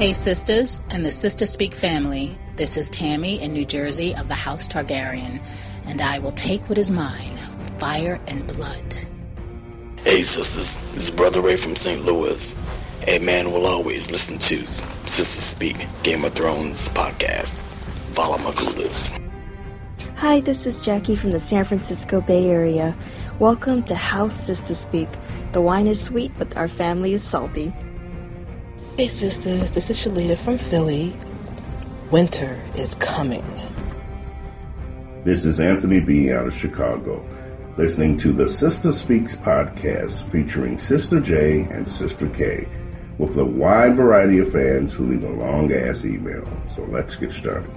Hey, sisters and the Sistah Speak family. This is Tammy in New Jersey of the House Targaryen, and I will take what is mine with fire and blood. Hey, sisters, this is Brother Ray from St. Louis. A man will always listen to Sisters Speak Game of Thrones podcast. Follow my coolers. Hi, this is Jackie from the San Francisco Bay Area. Welcome to House Sistah Speak. The wine is sweet, but our family is salty. Hey sisters, this is Shalita from Philly. Winter is coming. This is Anthony B. out of Chicago, listening to the Sistah Speaks podcast featuring Sister J and Sister K, with a wide variety of fans who leave a long ass email. So let's get started.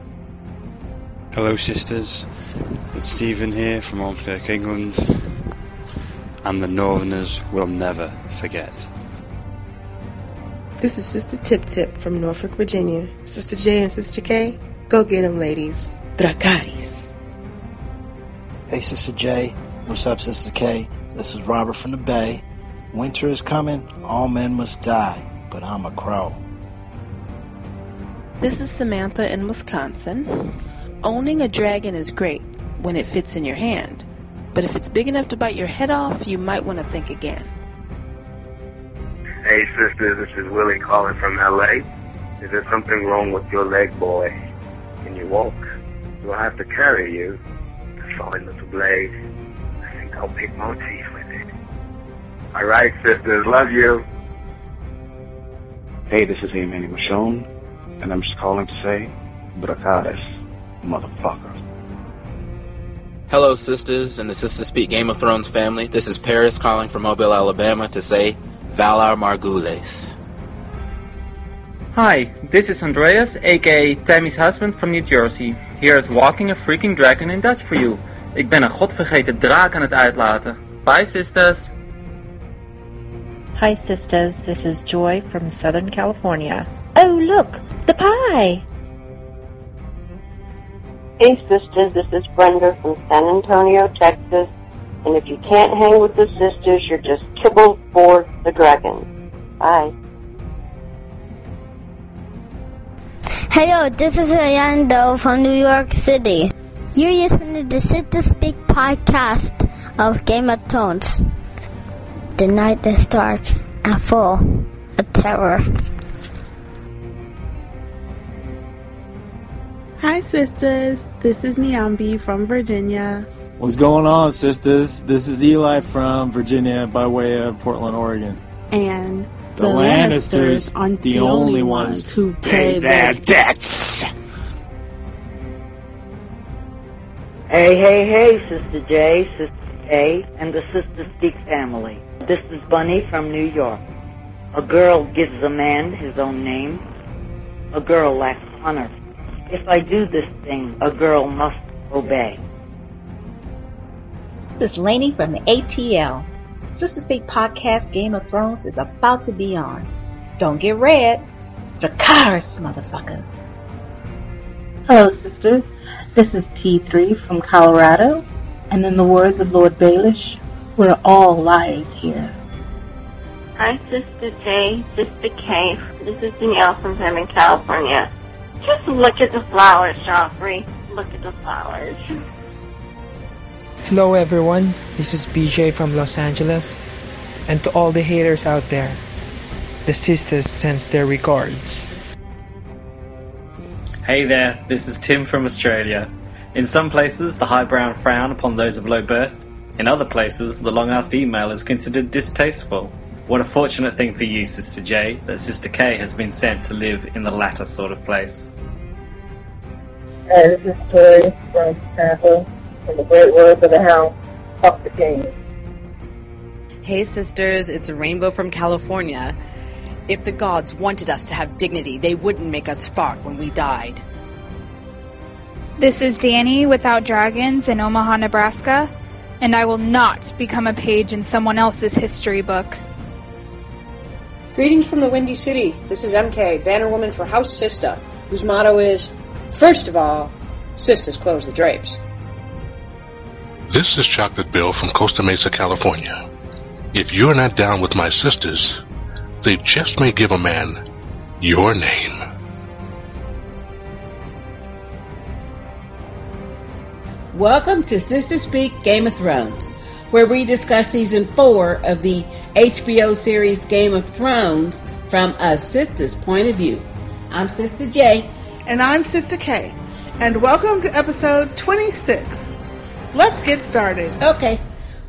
Hello, sisters. It's Stephen here from Almkirk, England, and the Northerners will never forget. This is Sister Tip Tip from Norfolk, Virginia. Sister J and Sister K, go get 'em, ladies. Dracarys. Hey, Sister J. What's up, Sister K? This is Robert from the Bay. Winter is coming. All men must die, but I'm a crow. This is Samantha in Wisconsin. Owning a dragon is great when it fits in your hand, but if it's big enough to bite your head off, you might want to think again. Hey sisters, this is Willie calling from LA. Is there something wrong with your leg, boy? Can you walk? Do I have to carry you? Sorry, little blade. I think I'll pick more teeth with it. Alright, sisters, love you. Hey, this is Emmanuel Michonne, and I'm just calling to say, Dracarys, motherfucker. Hello, sisters, and the Sistah Speak Game of Thrones family. This is Paris calling from Mobile, Alabama to say, Valar Morghulis. Hi, this is Andreas, aka Tammy's husband from New Jersey. Here is Walking a Freaking Dragon in Dutch for you. Ik ben een godvergeten draak aan het uitlaten. Bye, sisters. Hi, sisters. This is Joy from Southern California. Oh, look, the pie! Hey, sisters. This is Brenda from San Antonio, Texas. And if you can't hang with the sisters, you're just kibble for the dragon. Bye. Hello, this is Orlando from New York City. You're listening to Sistah Speak podcast of Game of Thrones. The night is dark and full of terror. Hi, sisters. This is Niambi from Virginia. What's going on, sisters? This is Eli from Virginia by way of Portland, Oregon. And the, the Lannisters, Lannisters are the, only ones who pay their debts. Hey, hey, hey, Sister J, Sister A, and the Sistah Speak family. This is Bunny from New York. A girl gives a man his own name. A girl lacks honor. If I do this thing, a girl must obey. This is Lainey from ATL. Sistah Speak podcast Game of Thrones is about to be on. Don't get red. Dracarys, motherfuckers. Hello, sisters. This is T3 from Colorado. And in the words of Lord Baelish, we're all liars here. Hi, Sister J, Sister K. This is Danielle from Southern California. Just look at the flowers, Joffrey. Look at the flowers. Hello, everyone. This is BJ from Los Angeles. And to all the haters out there, the sisters sends their regards. Hey there, this is Tim from Australia. In some places, the high highbrow frown upon those of low birth. In other places, the long-asked email is considered distasteful. What a fortunate thing for you, Sister J, that Sister K has been sent to live in the latter sort of place. Hi, this is Tori from Tampa. In the great words of the hound, fuck the king. Hey sisters, it's rainbow from California. If the gods wanted us to have dignity, they wouldn't make us fart when we died. This is Danny without dragons in Omaha, Nebraska, and I will not become a page in someone else's history book. Greetings from the Windy City. This is MK, bannerwoman for House Sista, whose motto is, first of all, sisters close the drapes. This is Chocolate Bill from Costa Mesa, California. If you're not down with my sisters, they just may give a man your name. Welcome to Sistah Speak Game of Thrones, where we discuss season four of the HBO series Game of Thrones from a sister's point of view. I'm Sister J. And I'm Sister K. And welcome to episode 26. Let's get started. Okay.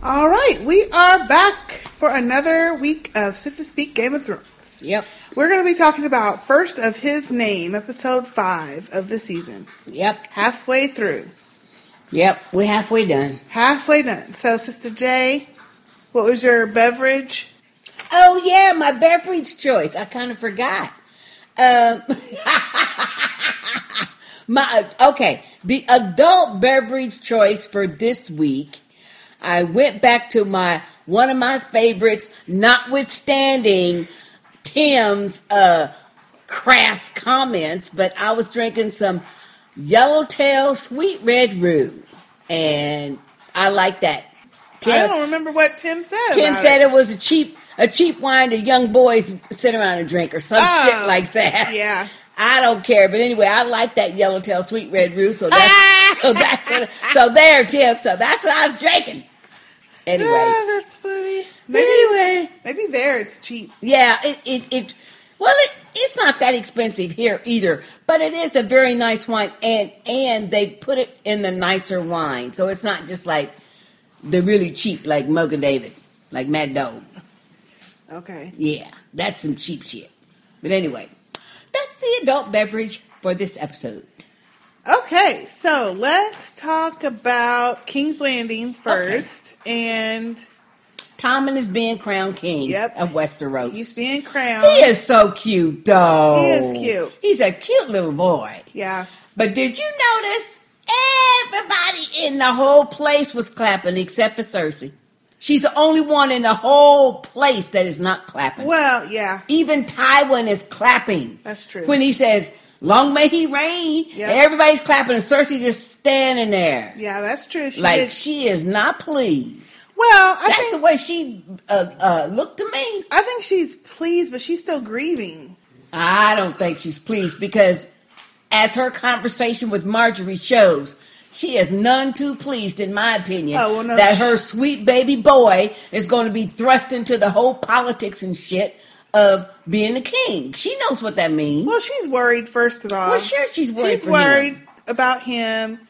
All right, we are back for another week of Sistah Speak Game of Thrones. Yep. We're going to be talking about First of His Name, episode 5 of the season. Yep. Halfway through. Yep, we're halfway done. Halfway done. So, Sister J, what was your beverage? Oh, yeah, my beverage choice. I kind of forgot. Um, my okay, the adult beverage choice for this week. I went back to my one of my favorites, notwithstanding Tim's uh, crass comments, but I was drinking some Yellowtail Sweet Red Roo, and I like that. Tim, I don't remember what Tim said. Tim said it. was a cheap a cheap wine that young boys sit around and drink or some Oh, shit like that. Yeah. I don't care, but anyway, I like that Yellowtail Sweet Red Roo, so that's so that's what so there, Tim. So that's what I was drinking. Anyway, Ah, that's funny. Maybe, Anyway. maybe there it's cheap. yeah, it it, it well, it, it's not that expensive here either, but it is a very nice wine, and and they put it in the nicer wine, so it's not just like the really cheap like Mogen David, like Mad Dog. Okay. Yeah, that's some cheap shit. But anyway, that's the adult beverage for this episode. Okay, so let's talk about King's Landing first. And Tommen is being crowned king Yep. of Westeros. he's being crowned. He is so cute, though. He is cute. He's a cute little boy. Yeah. But did you notice everybody in the whole place was clapping except for Cersei? She's the only one in the whole place that is not clapping. Well, yeah. Even Tywin is clapping. That's true. When he says, Long may he reign, Yep. everybody's clapping and Cersei just standing there. Yeah, that's true. She like did- she is not pleased. well, I That's think the way she uh, uh, looked to me. I think she's pleased, but she's still grieving. I don't think she's pleased because, as her conversation with Margaery shows, she is none too pleased, in my opinion, Oh, well, no, that her sweet baby boy is going to be thrust into the whole politics and shit of being the king. She knows what that means. Well, she's worried first of all. Well, sure, she's worried She's for him. worried about him.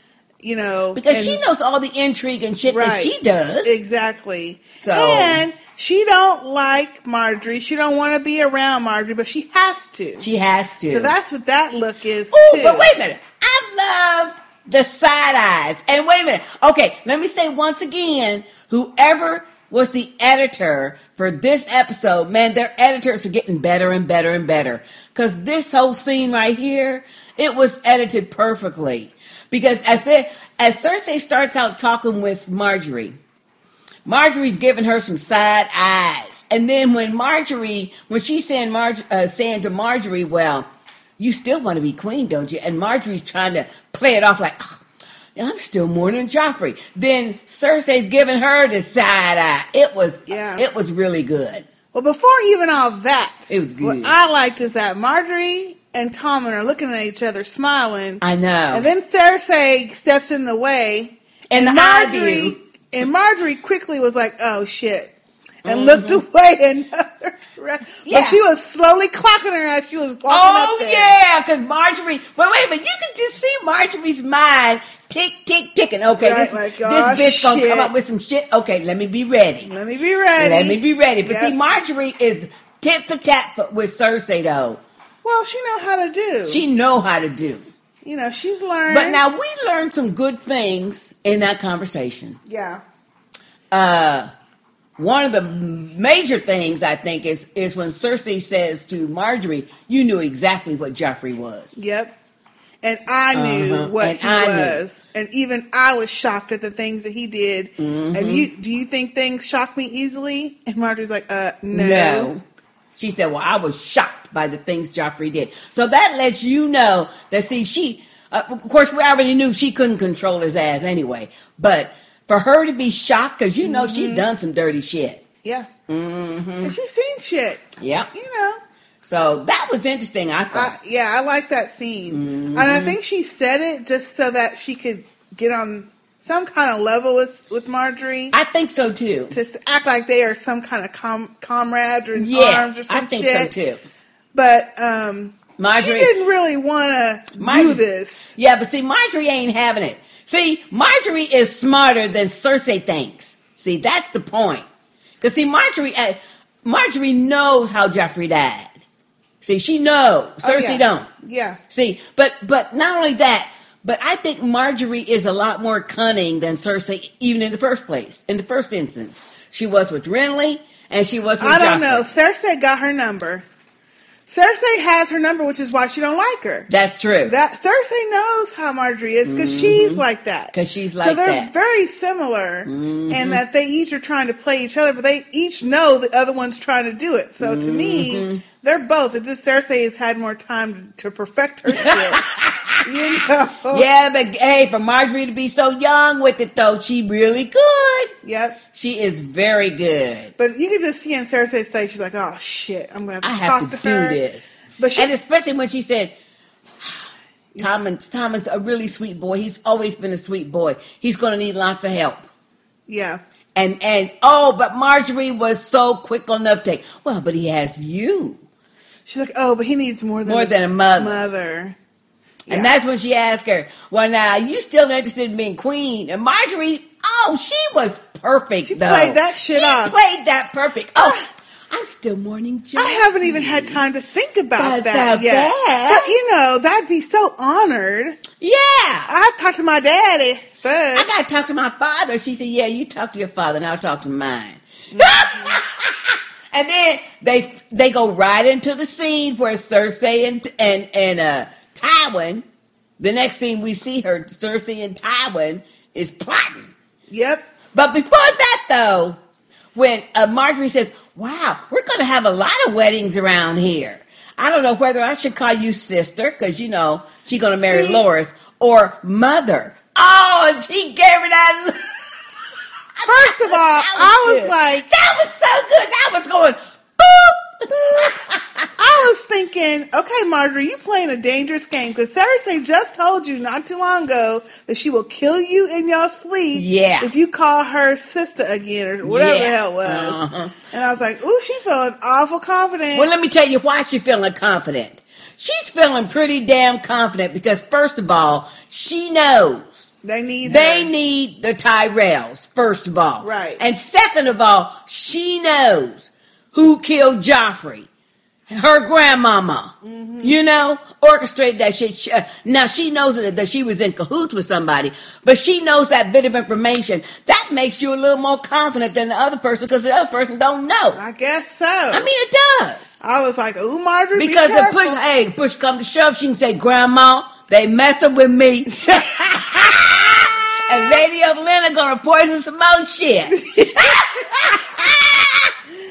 You know, because and- she knows all the intrigue and shit that she does. exactly. So- and she don't like Margaery. She don't want to be around Margaery, but she has to. She has to. So that's what that look is. Oh, but wait a minute. I love the side eyes. And wait a minute. Okay, let me say once again, whoever was the editor for this episode, man, their editors are getting better and better and better. Cause this whole scene right here, it was edited perfectly. Because as they, as Cersei starts out talking with Margaery, Margaery's giving her some side eyes. And then when Margaery, when she's saying, Marge, uh, saying to Margaery, well, you still want to be queen, don't you? And Margaery's trying to play it off like, "Oh, I'm still mourning Joffrey. Then Cersei's giving her the side eye. It was, Yeah. it was really good. Well, before even all that, It was good. What I liked is that Margaery and Tommen are looking at each other, smiling. I know. And then Cersei steps in the way, And eye Margaery and Margaery quickly was like, "Oh shit," and Mhm. looked away another. direction. Yeah. But she was slowly clocking her as she was walking Oh up there. yeah, because Margaery. But wait a minute, you can just see Margaery's mind tick, tick, ticking. Okay, Right, this, like, this oh, bitch gonna come up with some shit. Okay, let me be ready. Let me be ready. Let me be ready. But Yep. see, Margaery is tip for tap with Cersei though. Well, she know how to do. She know how to do. You know, she's learned. But now we learned some good things in that conversation. yeah, Uh, one of the major things I think is is when Cersei says to Margaery, "You knew exactly what Joffrey was." yep. And I knew Uh-huh. what And he I knew. was, and even I was shocked at the things that he did. Mhm. And you, do you think things shock me easily? And Margaery's like, uh, no. No. She said, Well, I was shocked by the things Joffrey did. So that lets you know that, see, she, uh, of course, we already knew she couldn't control his ass anyway. But for her to be shocked, because you know she's done some dirty shit. Yeah. Mm-hmm. And she's seen shit. Yep. You know. So that was interesting, I I, thought. yeah, I like that scene. Mhm. And I think she said it just so that she could get on some kind of level with, with Margaery. I think so too. To act like they are some kind of com- comrades or in Yeah, arms or some I think shit. so too. But um, Margaery- she didn't really want to do this. Yeah, but see, Margaery ain't having it. See, Margaery is smarter than Cersei thinks. See, that's the point. Because see, Margaery, uh, Margaery knows how Joffrey died. See, she knows. Oh, Cersei yeah. don't. Yeah. See, but but not only that, but I think Margaery is a lot more cunning than Cersei, even in the first place, in the first instance. She was with Renly, and she was with I don't Joffrey. know. Cersei got her number. Cersei has her number, which is why she don't like her. That's true. That Cersei knows how Margaery is because she's like that. Because she's like that. so they're that. very similar, Mhm. and that they each are trying to play each other, but they each know the other one's trying to do it. So to Mhm. me, they're both. It's just Cersei has had more time to perfect her shit. you know? Yeah, but hey, for Margaery to be so young with it though, she really good. Yep. She is very good. But you can just see in Cersei's face, she's like, "Oh shit, I'm gonna I have to have talk to to, do her." this. But she, and especially when she said, Thomas, Thomas, a really sweet boy. He's always been a sweet boy. He's going to need lots of help. yeah, And and oh, but Margaery was so quick on the uptake. Well, but he has you, she's like, "Oh, but he needs more than more than a mother. mother." Yeah. And that's when she asked her, "Well, now you still interested in being queen?" And Margaery, oh, she was perfect. She though. played that shit she off. Played that perfect. Oh, ah. I'm still mourning. I haven't even had time to think about that yet. that. But you know, that'd be so honored. Yeah. I talk to my daddy first. I gotta talk to my father. She said, "Yeah, you talk to your father, and I'll talk to mine." Mm-hmm. and then they they go right into the scene where Cersei and and and uh, Tywin. The next scene we see her, Cersei and Tywin is plotting. Yep. But before that, though, when uh, Margaery says, "Wow, we're going to have a lot of weddings around here," I don't know whether I should call you sister because you know she's going to marry See? Loras or mother. Oh, and she gave her that. First of all, I was good. like, that was so good. That was going. I was thinking, okay, Margaery, you playing a dangerous game because Cersei just told you not too long ago that she will kill you in your sleep. Yeah. If you call her sister again or whatever the hell was. Uh-huh. And I was like, ooh, she feeling awful confident. Well, let me tell you why she feeling confident. She's feeling pretty damn confident because, first of all, she knows they need they her. need the Tyrells. First of all, Right. and second of all, she knows who killed Joffrey. Her grandmama, Mm-hmm. you know, orchestrated that shit. Uh, Now she knows that, she was in cahoots with somebody, but she knows that bit of information. That makes you a little more confident than the other person because the other person don't know. I guess so. I mean, it does. I was like, ooh, Margaery, be Because if careful. push, hey, push come to shove, she can say, Grandma, they messing with me. and Lady of gonna poison some more shit.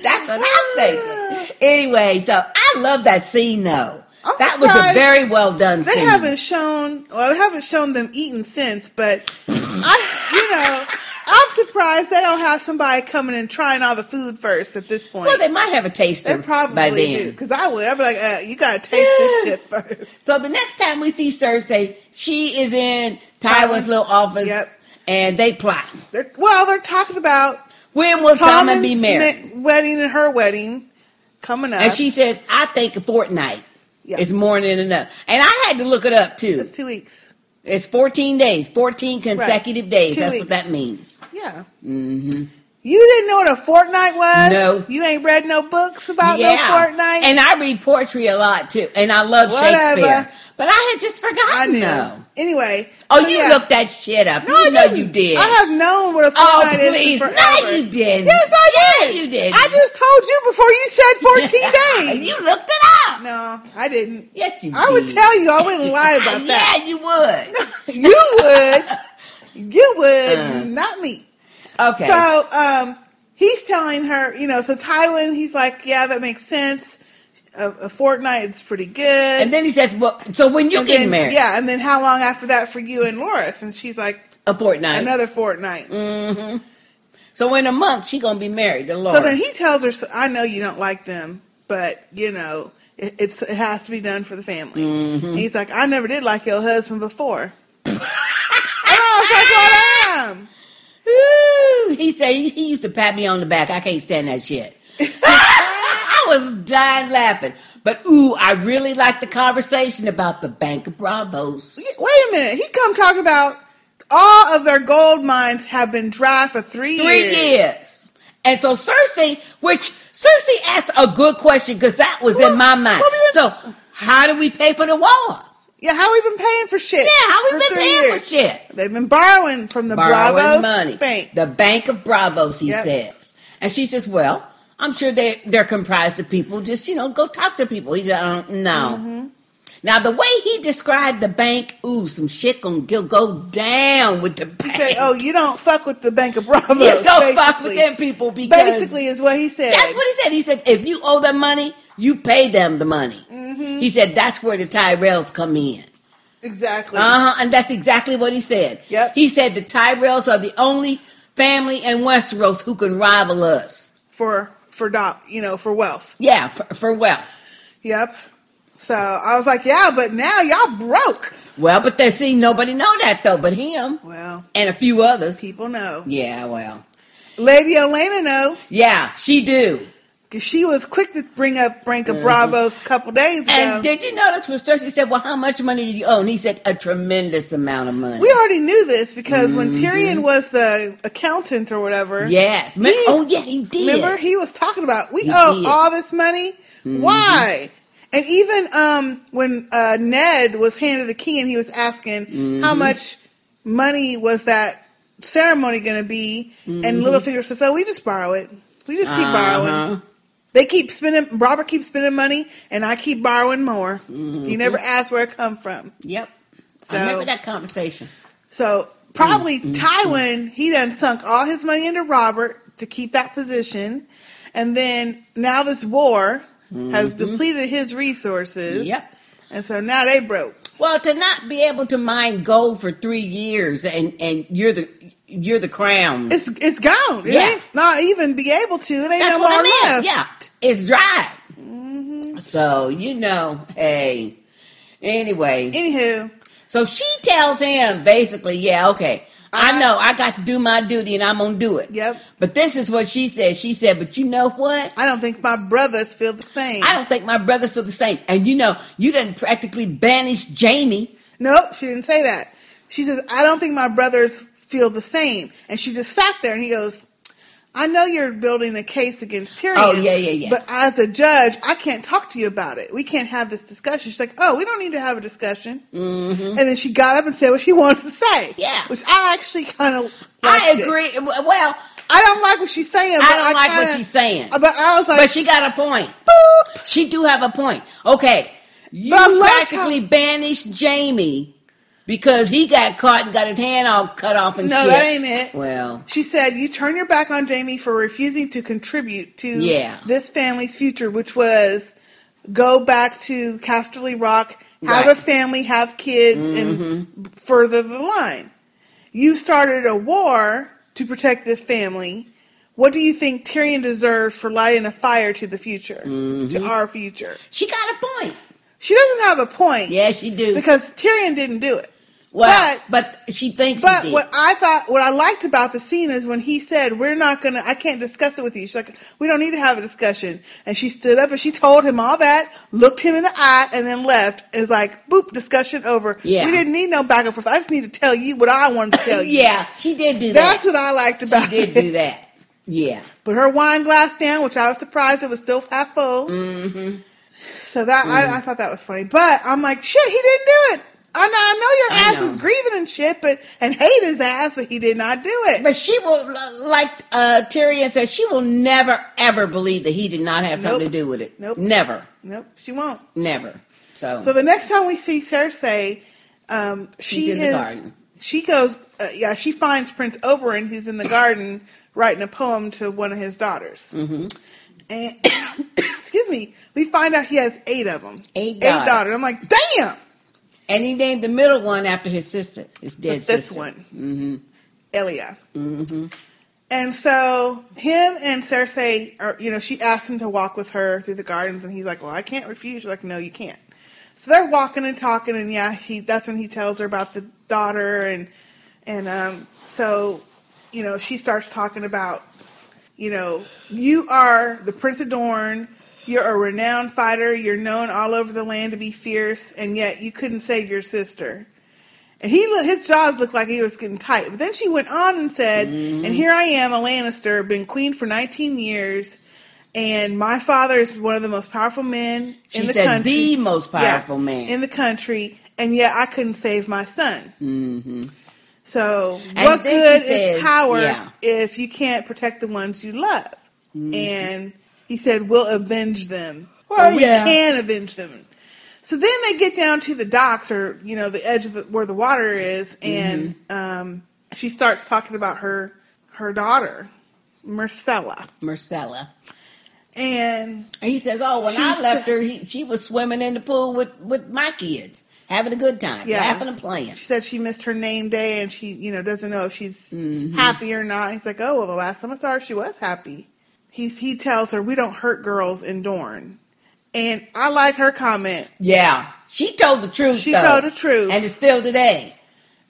That's what I'm thinking. Anyway, so I love that scene though. I'm that was a very well done scene. They scene. haven't shown, well, they haven't shown them eating since, but I, you know, I'm surprised they don't have somebody coming and trying all the food first at this point. well, they might have a taster They probably by do then. because I would. I'd be like, uh, you gotta taste this shit first. So the next time we see Cersei, she is in Tywin's- little office, Yep. and they plot. They're, well, they're talking about When will Tommen be Tommen's married? wedding and her wedding coming up. And she says, I think a fortnight Yeah. is more than enough. And I had to look it up too. it's two weeks. It's 14 days, 14 consecutive days. Two That's weeks. what that means. Yeah. hmm You didn't know what a fortnight was? No. You ain't read no books about yeah. no fortnight? And I read poetry a lot too, and I love Whatever. Shakespeare. But I had just I forgotten knew. though. Anyway. Oh, so you yeah. looked that shit up. No, you I know didn't. you did. I have known what a Oh, fortnight is please. forever. No, you didn't. Yes, I Yeah, did. you did. I just told you before you said 14 days. you looked it up. No, I didn't. Yes, you I would tell you. I wouldn't lie about that. Yeah, you would. you would. You would. Uh. Not me. Okay. So, um, he's telling her, you know, so Tywin, he's like, yeah, that makes sense. A, a fortnight is pretty good. and then he says, "Well, so when you And getting then- married? Yeah, and then how long after that for you and Loras? And she's like, a fortnight. another fortnight. hmm So in a month, she gonna be married to Laura. So then he tells her, I know you don't like them, but you know, it, it's it has to be done for the family. Mm-hmm. He's like, I never did like your husband before. and I was like, well, I am. Ooh, he said he used to pat me on the back. I can't stand that shit. I was dying laughing. But ooh, I really like the conversation about the Bank of Braavos. Wait a minute. He come talk about all of their gold mines have been dry for three, Three years. years. And so Cersei, which Cersei asked a good question because that was in my mind. So how do we pay for the war? Yeah, how we been paying for shit? Yeah, how we been three paying years? for shit? They've been borrowing from the borrowing Braavos money. Bank. The Bank of Braavos, he Yep. says. And she says, well, I'm sure they, they're comprised of people. Just, you know, go talk to people. He don't know. Mm-hmm. Now, the way he described the bank, ooh, some shit gonna go, go down with the bank. Say, oh, you don't fuck with the Bank of Braavos. You don't fuck with them people because Basically, is what he said. That's what he said. He said, if you owe them money, you pay them the money. Mhm. He said that's where the Tyrells come in. Exactly. Uh huh. And that's exactly what he said. Yep. He said the Tyrells are the only family in Westeros who can rival us. For for do, you know for wealth. Yeah, for, for wealth. Yep. So I was like, yeah, but now y'all broke. Well, but they see nobody know that though, but him Well, and a few others. people know. Yeah, well, Lady Olenna know yeah, she do. Because she was quick to bring up Bank of Braavos couple days ago. And did you notice when Cersei said, "Well, how much money do you owe?" And he said, "A tremendous amount of money." we already knew this because when Mhm. Tyrion was the accountant or whatever. Yes. Me- oh, yeah, he did. Remember, he was talking about we He owe did. all this money. Mhm. Why? And even um, when uh, Ned was handed the key and he was asking how Mhm. much money was that ceremony going to be, and Mhm. Littlefinger says, "Oh, we just borrow it. We just keep Uh-huh. borrowing." They keep spending. Robert keeps spending money, and I keep borrowing more. He never asked where it come from. Yep. So, I remember that conversation. so probably Mm, mm, Tywin, he done sunk all his money into Robert to keep that position, and then now this war has Mhm. depleted his resources. Yep. and so now they broke. Well, to not be able to mine gold for three years and and you're the you're the crown. It's it's gone. It Yeah. not even be able to. It ain't That's no what I more left. Yeah, it's dry. Mm-hmm. So you know, hey. Anyway, Anywho, so she tells him basically, yeah, okay. I know I got to do my duty and I'm gonna do it. Yep. But this is what she said. She said, "But you know what? I don't think my brothers feel the same. I don't think my brothers feel the same. And you know, you didn't practically banish Jamie. Nope, she didn't say that. She says, I don't think my brothers feel the same. And she just sat there and he goes, I know you're building a case against Tyrion. Oh, yeah, yeah, yeah. But as a judge, I can't talk to you about it. We can't have this discussion. She's like, oh, we don't need to have a discussion. Mm-hmm. And then she got up and said what she wanted to say. Yeah. Which I actually kind of I agree. Well, I don't like what she's saying. But I don't like kinda- what she's saying. But I was like, but she got a point. She do have a point. Okay, you I practically banished Jamie because he got caught and got his hand all cut off and no, shit. No, that ain't it. Well, She said, You turn your back on Jamie for refusing to contribute to Yeah. this family's future, which was go back to Casterly Rock, have Right. a family, have kids, and Mhm. further the line. You started a war to protect this family. What do you think Tyrion deserves for lighting a fire to the future, to our future? she got a point. She doesn't have a point. Yeah, she do. Because Tyrion didn't do it. Well, but, she thinks But he did. what I thought, what I liked about the scene is when he said, "We're not gonna, I can't discuss it with you." She's like, "We don't need to have a discussion." And she stood up and she told him all that, looked him in the eye, and then left. It's like, boop, discussion over. Yeah. we didn't need no back and forth. I just need to tell you what I wanted to tell you. yeah, she did do that. That's what I liked about She did it. do that. Yeah. Put her wine glass down, which I was surprised it was still half full. Mm-hmm. So that Mhm. I, I thought that was funny. But I'm like, shit, he didn't do it. I know, I know your I ass know. is grieving and shit, but and hate his ass, but he did not do it. But she will, like uh, Tyrion said, she will never ever believe that he did not have something Nope. to do with it. Nope. Never. Nope, she won't. Never. So, So the next time we see Cersei, um, she She's in the is. garden. She goes, uh, yeah, she finds Prince Oberyn, who's in the garden writing a poem to one of his daughters. Mm-hmm. And excuse me, we find out he has eight of them. Eight Eight daughters. daughters. I'm like, damn. And he named the middle one after his sister, his dead The sister. one. Mm-hmm. Elia. Mm-hmm. And so him and Cersei are, you know, she asked him to walk with her through the gardens, and he's like, "Well, I can't refuse." She's like, "No, you can't." So they're walking and talking, and yeah, he that's when he tells her about the daughter, and and um, so you know, she starts talking about, you know, you are the Prince of Dorne. You're a renowned fighter. You're known all over the land to be fierce, and yet you couldn't save your sister. And he his jaws looked like he was getting tight. But then she went on and said, Mm-hmm. "And here I am, a Lannister, been queen for 19 years, and my father is one of the most powerful men She in the said country, the most Yeah, powerful man. in the country, and yet I couldn't save my son. Mm-hmm. So And what good says- is power yeah. if you can't protect the ones you love?" Mhm. And he said, "We'll avenge them. Well, or we yeah. can avenge them." So then they get down to the docks, or you know, the edge of the, where the water is, and Mm-hmm. um, she starts talking about her her daughter, Myrcella, Myrcella. and he says, "Oh, when I left her, he, she was swimming in the pool with with my kids, having a good time, Yeah. laughing and playing." she said she missed her name day, and she you know doesn't know if she's Mhm. happy or not. He's like, "Oh, well, the last time I saw her, she was happy." He's he tells her, "We don't hurt girls in Dorne. and I like her comment. Yeah, she told the truth. She though. told the truth. and it's still today.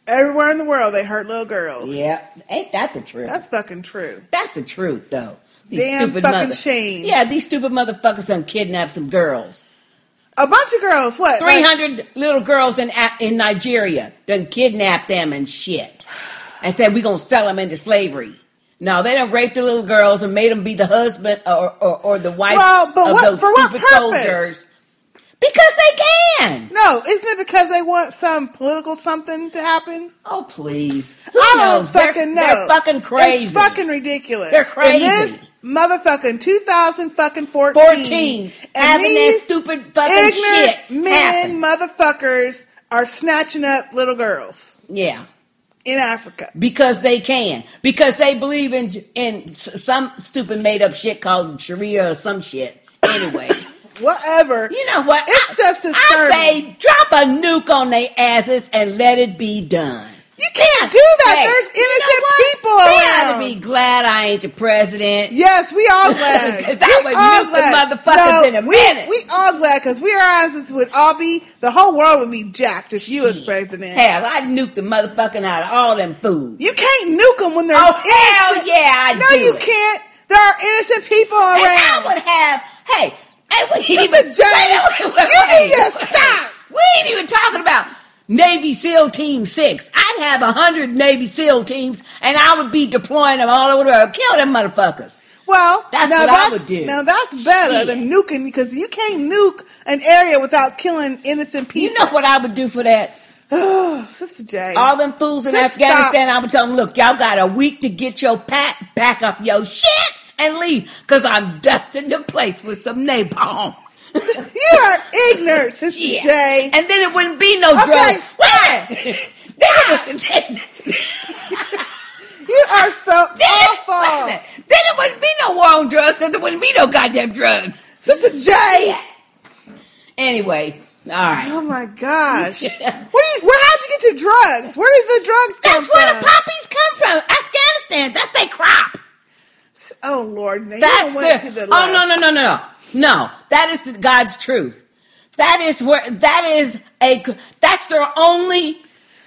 Everywhere in the world, they hurt little girls. Yeah, ain't that the truth? That's fucking true. That's the truth, though. These Damn fucking shame. Yeah, these stupid motherfuckers done kidnapped some girls. A bunch of girls. What? 300 Like- little girls in in Nigeria done kidnapped them and shit, and said we gonna sell them into slavery. No, they done raped the little girls and made them be the husband or or, or the wife Well, but of what- those stupid soldiers. Because they can. No, isn't it because they want some political something to happen? Oh please, Who I don't knows? They're- fucking they're fucking crazy. It's fucking ridiculous. They're crazy. And this motherfucking 2000 fucking 14. 14, and having that these stupid fucking ignorant shit men happen. motherfuckers are snatching up little girls Yeah. In Africa. Because they can. Because they believe in in some stupid made up shit called Sharia or some shit. Anyway, Whatever. you know what? It's just I say drop a nuke on their asses and let it be done. You can't do that. Hey, There's innocent people We around. ought to be glad I ain't the president. Yes, we all glad. 'Cause I would nuke the glad. motherfuckers in a we, minute. We all glad because we our asses would all be the whole world would be jacked if you was president. Hell, I'd nuke the motherfucking out of all them fools. You can't nuke them when they're Oh hell yeah, I No, you it. can't. There are innocent people around. And I would have, hey, I wouldn't Sister even, Jane, wait, wait, wait, you need to stop. We ain't even talking about Navy SEAL Team 6. I'd have a hundred Navy SEAL teams and I would be deploying them all over the world. Kill them motherfuckers. Well, That's now what I that's, would do. Now that's better Shit. than nuking because you can't nuke an area without killing innocent people. You know what I would do for that? Sister J. All them fools in Just Afghanistan, I would tell them, look, y'all got a week to get your pack, pack up your shit and leave because I'm dusting the place with some napalm. You are ignorant, Sister Yeah. J. And then it wouldn't be no Okay. drugs. Then then- You are so Then awful. wait a minute. Then it wouldn't be no war on drugs because there wouldn't be no goddamn drugs. Sister J. Anyway, all right. Oh my gosh. Where, do you, where how'd you get your drugs? Where did the drugs come That's where from? the poppies come from. Afghanistan. That's their crop. Oh Lord, now That's you went the, to the oh left. no no no no no no. That is the, God's truth. That is where that is a that's their only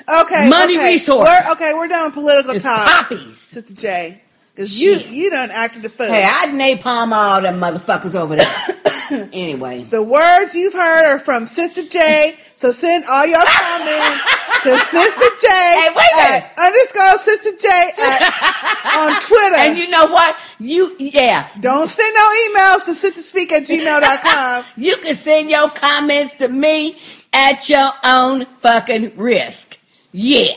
Okay, money okay. resource. We're, okay, we're done with political It's talk. poppies. Sister J, because you you done acted the fool. Hey, I'd napalm all them motherfuckers over there. anyway, the words you've heard are from Sister J. So send all your comments to Sister J. Hey, wait a minute. underscore Sister J at, on Twitter. and you know what? You yeah. Don't send no emails to sit to speak at gmail.com. you can send your comments to me at your own fucking risk. Yeah.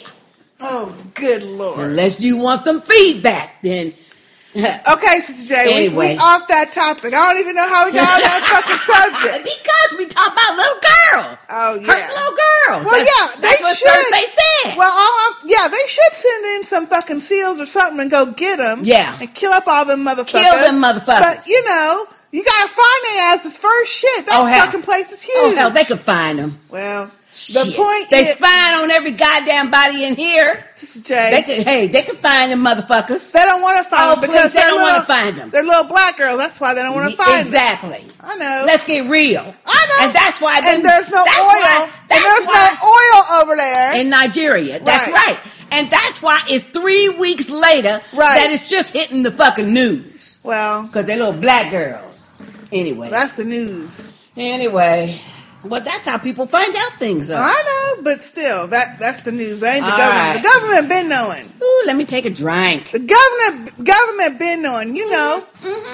Oh, good lord. Unless you want some feedback, then Okay, Sister J, we, Anyway. we off that topic. I don't even know how we got on that fucking subject. Because we talk about little girls. Oh yeah, Hurt little girls. Well, That's- yeah, they should. Cersei said. Well, all yeah, they should send in some fucking seals or something and go get them. Yeah. and kill up all them motherfuckers. Kill them motherfuckers. But you know, you gotta find their asses first. Shit, that Oh, fucking place is huge. Oh hell, they could find them. Well, the Shit. point they is, spying on every goddamn body in here. Sister J, They could, hey, they could find them motherfuckers. They don't want to find Oh, them because they don't wanna little- find them. They're little black girls. That's why they don't want to find exactly. them. Exactly. I know. Let's get real. I know. And that's why. and there's no oil. why- and there's no oil over there. in Nigeria. That's Right. right. And that's why it's three weeks later Right. that it's just hitting the fucking news. Well, Because they're little black girls. Anyway. that's the news. Anyway. Well, that's how people find out things. Though. I know, but still, that that's the news. That ain't the All government. right. The government been knowing. Ooh, let me take a drink. The government government been knowing. You know,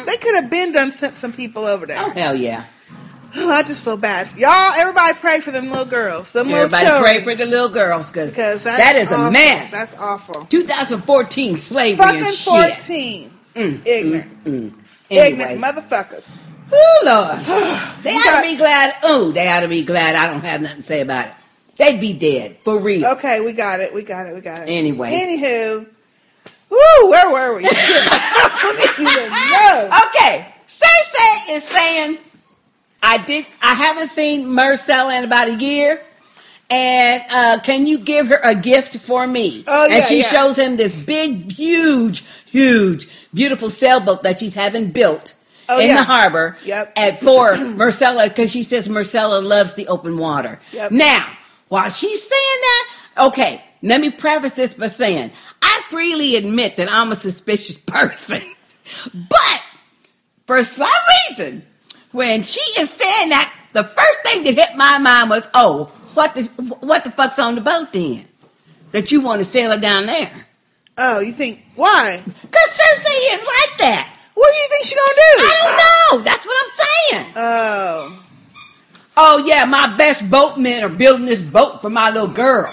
they could have been done sent some people over there. Oh, hell yeah. I just feel bad. Y'all, everybody pray for them little girls. Them Everybody little pray for the little girls because Because that's that is a mess. That's awful. 2014 slavery Fucking and shit. 14. Mm, Ignorant. mm, mm. Ignorant motherfuckers. Ooh, Lord. They ought to be glad. Oh, they ought to be glad I don't have nothing to say about it. They'd be dead. For real. Okay, we got it. We got it. We got it. Anyway. Anywho. Woo, where were we? I don't even know. Okay. Cersei is saying, I did. I haven't seen Myrcella in about a year. And uh, can you give her a gift for me? Oh, yeah, and she yeah. shows him this big, huge, huge, beautiful sailboat that she's having built Oh, in yeah. the harbor Yep. at for Myrcella because she says Myrcella loves the open water. Yep. Now, while she's saying that, okay, let me preface this by saying I freely admit that I'm a suspicious person, but for some reason, when she is saying that, the first thing that hit my mind was, oh, what the what the fuck's on the boat then? That you want to sail her down there? Oh, you think why? Cause Cersei is like that. What do you think she gonna do? I don't know. That's what I'm saying. Oh. Oh yeah, my best boatmen are building this boat for my little girl,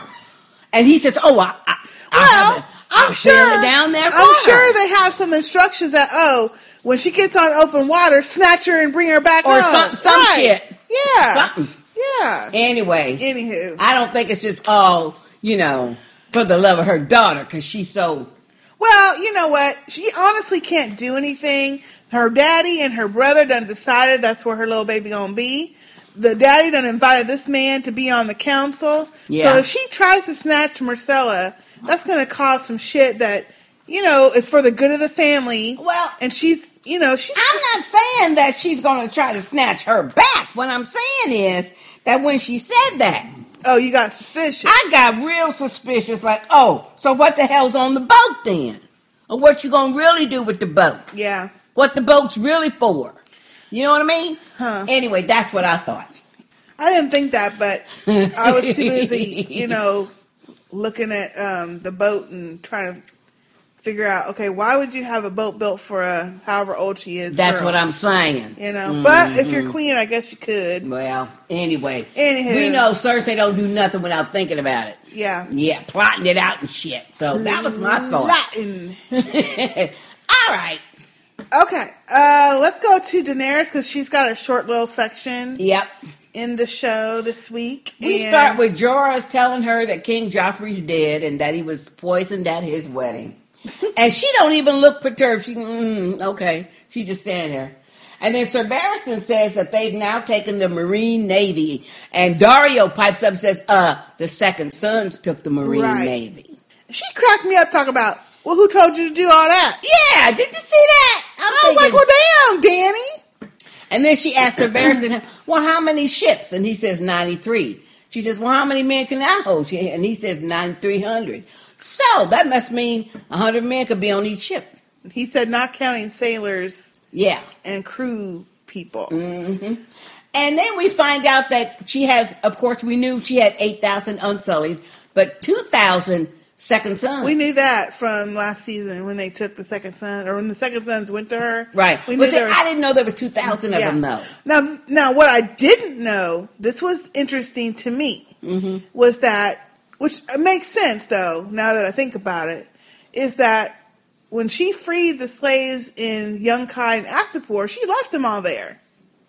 and he says, "Oh, I, I, I'll, have it- I'll I'm sure her down there." I'm her." sure they have some instructions that oh, when she gets on open water, snatch her and bring her back or home. some some Right. shit. Yeah. something. Yeah. Anyway, Anywho. I don't think it's just all you know for the love of her daughter because she's so. Well, you know what? She honestly can't do anything. Her daddy and her brother done decided that's where her little baby gonna be. The daddy done invited this man to be on the council. Yeah. So if she tries to snatch Myrcella, that's gonna cause some shit that, you know, it's for the good of the family. Well, and she's, you know, she's. I'm not saying that she's going to try to snatch her back. What I'm saying is that when she said that, Oh, you got suspicious. I got real suspicious. Like, oh, so what the hell's on the boat then? Or what you gonna really do with the boat? Yeah. What the boat's really for? You know what I mean? Huh. Anyway, that's what I thought. I didn't think that, but I was too busy, you know, looking at um, the boat and trying to figure out, okay, why would you have a boat built for a however old she is? That's girl? what I'm saying. You know, but if you're Mhm. queen, I guess you could. Well, anyway, Anywho. we know Cersei don't do nothing without thinking about it. Yeah. Yeah, plotting it out and shit. So that was my thought. Latin. All right. Okay, uh, let's go to Daenerys because she's got a short little section. Yep. In the show this week, We start with Jorah's telling her that King Joffrey's dead and that he was poisoned at his wedding. And she don't even look perturbed. She, mm, okay. She just standing there. And then Sir Barristan says that they've now taken the Meereen Navy. And Daario pipes up and says, uh, the second sons took the Meereen Right. Navy. She cracked me up talking about, well, who told you to do all that? Yeah, did you see that? I'm I was like, thinking- well, damn, Danny. And then she asks Sir Barristan, well, how many ships? And he says 93. She says, well, how many men can I hold? And he says 9,300. So that must mean 100 men could be on each ship. He said, not counting sailors Yeah. and crew people. hmm And then we find out that she has, of course, we knew she had 8,000 unsullied, but 2,000 second sons. We knew that from last season when they took the second son, or when the second sons went to her. Right. We Well, see, was- I didn't know there was 2,000 of Yeah. them, though. Now, now, what I didn't know, this was interesting to me, Mm-hmm. was that, which uh, makes sense though, now that I think about it, is that when she freed the slaves in Yunkai and Astapor, she left them all there.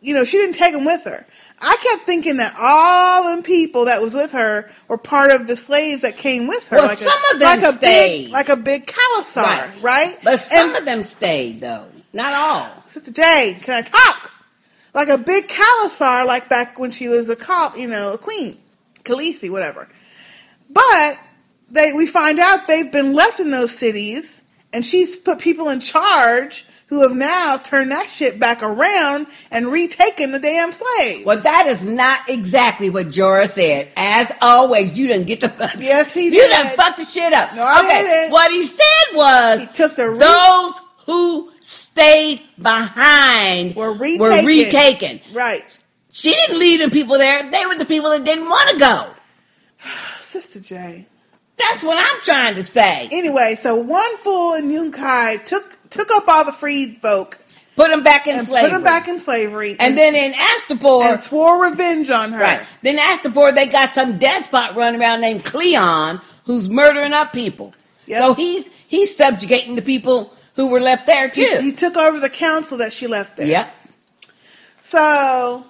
You know, she didn't take them with her. I kept thinking that all the people that was with her were part of the slaves that came with her. Well, like some a, of them like a stayed. Big, like a big Khalasar, right? But some of them stayed, though. Not all. Sister J, can I talk? Like a big Khalasar, like back when she was a cop, you know, a queen, Khaleesi, whatever. But they, we find out they've been left in those cities, and she's put people in charge who have now turned that shit back around and retaken the damn slaves. Well, that is not exactly what Jorah said. As always, you didn't get the fuck. Yes, he You did. done fucked the shit up. No, I okay, didn't. what he said was He took the re- those who stayed behind were retaken. retaken. Right. She didn't leave the people there. They were the people that didn't want to go. Sister J. That's what I'm trying to say. Anyway, so one fool in Yunkai took took up all the freed folk, put them back in and slavery, put them back in slavery, And then in Astapor, and swore revenge on her. Right. Then Astapor, they got some despot running around named Cleon who's murdering up people. So he's he's subjugating the people who were left there too. He, he took over the council that she left there. Yep. So,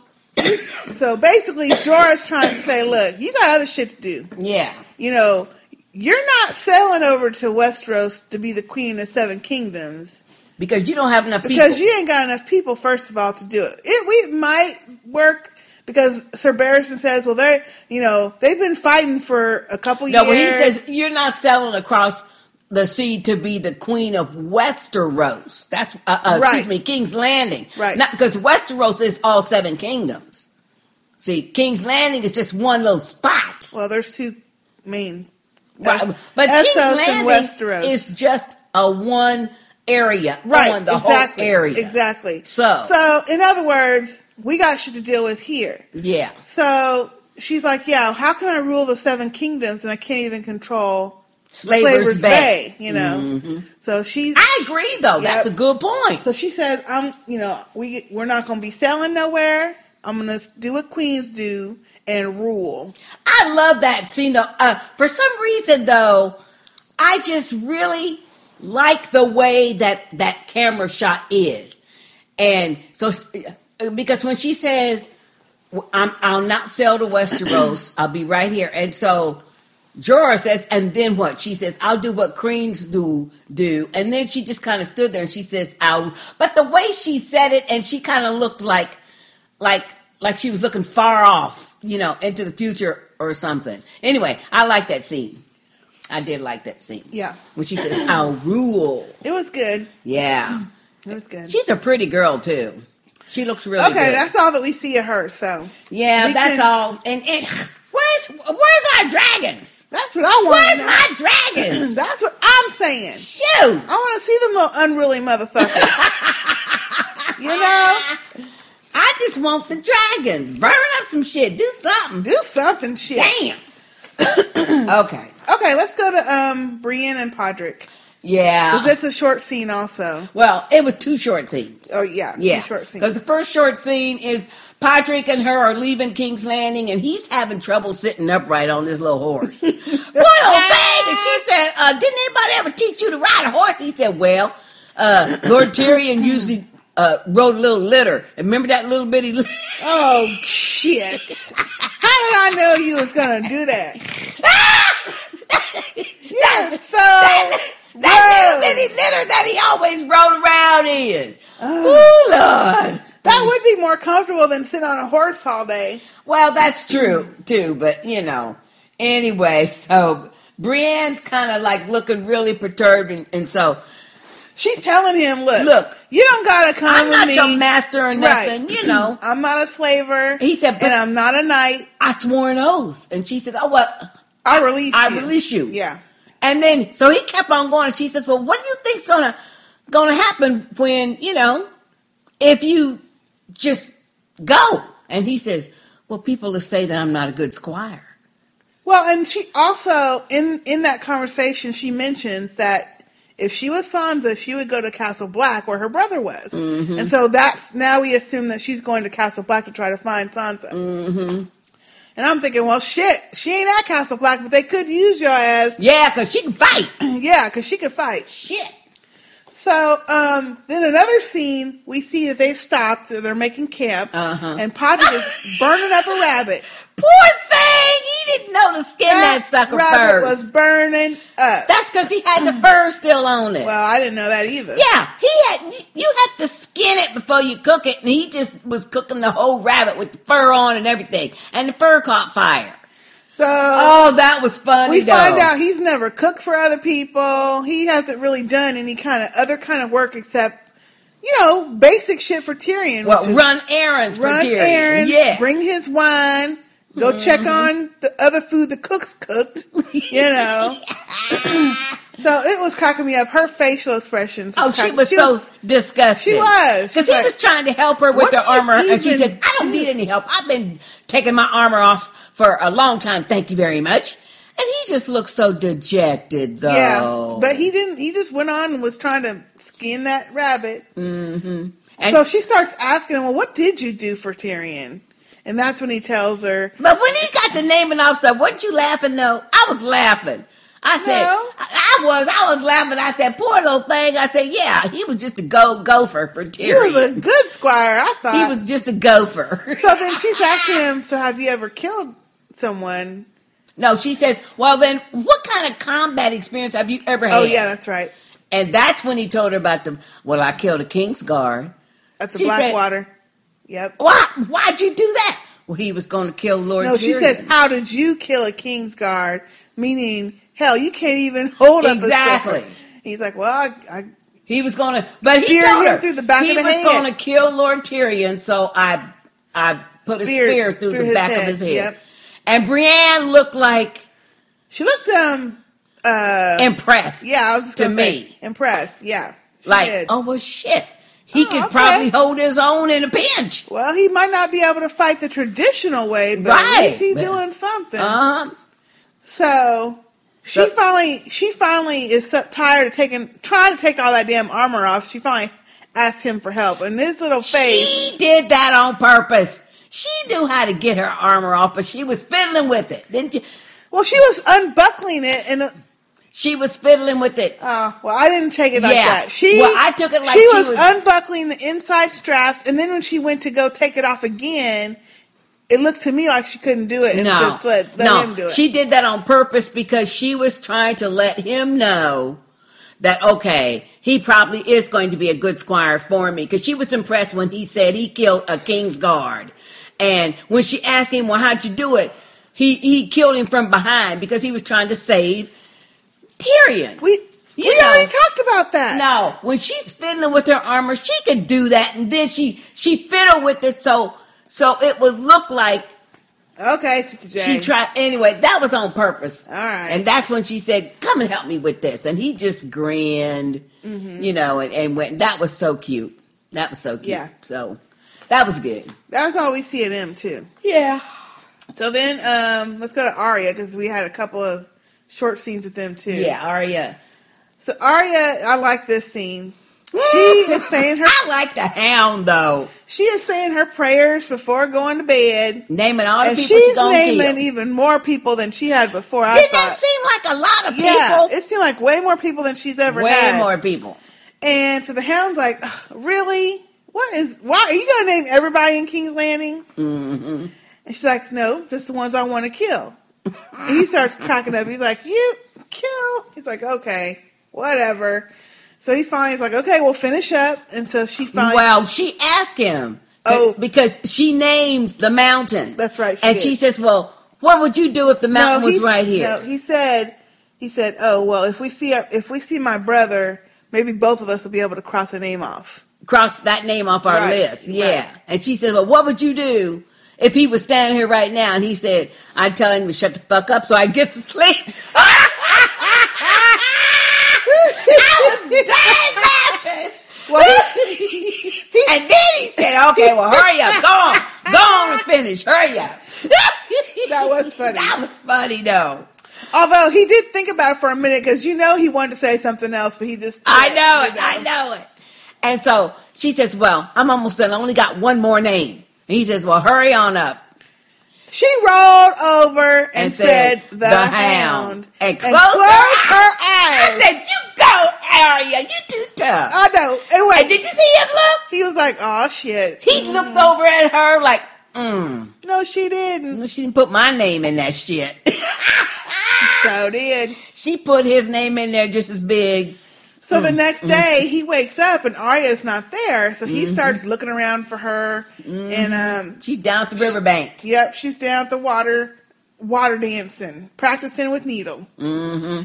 so basically, Jorah's trying to say, look, you got other shit to do. Yeah. You know, you're not sailing over to Westeros to be the queen of seven kingdoms Because you don't have enough people. because you ain't got enough people. First of all, to do it, it we might work. Because Sir Barristan says, well, they're, you know, they've been fighting for a couple no, years. when he says you're not selling across the seed to be the queen of Westeros. That's uh, uh, Right. excuse me, King's Landing. Right. Not because Westeros is all seven kingdoms. See, King's Landing is just one little spot. Well, there's two main. Right. But Essos King's and Landing Westeros. is just a one area. Right, on the exactly, whole area. Exactly. So, So, in other words, we got shit to deal with here. yeah. So she's like, "Yeah, how can I rule the seven kingdoms and I can't even control Slaver's Bay. You know." Mhm. So she's. I agree, though. That's a good point. So she says, "I'm, you know, we we're not going to be selling nowhere. I'm going to do what queens do and rule." I love that scene though. Uh, for some reason though, I just really like the way that that camera shot is. And so, because when she says, I'm, I'll not sell to Westeros, I'll be right here. And so Jorah says, and then what? She says, I'll do what queens do, do. And then she just kind of stood there and she says, I'll, but the way she said it and she kind of looked like, like, like she was looking far off, you know, into the future or something. Anyway, I like that scene. I did like that scene. Yeah. When she says, I'll rule. It was good. Yeah. It was good. She's a pretty girl too. She looks really good. okay, good. that's all that we see of her. So yeah, we that's can- all. And, and where's where's our dragons? That's what I want. Where's my dragons? That's what I'm saying. Shoot! I want to see them little unruly motherfuckers. you know, I just want the dragons. Burn up some shit. Do something. do something, shit. Damn. okay. Okay, let's go to um Brienne and Podrick. Yeah. Because it's a short scene, also. Well, it was two short scenes. Oh yeah, Yeah. two short scenes. Because the first short scene is Podrick and her are leaving King's Landing, and he's having trouble sitting upright on this little horse. Poor old thing. And she said, uh, "Didn't anybody ever teach you to ride a horse?" He said, "Well, uh, Lord Tyrion usually uh, rode a little litter. And remember that little bitty?" Litter? Oh shit! How did I know you was gonna do that? You're so that little bitty litter that he always rode around in. Ooh, Lord. That would be more comfortable than sitting on a horse all day. Well, that's true too, but you know. Anyway, so Brienne's kind of like looking really perturbed, and, and so She's telling him, "Look, Look, you don't gotta come I'm with not me. your master or nothing, Right. you know. I'm not a slaver. He said, but and I'm not a knight. I swore an oath, and she said, "Oh well, I release I you. release you." Yeah. And then so he kept on going, and she says, "Well, what do you think's gonna gonna happen when you know if you just go?" And he says, "Well, people will say that I'm not a good squire." Well, and she also in in that conversation she mentions that if she was Sansa, she would go to Castle Black where her brother was, Mhm. and so that's now we assume that she's going to Castle Black to try to find Sansa. Mm-hmm. And I'm thinking, well, shit, she ain't at Castle Black, but they could use your ass. Yeah, because she can fight. yeah, because she can fight. Shit. So um, then another scene, we see that they've stopped. They're making camp, Uh-huh. and Podrick is burning up a rabbit. Poor thing! He didn't know to skin that, sucker rabbit first. was burning up. That's because he had the fur still on it. Well, I didn't know that either. Yeah, he had. You have to skin it before you cook it, and he just was cooking the whole rabbit with the fur on and everything, and the fur caught fire. So Oh, that was funny. we though. find out he's never cooked for other people. He hasn't really done any kind of other kind of work except, you know, basic shit for Tyrion. Well, run errands for Tyrion. errands, Yeah. Mm-hmm. bring his wine, go check on the other food the cooks cooked. You know. so it was cracking me up. Her facial expressions. Oh, she was so disgusted. She was. because he was trying to help her with "What the armor, and she says, "I don't need any help. I've been taking my armor off for a long time. Thank you very much." And he just looked so dejected, though. Yeah, but he didn't. He just went on and was trying to skin that rabbit. Mm-hmm. so she starts asking him, "Well, what did you do for Tyrion?" And that's when he tells her. But when he got the naming off stuff, weren't you laughing though? I was laughing. I said, I, I was, I was laughing. I said, poor little thing. I said, yeah, he was just a go gopher for Tyrion. He was a good squire, I thought. He was just a gopher. So then she's asking him, "So have you ever killed someone?" No, she says, well, then what kind of combat experience have you ever oh, had? Oh yeah, that's right. And that's when he told her about the, well, I killed a King's Guard. At the She said- Blackwater. Yep. Why? Why'd you do that? Well, he was going to kill Lord No, she said, "How did you kill a king's guard?" Meaning, hell, you can't even hold up Exactly. a sword. He's like, "Well, I, I He was going to, but he told him her through the back he of the was going to kill Lord Tyrion. So I, I put Spear a spear through, through the back head, of his head. yep. And Brienne looked like she looked um uh impressed. Yeah, I was just to me. say, impressed. Yeah, like, did. oh well, shit. He could okay. probably hold his own in a pinch. Well, he might not be able to fight the traditional way, but at Right. least he's doing something. Um, So she So- finally, she finally is so tired of taking, trying to take all that damn armor off. She finally asked him for help, and his little face. She did that on purpose. She knew how to get her armor off, but she was fiddling with it, didn't you? Well, she was unbuckling it, and uh, she was fiddling with it. Oh, well, I didn't take it like Yeah. that. She, Well, I took it like she she was, was- unbuckling the inside straps, and then when she went to go take it off again, it looked to me like she couldn't do it. And No, just let, let no, him do it. she did that on purpose because she was trying to let him know that okay, he probably is going to be a good squire for me because she was impressed when he said he killed a king's guard, and when she asked him, "Well, how'd you do it?" He he killed him from behind because he was trying to save Tyrion. We You we know. already talked about that. No, when she's fiddling with her armor, she could do that, and then she she fiddled with it so so it would look like Okay, Sister Jane. she tried. Anyway, that was on purpose. All right. and that's when she said, "Come and help me with this," and he just grinned, Mhm. you know, and, and went. That was so cute. That was so cute. Yeah. So that was good. That's all we see of them too. Yeah. So then, um, let's go to Arya because we had a couple of short scenes with them too. Yeah, Arya. So Arya, I like this scene. She is saying her. I like the hound though. She is saying her prayers before going to bed. Naming all the and people she's she's naming kill. even more people than she had before. I Didn't thought. that seem like a lot of people? Yeah, it seemed like way more people than she's ever Way had. Way more people. And so the hound's like, really? What is? Why are you gonna name everybody in King's Landing? Mm-hmm. And she's like, no, just the ones I want to kill. and he starts cracking up. He's like, you kill. He's like, okay, whatever. So he finally is like, okay, we'll finish up. And so she finally. Well, she asked him. Oh. because she names the mountain. That's right. and did. she says, "Well, what would you do if the mountain was right here?" No, he said, he said, oh well, if we see if we see my brother, maybe both of us will be able to cross a name off. Cross that name off our Right, list. Yeah. And she said, "Well, what would you do if he was standing here right now?" And he said, "I'd tell him to shut the fuck up so I get some sleep." I was dying laughing. and then he said, "Okay, well, hurry up, go on, go on and finish, hurry up." that was funny. That was funny though. Although he did think about it for a minute because you know he wanted to say something else, but he just I know you it. I know it. And so she says, "Well, I'm almost done. I only got one more name." And he says, "Well, hurry on up." She rolled over and, And said, said, "The, "The hound," Hound. And closed, closed her, her eyes. I said, "You go, Arya. You too tough." I know. And wait, And did you see him look? He was like, "Oh shit." He looked over at her like, "Mm." No, she didn't. No, she didn't put my name in that shit. she sure did. She put his name in there just as big. So the Mm, next mm. day he wakes up and Arya's not there, so he Mhm. starts looking around for her. And um, she's down at the riverbank. Yep, she's down at the water, water dancing, practicing with Needle. Mm-hmm.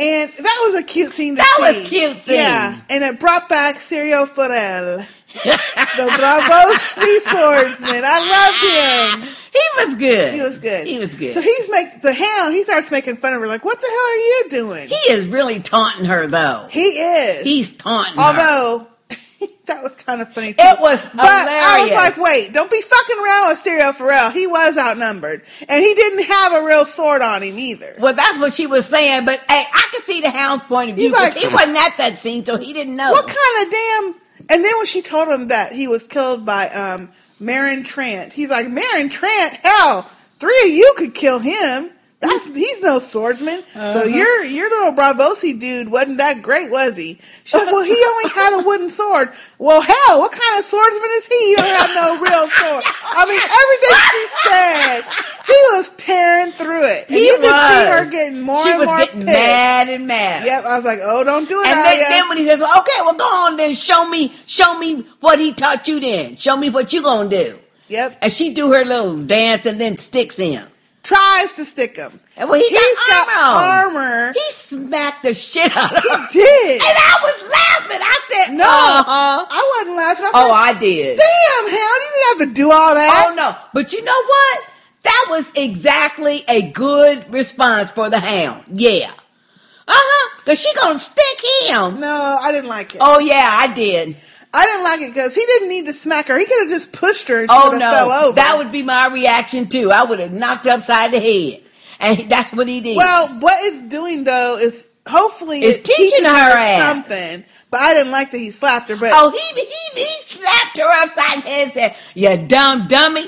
And that was a cute scene. That see. was cute scene. Yeah, and it brought back Syrio Forel, the Braavosi Swordsman. I loved him. He was good. He was good. He was good. So he's make the hound. He starts making fun of her, like, "What the hell are you doing?" He is really taunting her, though. He is. He's taunting her. Although that was kind of funny. Too. It was But I was like, wait, don't be fucking around with Syrio Forel. He was outnumbered, and he didn't have a real sword on him either. Well, that's what she was saying, but hey, I can see the hound's point of view He's like- because he wasn't at that scene, so he didn't know. What kind of damn? And then when she told him that he was killed by um Meryn Trant, he's like, Meryn Trant, hell, three of you could kill him. That's he's no swordsman. So Uh-huh. your your little Braavosi dude wasn't that great, was he? She's like, well, he only had a wooden sword. Well, hell, what kind of swordsman is he? He don't have no real sword. I mean, everything she said, he was tearing through it. And He you could see was. her getting more She and was more getting pissed. mad and mad. Yep, I was like, oh, don't do it, And then, then when he says, well, "Okay, well, go on then, show me, show me what he taught you. Then show me what you gonna do." Yep. And she do her little dance and then sticks him. Tries to stick him. And when he He's got, got armor, armor. he smacked the shit out of him. He did. And I was laughing. I said, No, uh-huh. I wasn't laughing. I Oh, said, I did. Damn, hell, you didn't have to do all that. Oh no! But you know what? That was exactly a good response for the hound. Yeah. Uh huh. Cause she gonna stick him. No, I didn't like it. Oh yeah, I did. I didn't like it because he didn't need to smack her. He could have just pushed her and she Oh would have fell no, over. that would be my reaction too. I would have knocked her upside the head, and that's what he did. well, what it's doing though is hopefully It's it teaching her ass. something. But I didn't like that he slapped her. But oh, he he he slapped her upside the head and said, "You dumb dummy."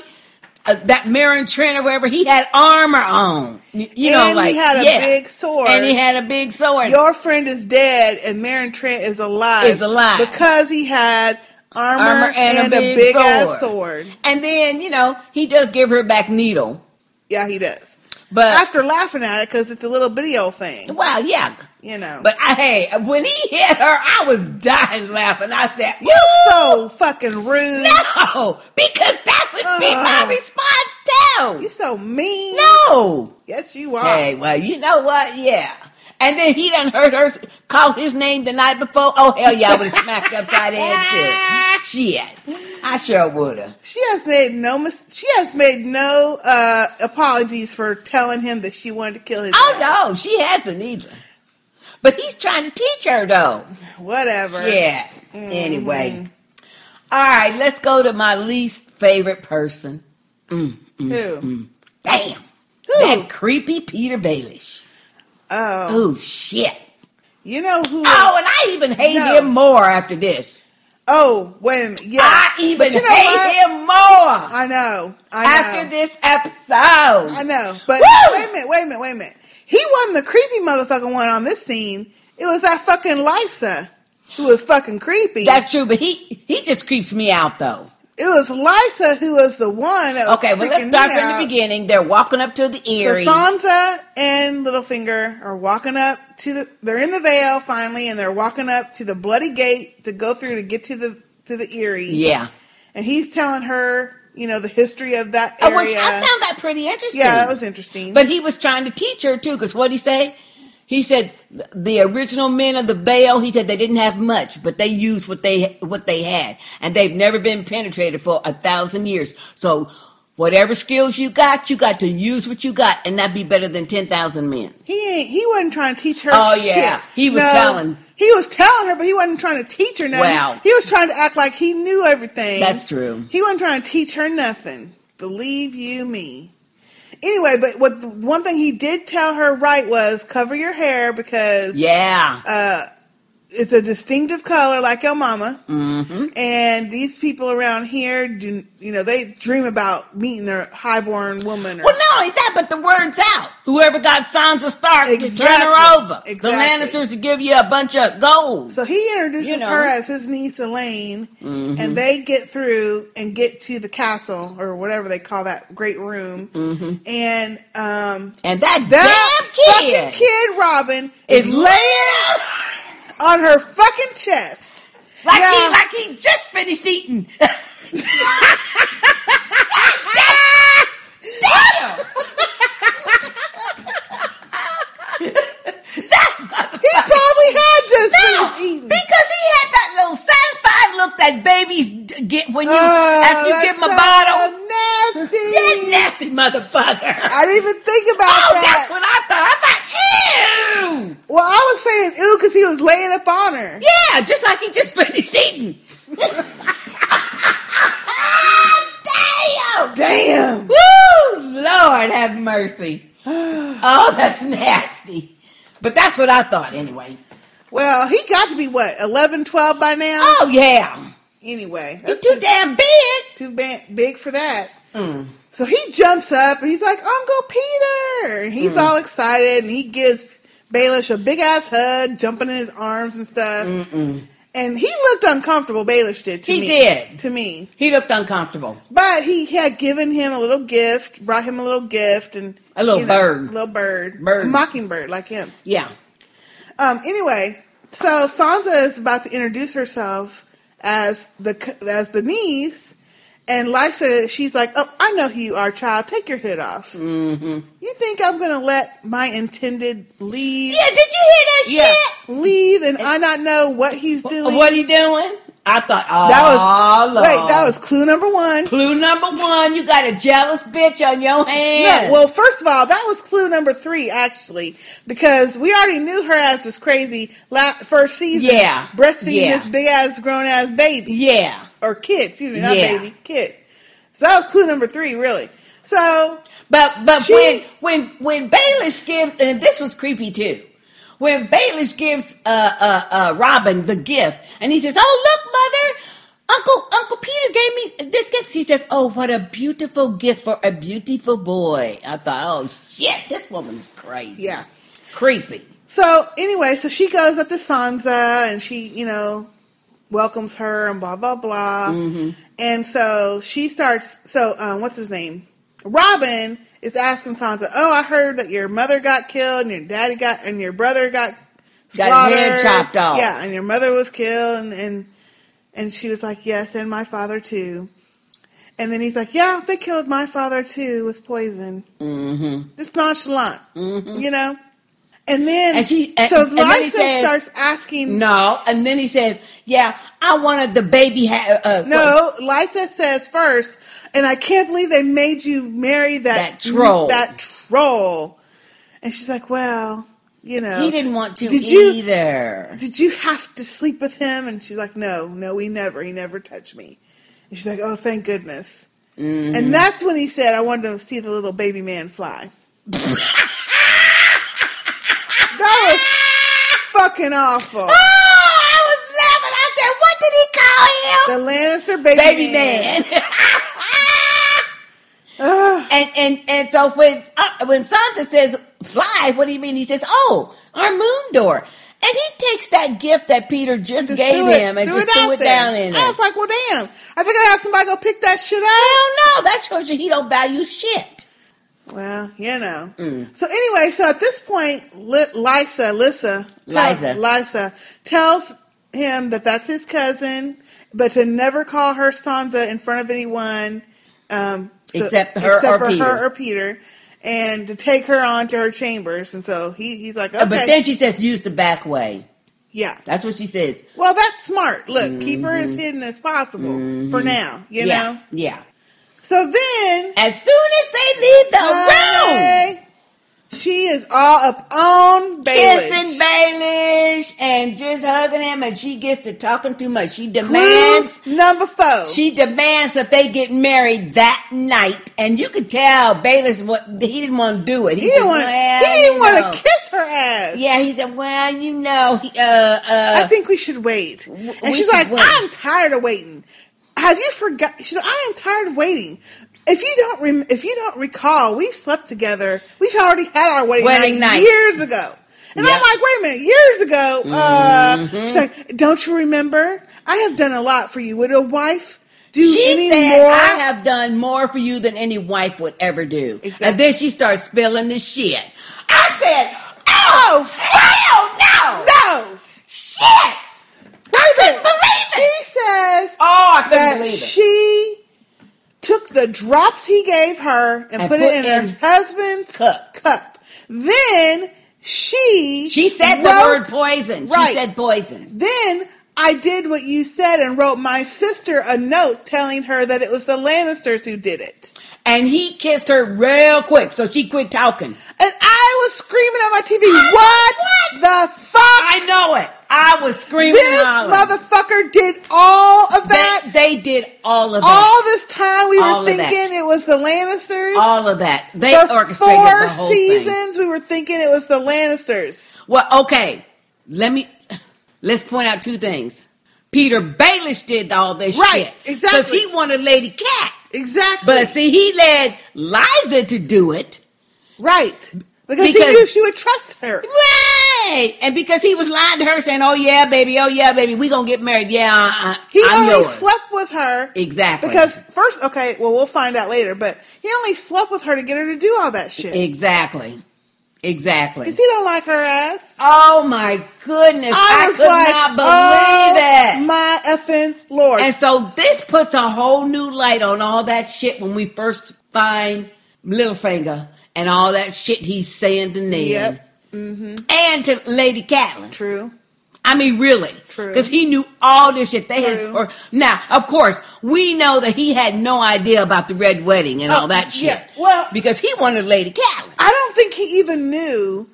Uh, that Meryn Trant or whatever, he had armor on. You, know, and like he had a yeah. big sword. and he had a big sword. Your friend is dead, and Meryn Trant is alive. Is alive. because he had armor, Armor and a and, big big sword. ass sword. And then, you know, he does give her back needle. Yeah, he does. But After laughing at it because it's a little old thing, well, yeah. you know. But I, hey, when he hit her, I was dying laughing. I said, you so fucking rude. No, because that would be my Uh-huh. response too. You so mean. No. Yes, you are. Hey, well, you know what? Yeah. And then he done heard her call his name the night before. Oh hell yeah, I would have smacked upside the head too. Shit, I sure would have. She has made no mis- she has made no uh, apologies for telling him that she wanted to kill his. Oh no, she hasn't either. But he's trying to teach her though. Whatever. Yeah. Mhm. Anyway. All right, let's go to my least favorite person. Mm, mm, Who? mm. Damn. That creepy Peter Baelish. Oh. Oh shit. You know who? Oh, and I even hate No. him more after this. Oh, wait a minute. Yeah. I even you know hate what? him more I know. I know. after this episode. I know. But Woo! wait a minute, wait a minute, wait a minute. He wasn't the creepy motherfucking one on this scene. It was that fucking Lysa who was fucking creepy. That's true, but he he just creeps me out though. It was Lysa who was the one that was Okay, well let's start from the beginning. They're walking up to the Eyrie. So. Sansa and Littlefinger are walking up to the. They're in the Vale finally, and they're walking up to the bloody gate to go through to get to the to the Eyrie. yeah. and he's telling her, you know, the history of that oh, area. was, I found that pretty interesting. yeah, that was interesting. But he was trying to teach her too, because what he say? He said the original men of the Vale. He said they didn't have much, but they used what they what they had, and they've never been penetrated for a thousand years. So whatever skills you got, you got to use what you got, and that'd be better than ten thousand men. he ain't. He wasn't trying to teach her. Oh, shit. yeah. He was No, telling- He was telling her, but he wasn't trying to teach her nothing. Wow. He was trying to act like he knew everything. That's true. He wasn't trying to teach her nothing. Believe you me. Anyway, but what one thing he did tell her right was cover your hair because Yeah. uh, it's a distinctive color like your mama. Mm-hmm. And these people around here, do you know, they dream about meeting a highborn woman. Or, Well, not only that, but the word's out. Whoever got Sansa Stark, you turn Exactly. her over. Exactly. The Lannisters will give you a bunch of gold. so he introduces You know. her as his niece Alayne, Mhm. and they get through and get to the castle or whatever they call that great room. Mhm. And um, And that, that damn kid kid Robin is is laying on her fucking chest. like he like he just finished eating. Damn! Damn! He probably had just finished eating. Because he had that little satisfied look that babies get when you Oh, after you give them a so bottle. Nasty. That nasty motherfucker. I didn't even think about oh, that. that's what I thought. I thought, ew. Well, I was saying ew because he was laying up on her. Yeah, just like he just finished eating. Damn! Damn. Woo! Lord have mercy. Oh, that's nasty. But that's what I thought anyway. Well, he got to be what 11, 12 by now. Oh yeah. Anyway, He's too damn big. too ba- big for that. Mm. So he jumps up and he's like, Uncle Peter. And he's Mm. all excited and he gives Baelish a big ass hug, jumping in his arms and stuff. Mm-mm. And he looked uncomfortable, Baelish did to He me. did. To me. He looked uncomfortable. But he had given him a little gift, brought him a little gift, and A little you know, bird. a little bird, Bird. a mockingbird like him. Yeah. Um. Anyway, so Sansa is about to introduce herself as the as the niece, and Lysa, she's like, "Oh, I know who you are, child. Take your hood off. Mm-hmm. You think I'm gonna let my intended leave? Yeah, did you hear that Yeah, shit? leave, and I not know what he's doing. What he doing? I thought, oh, That was Lord. wait. That was clue number one. clue number one. You got a jealous bitch on your hands. No, well, first of all, that was clue number three, actually, because we already knew her ass was crazy la- first season. Yeah. breastfeeding Yeah. this big ass grown ass baby. yeah, or kid, excuse me, not Yeah. baby, kid. So that was clue number three, really. So but but She- when when when Baelish gives, and this was creepy too. When Baelish gives uh, uh, uh, Robin the gift, and he says, "Oh look, mother." Uncle Uncle Peter gave me this gift. She says, "Oh, what a beautiful gift for a beautiful boy." I thought, "Oh shit, this woman's crazy." yeah. creepy. So anyway, so she goes up to Sansa and she, you know, welcomes her and blah blah blah. Mm-hmm. And so she starts. So um, what's his name? Robin is asking Sansa, "Oh, I heard that your mother got killed and your daddy got and your brother got Got head chopped off. Yeah, and your mother was killed, and and and she was like, "Yes, and my father too." And then he's like, "Yeah, they killed my father too with poison." Mm-hmm. Just nonchalant, you know. And then And she- and- so and Lysa says- starts asking. No, and then he says, "Yeah, I wanted the baby." Ha- uh, No, Lysa says first, and I can't believe they made you marry that, That troll. That troll. And she's like, well, you know, he didn't want to Did you- either. Did you have to sleep with him? And she's like, no, no, he never. He never touched me. And she's like, oh, thank goodness. Mhm. And that's when he said, I wanted to see the little baby man fly. that was fucking awful. Oh, I was laughing. I said, "What did he call him?" The Lannister baby, Baby man. man. and and and so when uh, when Sansa says fly, what do you mean? He says, "Oh, our moon door." And he takes that gift that Peter just, Just gave it- him and just it threw it there. down in there. I was like, well, damn. I think I have somebody go pick that shit up. Hell no, that shows you he don't value shit. Well, you know. Mm. So anyway, so at this point, Li- Lysa, Lissa, Liza. Lysa tells him that that's his cousin, but to never call her Sansa in front of anyone, um, so- Except her except or for Peter. her or Peter, and to take her on to her chambers. And so he, he's like, okay, But then she says, "Use the back way." yeah. That's what she says. Well, that's smart. Look, keep her as hidden as possible for Mhm. now. You yeah, know. yeah. So then, As soon as they leave the room, She is all up on Baelish. Kissing Baelish and just hugging him, and she gets to talking too much. She demands Clue number four. She demands that they get married that night, and you could tell Baelish what he didn't want to do it. He didn't want. "Well, he didn't want know." to kiss her ass. Yeah, he said, "Well, you know, he, uh, uh, I think we should wait. And she's like, wait. I'm tired of waiting. Have you forgot? She said, I am tired of waiting. If you don't, rem- if you don't recall, we've slept together. We've already had our wedding, Wedding night, night. years ago. And Yep. I'm like, wait a minute, years ago. Uh, Mhm. she's like, don't you remember? I have done a lot for you. Would a wife do she any said, more? I have done more for you than any wife would ever do. And then she starts spilling the shit. I said, oh, hell no! No! Shit! Oh, I couldn't believe it. She says oh, I that believe it. she took the drops he gave her and, And put, it in, in her husband's cup. cup. Then she She said the word poison. Right. She said poison. Then I did what you said and wrote my sister a note telling her that it was the Lannisters who did it. And he kissed her real quick, so she quit talking. And I was screaming on my TV, what, what, the fuck? I know it. I was screaming This motherfucker did all of that. They, they did all of that. all this time we All were thinking it was the Lannisters. all of that. They For orchestrated four the whole thing. seasons, we were thinking it was the Lannisters. Well, okay. Let me let's point out two things. Peter Baelish did all this Right, shit. exactly. Because he wanted Lady Cat. Exactly. But see, he led Liza to do it. Right. Because, he knew she would trust her. Right. And because he was lying to her saying, Oh yeah, baby, oh yeah, baby, we gonna get married. Yeah, uh, He I'm only slept with her Exactly. because first, okay, well, we'll find out later, but he only slept with her to get her to do all that shit. Exactly. Exactly. Because he don't like her ass. Oh my goodness. I, I was could like, not believe oh it. my effing lord. And so this puts a whole new light on all that shit when we first find Littlefinger and all that shit he's saying to Ned. Yep. Mm-hmm. And to Lady Catelyn. True. I mean, really. True. Because he knew all this shit. They had, True. or now, of course, we know that he had no idea about the red wedding and Oh, all that shit. yeah. Well- because he wanted Lady Catelyn. I don't think he even knew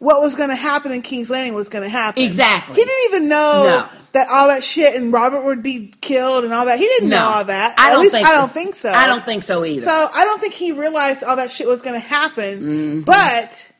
what was going to happen in King's Landing was going to happen. Exactly. He didn't even know No. That all that shit and Robert would be killed and all that. He didn't No. know all that. I At don't least think I don't think so. I don't think so either. So I don't think he realized all that shit was going to happen. Mhm. But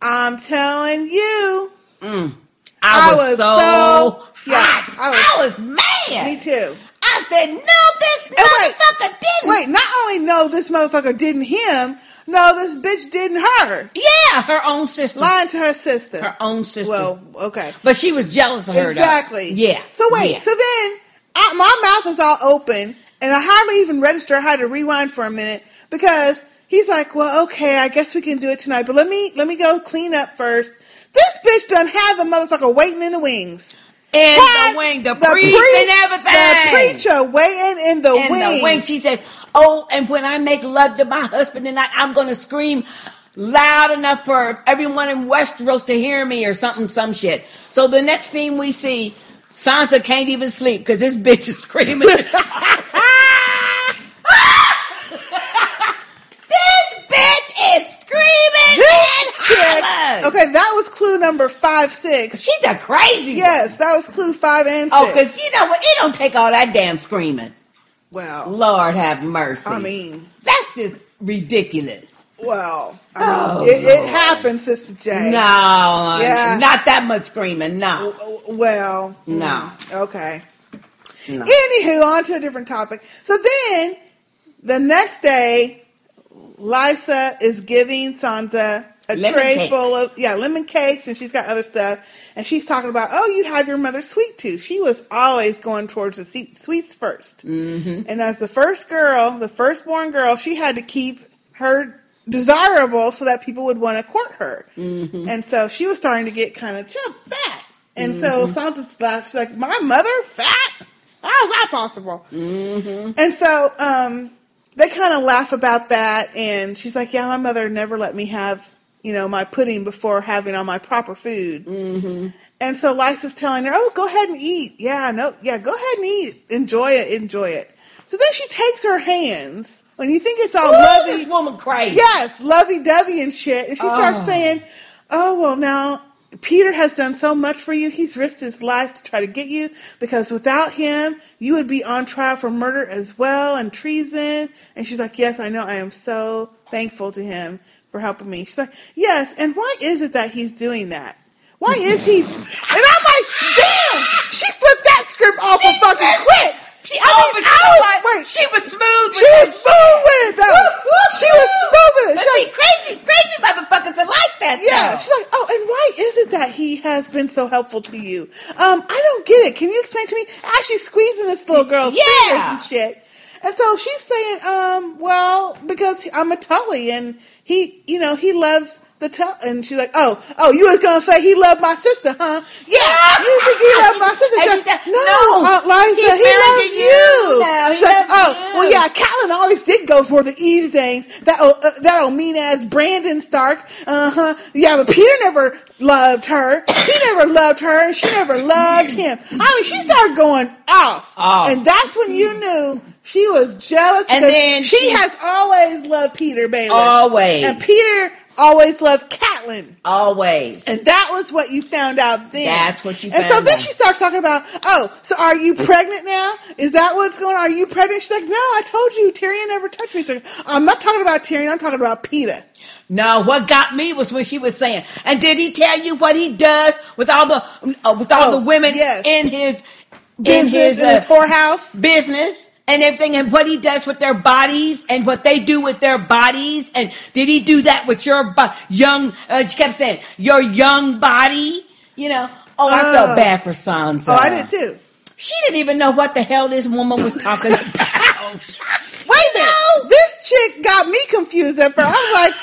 I'm telling you, Mm. I, was, so, so- yeah, hot. I I was- was, mad. me too. I said, no, this And wait, motherfucker didn't. Wait, not only no, this motherfucker didn't him. No, this bitch didn't her. Yeah, her own sister. Lying to her sister. Her own sister. Well, okay. but she was jealous of her. though. Exactly. Yeah. So wait. Yeah. So then I, my mouth is all open, and I hardly even register. I had to rewind for a minute because he's like, "Well, okay, I guess we can do it tonight, but let me let me go clean up first. This bitch done had the motherfucker waiting in the wings. In Had the wing, the, priest, and everything. The preacher waiting in the in wing. the wing. She says, "Oh, and when I make love to my husband tonight, I'm going to scream loud enough for everyone in Westeros to hear me, or something, some shit." So the next scene we see, Sansa can't even sleep because this bitch is screaming. this bitch is screaming This chick. Okay, that was clue number five, six. She's a crazy. Yes, that was clue five and six. Oh, because you know what? It don't take all that damn screaming. well, Lord have mercy. I mean, that's just ridiculous. well, I mean, Oh, it, it happened, Sister J. No, Yeah. not that much screaming. No, Well, No. mm, Okay. no. Anywho, on to a different topic. So then, the next day, Lysa is giving Sansa a Lemon tray cakes. full of yeah lemon cakes, and she's got other stuff. And she's talking about, oh, you have your mother's sweet tooth. She was always going towards the sweets 1st Mm-hmm. And as the first girl, the firstborn girl, she had to keep her desirable so that people would want to court her. Mm-hmm. And so she was starting to get kind of chub fat. And so Sansa's laughed. She's like, "My mother fat? How is that possible?" Mm-hmm. And so um, they kind of laugh about that. And she's like, "Yeah, my mother never let me have, you know, my pudding before having all my proper food." Mm-hmm. And so Lysa's telling her, "Oh, go ahead and eat. Yeah, no, yeah, go ahead and eat. Enjoy it. Enjoy it." So then she takes her hands when you think it's all Ooh, lovey, this woman crazy. Yes, lovey dovey and shit. And she starts Oh. saying, "Oh well, now Peter has done so much for you. He's risked his life to try to get you because without him, you would be on trial for murder as well and treason." And she's like, "Yes, I know. I am so thankful to him for helping me." She's like, "Yes, and why is it that he's doing that?" Why is he? And I'm like, damn! She flipped that script off a fucking quick. She, I oh, mean, you was- what? wait. She was smooth. She was smooth with it. She was smooth with it. She's like, crazy, crazy motherfuckers are like that. yeah. though. She's like, oh, and why is it that he has been so helpful to you? Um, I don't get it. Can you explain to me? Actually, squeezing this little girl's Yeah. fingers and shit. And so she's saying, um, well, because I'm a Tully and he, you know, he loves the Tully. And she's like, oh, oh, you was gonna say he loved my sister, huh? Yeah, you think he loved my sister? She said, no, "No, Aunt Liza, he loves you. you now. He She's like, loves oh, you." well, yeah, Catelyn always did go for the easy things. That uh, that old mean ass Brandon Stark. Uh huh. Yeah, but Peter never loved her. He never loved her, and she never loved him. I mean, she started going off, Off. and that's when you knew she was jealous. And then she, she- has always loved Peter Bailey. Always. and Peter always loved Catelyn. Always. And that was what you found out then. That's what you And so then out. she starts talking about, oh, so are you pregnant now? Is that what's going on? Are you pregnant? She's like, no, I told you, Tyrion never touched me. She's like, I'm not talking about Tyrion, I'm talking about Peter. No, what got me was when she was saying, and did he tell you what he does with all the uh, with all Oh, the women yes. in his Business in his whorehouse? business and everything, and what he does with their bodies and what they do with their bodies, and did he do that with your bo- young? Uh, she kept saying your young body, you know. Oh, I Oh. felt bad for Sansa. Oh, I did too. She didn't even know what the hell this woman was talking about. Wait a minute. This chick got me confused at first. I was like,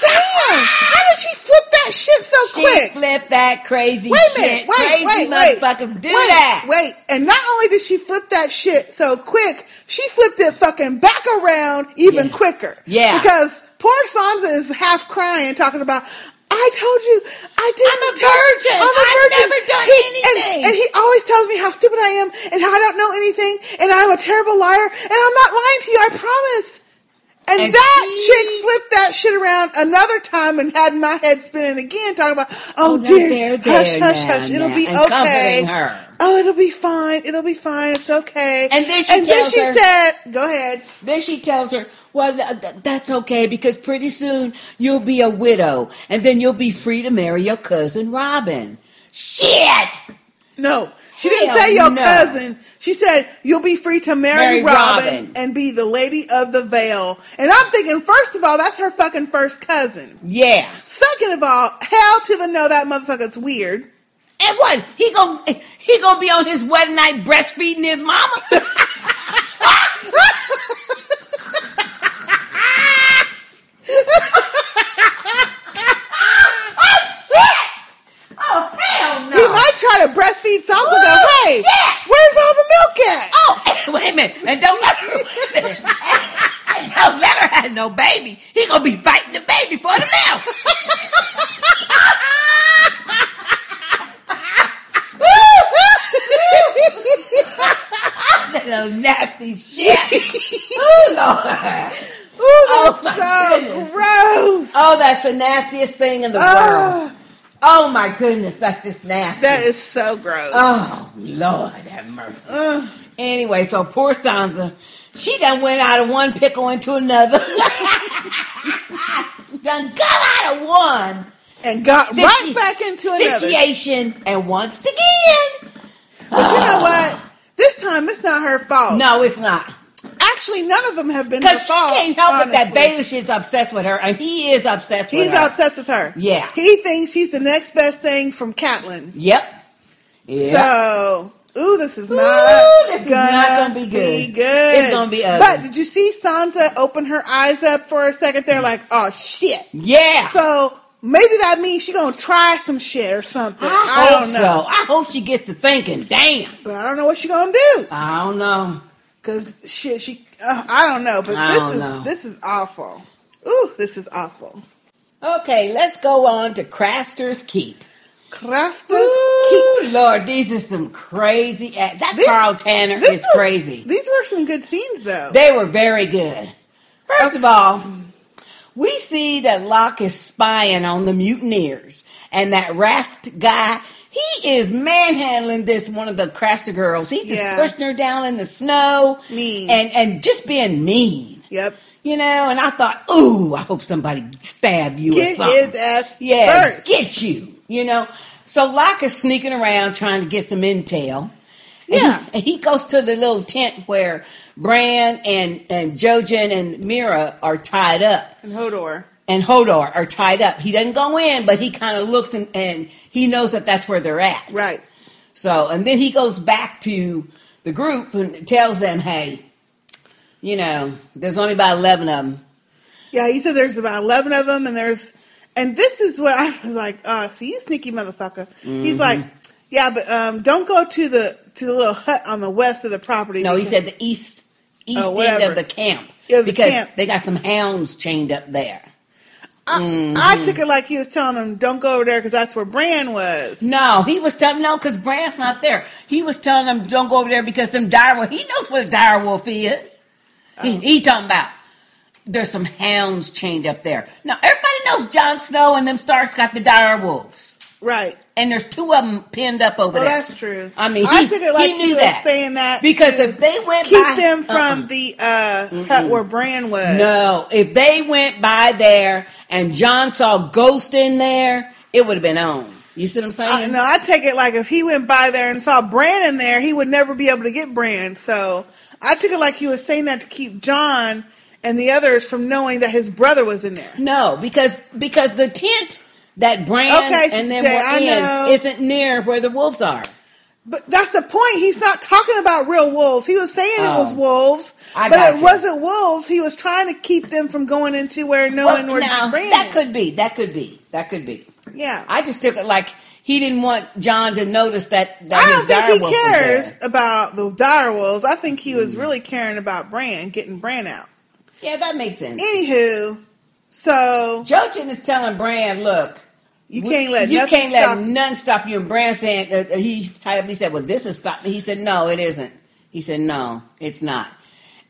damn, how did she flip that shit so quick? She quick? flipped that crazy Wait a minute. shit. Wait, crazy wait, wait. motherfuckers do wait, that. Wait, and not only did she flip that shit so quick, she flipped it fucking back around even quicker. Yeah. Because poor Sansa is half crying, talking about. I told you, I didn't. I'm a virgin. I'm a I've never done He- anything. And, and he always tells me how stupid I am and how I don't know anything and I'm a terrible liar and I'm not lying to you. I promise. And, And that she- chick flipped that shit around another time and had my head spinning again, talking about, oh, Oh, now dear, they're there hush, hush, now, hush, it'll be and okay. Oh, it'll be fine. It'll be fine. It's okay. And then she tells she her- said, go ahead. Then she tells her, "Well, th- th- that's okay because pretty soon you'll be a widow, and then you'll be free to marry your cousin Robin." Shit! No, she didn't say your no. cousin. She said you'll be free to marry, Marry Robin, Robin. and be the lady of the Vale. And I'm thinking, first of all, that's her fucking first cousin. Yeah. Second of all, hell to the no, that motherfucker's weird. And what? He gon' he gonna be on his wedding night breastfeeding his mama? oh shit! Oh hell no! He might try to breastfeed Sansa. Oh, Go, hey, shit! where's all the milk at? Oh, wait a minute. And don't let her, don't let her have no baby. He gonna be fighting the baby for the milk. Little nasty shit. Oh, Lord. Oh, that's so goodness. gross. Oh, that's the nastiest thing in the Oh. world. Oh, my goodness. That's just nasty. That is so gross. Oh, Lord have mercy. Ugh. Anyway, so poor Sansa, she done went out of one pickle into another. done got out of one and got Situ- right back into another. situation, and once again, But you know ah. what? This time it's not her fault. no, it's not. Actually, none of them have been Because she fault. can't help it that honestly. Baelish is obsessed with her, and he is obsessed with He's her. obsessed with her. Yeah. He thinks he's the next best thing from Catelyn. Yep. Yep. So, ooh, this is not. Ooh, this is not gonna be good. good. It's gonna be ugly. But did you see Sansa open her eyes up for a second? They're like, oh shit. Yeah. So maybe that means she's gonna try some shit or something. I, I, hope don't know. so. I hope she gets to thinking. Damn. But I don't know what she's gonna do. I don't know. Cause shit, she. Uh, I don't know. But I this is know. this is awful. Ooh, this is awful. Okay, let's go on to Craster's Keep. Craster's Ooh, Lord, these are some crazy. That This- Karl Tanner is was- crazy. These were some good scenes, though. They were very good. First of all, we see that Locke is spying on the mutineers, and that Rast guy, he is manhandling this one of the Craster girls. He's just Yeah. pushing her down in the snow, Mean. and and just being mean. Yep. You know, and I thought, ooh, I hope somebody stab you or something. his ass yeah, first. get you. You know, so Locke is sneaking around trying to get some intel. Yeah, and he goes to the little tent where Bran and and Jojen and Meera are tied up, And Hodor. And Hodor are tied up. He doesn't go in, but he kind of looks and, and he knows that that's where they're at. Right. So, and then he goes back to the group and tells them, "Hey, you know, there's only about eleven of them. Yeah, he said there's about eleven of them, and there's, and this is what I was like. oh, see, you sneaky motherfucker. He's Mhm. like, yeah, but um, don't go to the to the little hut on the west of the property. No, he said the east east Oh, end of the camp the because camp. they got some hounds chained up there." I Mhm. took it like he was telling him, don't go over there because that's where Bran was. No, he was telling no, because Bran's not there. He was telling them don't go over there because them direwolf. He knows what a direwolf is. He, he talking about there's some hounds chained up there. Now everybody knows Jon Snow and them Starks got the direwolves, right? And there's two of them pinned up over Well, there. that's true. I mean, I he, took it like he knew he was that saying that because if they went keep by, them from uh-uh. the uh, hut where Bran was. No, if they went by there and Jon saw Ghost in there, it would have been on. You see what I'm saying? I, no, I take it like if he went by there and saw Bran in there, he would never be able to get Bran. So I took it like he was saying that to keep Jon and the others from knowing that his brother was in there. No, because because the tent that Bran Okay, and then Jay, in know. isn't near where the wolves are. But that's the point. He's not talking about real wolves. He was saying it was Oh. wolves, I but it you. wasn't wolves. He was trying to keep them from going into where no Well, where now, Bran that is. could be. That could be. That could be. Yeah. I just took it like he didn't want Jon to notice that that I don't think he cares about the dire wolves. I think he was really caring about Bran, getting Bran out. Yeah, that makes sense. Anywho, so Jojen is telling Bran, "Look, You can't let you nothing can't let stop- nothing stop you." And Bran saying uh, he tied up. He said, "Well, this is stop me." He said, "No, it isn't." He said, "No, it's not."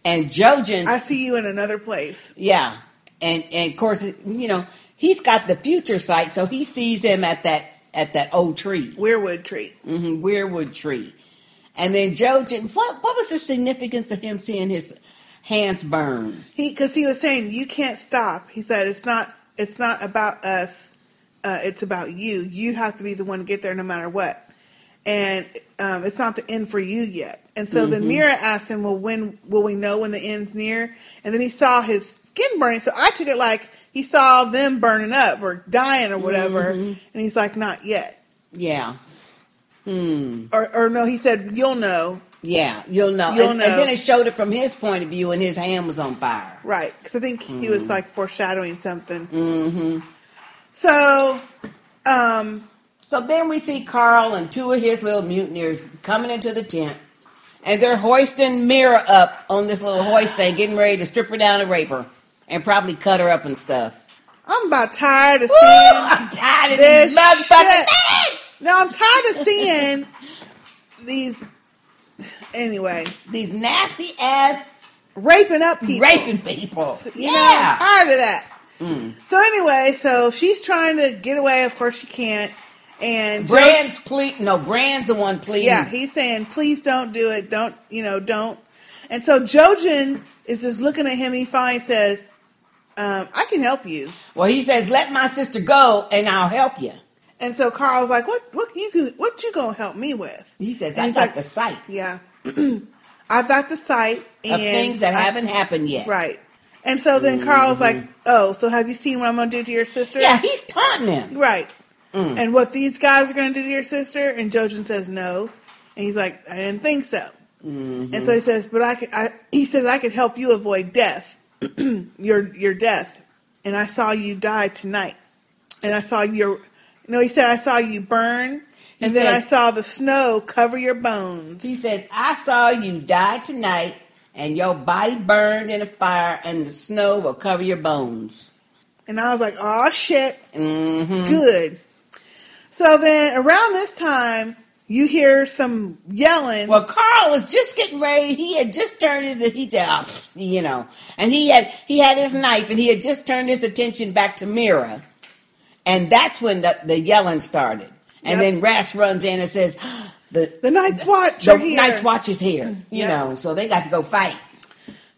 And Jojen, I see you in another place. Yeah, and and of course, you know, he's got the future sight, so he sees him at that at that old tree, Weirwood tree. hmm Weirwood tree. And then Jojen, what what was the significance of him seeing his hands burn? He because he was saying you can't stop. He said it's not it's not about us. Uh, it's about you. You have to be the one to get there no matter what. And um, it's not the end for you yet. And so then Mhm. Meera asked him, "Well, when will we know when the end's near?" And then he saw his skin burning. So I took it like he saw them burning up or dying or whatever. Mhm. And he's like, "Not yet." Yeah. Hmm. Or, or no, he said, "You'll know." Yeah, you'll know. You'll and, know. and then it showed it from his point of view, and his hand was on fire. Right, because I think he was Mhm. like foreshadowing something. Mm-hmm. So, um, so then we see Karl and two of his little mutineers coming into the tent, and they're hoisting Meera up on this little hoist thing, getting ready to strip her down and rape her, and probably cut her up and stuff. I'm about tired of Woo, seeing. I'm tired of this these motherfuckers. shit. No, I'm tired of seeing these. Anyway, these nasty ass raping up people, raping people. You know, Yeah. I'm tired of that. Mm. So anyway, so she's trying to get away. Of course, she can't. And Bran's ple- no, Bran's the one pleading. Yeah, he's saying, please don't do it. Don't, you know, don't. And so Jojen is just looking at him. He finally says, um, I can help you. Well, he says, "Let my sister go, and I'll help you." And so Karl's like, what, what you can, what you gonna help me with? He says, "I got like, the sight Yeah. I've got the sight and of things that I- haven't happened yet." Right. And so then Karl's like, oh, so have you seen what I'm going to do to your sister? Yeah, he's taunting him. Right. Mm. And what these guys are going to do to your sister? And Jojen says no. And he's like, I didn't think so. Mhm. And so he says, but I could, I, he says, I could help you avoid death, your, your death. And I saw you die tonight. And I saw your, no, he said, I saw you burn. He And then I saw the snow cover your bones. He says, "I saw you die tonight, and your body burned in a fire, and the snow will cover your bones." And I was like, oh shit. Mm-hmm. Good. So then around this time, you hear some yelling. Well, Karl was just getting ready. He had just turned his he uh, you know, and he had he had his knife, and he had just turned his attention back to Meera, and that's when the, the yelling started. And Yep. then Rast runs in and says, "The the Night's Watch the here." Night's Watch is here." You Yep. know, so they got to go fight.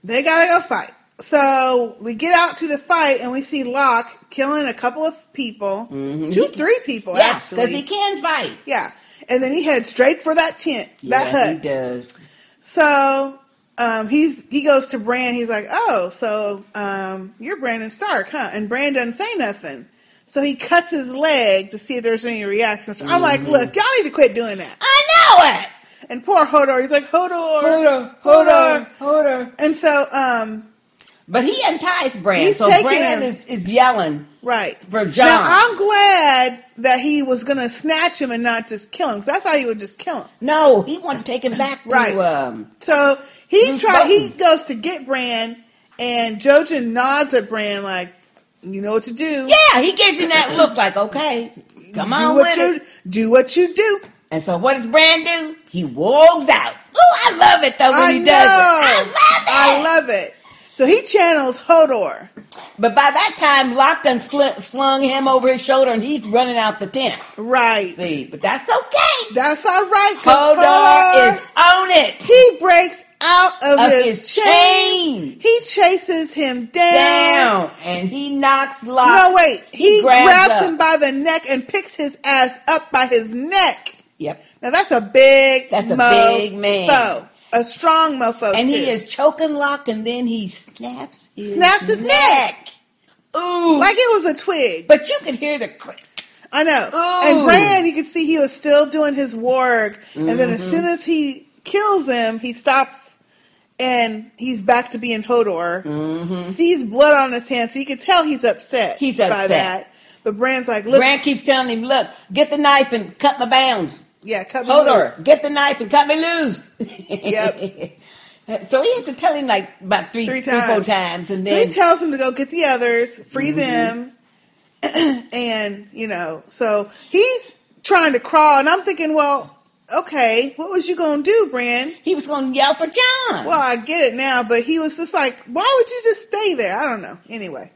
They gotta go fight. So we get out to the fight and we see Locke killing a couple of people, two, three people Mm-hmm. Yeah, actually, because he can fight. Yeah, and then he heads straight for that tent, that hut. he does. So um, he's he goes to Bran. He's like, "Oh, so um, you're Brandon Stark, huh?" And Bran doesn't say nothing. So he cuts his leg to see if there's any reaction. So I'm like, Mhm. "Look, y'all need to quit doing that." I know it. And poor Hodor, he's like, "Hodor, Hodor, Hodor, Hodor." And so, um, But he unties Bran, He's so taking Bran him. is, is yelling right for Jon. Now I'm glad that he was gonna snatch him and not just kill him. Because I thought he would just kill him. no, he wanted to take him back to Right. um, So he Bruce try he goes to get Bran, and Jojen nods at Bran like, "You know what to do." Yeah, he gives him that look like, okay, come do on with you it. do. What you do. And so what does Bran do? He walks out. Oh, I love it though when I he know. does it. I love it. I love it. So he channels Hodor. But by that time, Locke done sl- slung him over his shoulder and he's running out the tent. Right. See, but that's okay. That's all right. Hodor is on it. He breaks out of, Of his, his chain. chain. He chases him down. Down. And he knocks Locke. No, wait. He, grabs grabs, him by the neck and picks his ass up by his neck. Yep. Now that's a big That's a big man. A strong mofo. And he is choking Locke, and then he snaps his snaps his neck. Ooh. Like it was a twig. But you could hear the crack. I know. Ooh. And Bran, you could see he was still doing his work. And then as Mhm. soon as he kills him, he stops and he's back to being Hodor. Sees blood on his hand, so you can tell he's upset. He's by upset. that. But Bran's like, look, Bran keeps telling him, look, get the knife and cut my bounds. Yeah, cut me Hodor, loose. get the knife and cut me loose. Yep. so he has to tell him like about three, Three three, four times. times, and So then he tells him to go get the others, free Mhm. them, and you know, so he's trying to crawl, and I'm thinking, well, okay, what was you gonna do, Bran? he was going to yell for Jon. Well, I get it now, but he was just like, why would you just stay there? I don't know. Anyway,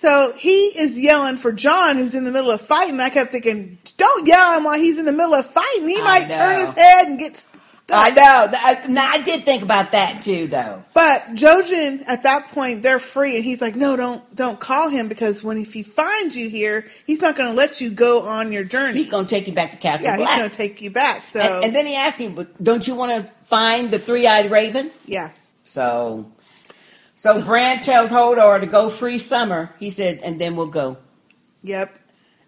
so he is yelling for Jon, who's in the middle of fighting. I kept thinking, don't yell at him while he's in the middle of fighting. He I might know. turn his head and get. I know. I, now, I did think about that too, though. But Jojen, at that point, they're free, and he's like, "No, don't, don't call him because when if he finds you here, he's not going to let you go on your journey. He's going to take you back to Castle yeah, he's going to take you back. So, and, and then he asked him, "But don't you want to find the three-eyed raven?" yeah, So, so Bran tells Hodor to go free Summer. He said, and then we'll go. yep.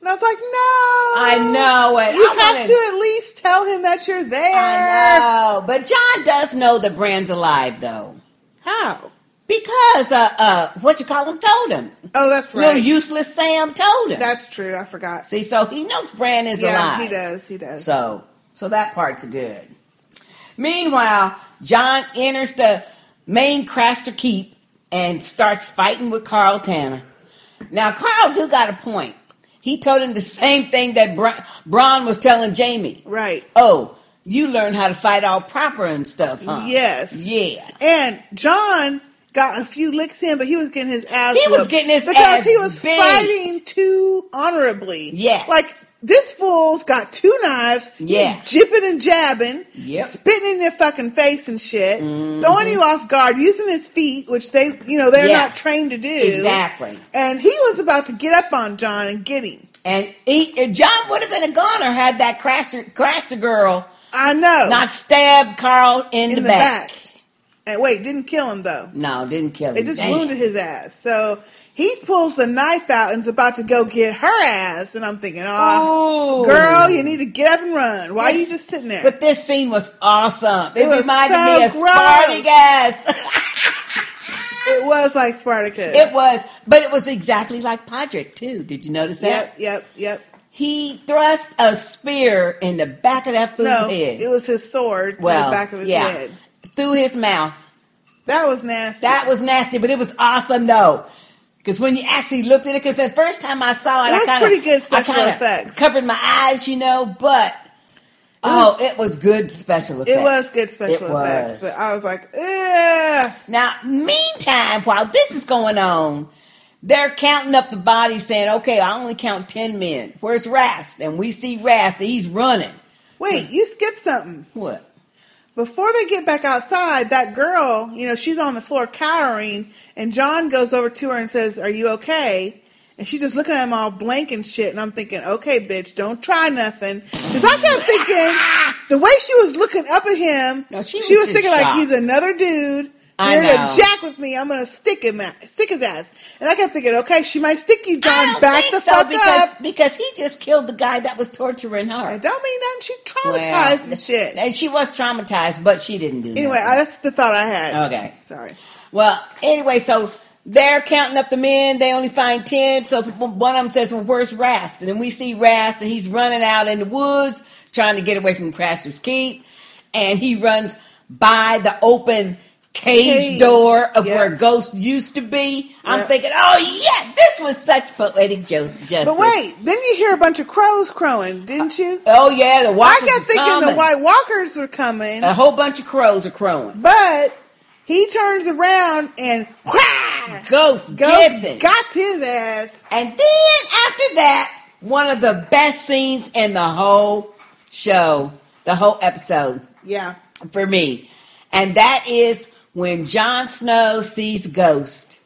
And I was like, "No, I know it. You I have wanted- to at least tell him that you're there." I know, but Jon does know that Bran's alive, though. How? Because uh, uh, what you call him told him. Oh, that's Little right. useless Sam told him. That's true. I forgot. See, so he knows Bran is yeah, alive. he does. He does. So, so that part's good. Meanwhile, Jon enters the main Craster Keep and starts fighting with Karl Tanner. Now, Karl do got a point. He told him the same thing that Bronn was telling Jaime. Right. Oh, you learn how to fight all proper and stuff, huh? Yes. Yeah. And Jon got a few licks in, but he was getting his ass. He was getting his because ass he was beat. fighting too honorably. Yes. like this fool's got two knives. Yeah. he's jipping and jabbing. Yep. spitting in their fucking face and shit, mm-hmm. throwing you off guard, using his feet, which they, you know, they're Yeah. not trained to do. Exactly. And he was about to get up on Jon and get him. And he, and Jon would have been a goner had that Craster, Craster girl I know. not stabbed Karl in, in the, the back. back. And wait, didn't kill him though. No, didn't kill him. They just Damn. wounded his ass. So he pulls the knife out and is about to go get her ass. And I'm thinking, ah, oh, Ooh. girl, you need to get up and run. Why are you just sitting there? But this scene was awesome. It, It was reminded so me of gross. Spartacus. it was like Spartacus. it was, but it was exactly like Podrick too. Did you notice that? Yep, yep, yep. He thrust a spear in the back of that fool's No, head. it was his sword well, in the back of his yeah, head. through his mouth. That was nasty. That was nasty, but it was awesome though. Because when you actually looked at it, because the first time I saw it, It I was kinda, pretty good I special effects. Covered my eyes, you know, but Oh, it was good special effects. It was good special It effects, was. but I was like, eh. Now, meantime, while this is going on, they're counting up the bodies, saying, "Okay, I only count ten men. Where's Rast?" And we see Rast, and he's running. Wait, you skipped something. What? Before they get back outside, that girl, you know, she's on the floor cowering, and Jon goes over to her and says, Are you okay? And she's just looking at him all blank and shit. And I'm thinking, okay, bitch, don't try nothing. Because I kept thinking, the way she was looking up at him, No, she she, was was in thinking like he's another dude. I You're gonna jack with me. I'm gonna stick him, at, stick his ass. And I kept thinking, okay, she might stick you, Jon. Back the so fuck because up. because he just killed the guy that was torturing her. It don't mean nothing. She Well, traumatized and shit. And she was traumatized, but she didn't do Anyway, nothing. that's the thought I had. Okay. Sorry. Well, anyway, so they're counting up the men. They only find 10. So one of them says, Well, where's Rast? And then we see Rast, and he's running out in the woods trying to get away from Craster's Keep. And he runs by the open cage, Cage. door of Yep. where Ghost used to be. I'm thinking, Oh, yeah, this was such poetic justice. But wait, then you hear a bunch of crows crowing, didn't you? Uh, oh, yeah, the I kept thinking the. White Walkers were coming, A whole bunch of crows are crowing. but he turns around and Ghost, Ghost gets it. got his ass. And then after that, one of the best scenes in the whole show, the whole episode Yeah. for me. And that is when Jon Snow sees Ghost.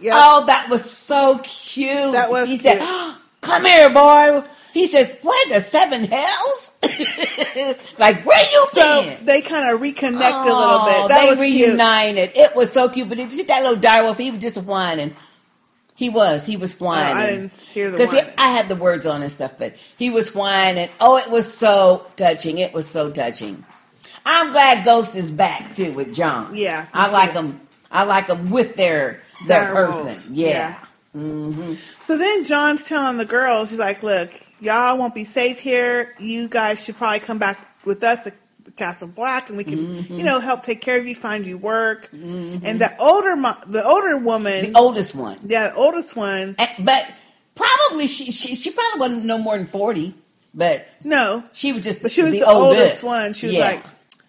Yep. Oh, that was so cute. That was He said, "Oh, "Come here, boy." He says, "What the seven hells?" like, where you So been? they kind of reconnect a little Oh, bit. That they was cute. reunited. It was so cute. But did you see that little direwolf? He was just whining. He was. He was whining. Oh, I didn't hear the Because. I have the words on and stuff, but he was whining. Oh, it was so touching. It was so touching. I'm glad Ghost is back too with Jon. Yeah, I like too. them. I like them with their their person. Yeah. hmm So then Jon's telling the girls, he's like, look, y'all won't be safe here. You guys should probably come back with us to Castle Black and we can, Mm-hmm. you know, help take care of you, find you work. And the older, mo- the older woman, The oldest one, yeah, the oldest one, And- but probably she, she she probably wasn't no more than forty. But no, she was just but she was the, the, oldest. oldest one. She was Yeah. like,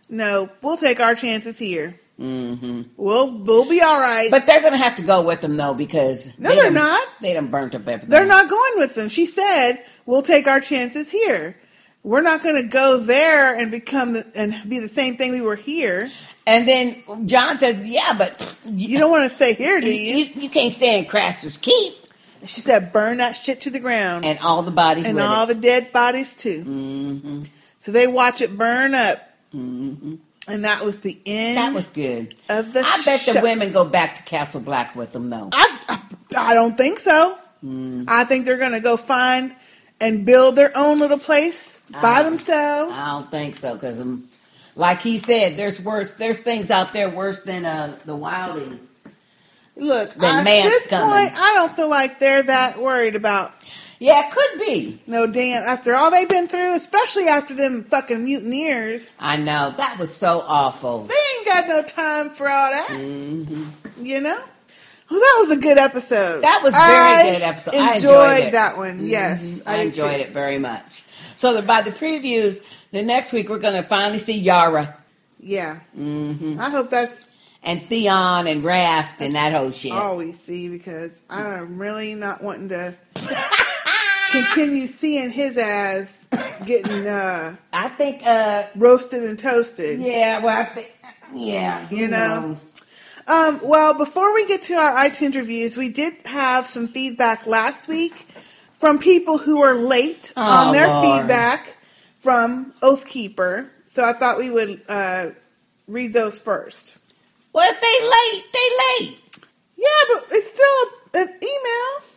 no, we'll take our chances here. hmm We'll, we'll be all right. But they're gonna have to go with them though because No, they they're done- not. They done burnt up everything. They're not going with them. She said, "We'll take our chances here. We're not going to go there and become and be the same thing we were here." And then Jon says, "Yeah, but You don't want to stay here, do you, you? you, you can't stay in Craster's Keep." She said, "Burn that shit to the ground And all the bodies and all it. the dead bodies too." hmm So they watch it burn up, hmm and that was the end. That was good. of the. I bet show. the women go back to Castle Black with them though. I, I don't think so. Mm. I think they're going to go find and build their own little place by Ah. themselves. I don't think so because, um, like he said, there's worse. There's things out there worse than uh, the Wildings. Look, at this coming. point, I don't feel like they're that worried about Yeah, it could be. no damn after all they've been through, especially after them fucking mutineers. I know that was so awful. They ain't got no time for all that, hmm you know. Well, that was a good episode. That was very I good episode. Enjoyed, I enjoyed it. that one. Mhm. Yes, I, did enjoyed too. it very much. So by the previews, the next week we're going to finally see Yara Yeah, hmm I hope that's and Theon and Rast and that whole shit. all we see because I'm really not wanting to continue seeing his ass getting uh, I think, uh, roasted and toasted. yeah, well, I think, yeah, You know? Um, well, before we get to our iTunes reviews, we did have some feedback last week from people who were late Oh, on their Lord. feedback from Oathkeeper. So I thought we would uh, read those first. Well, if they late, they late. Yeah, but it's still an email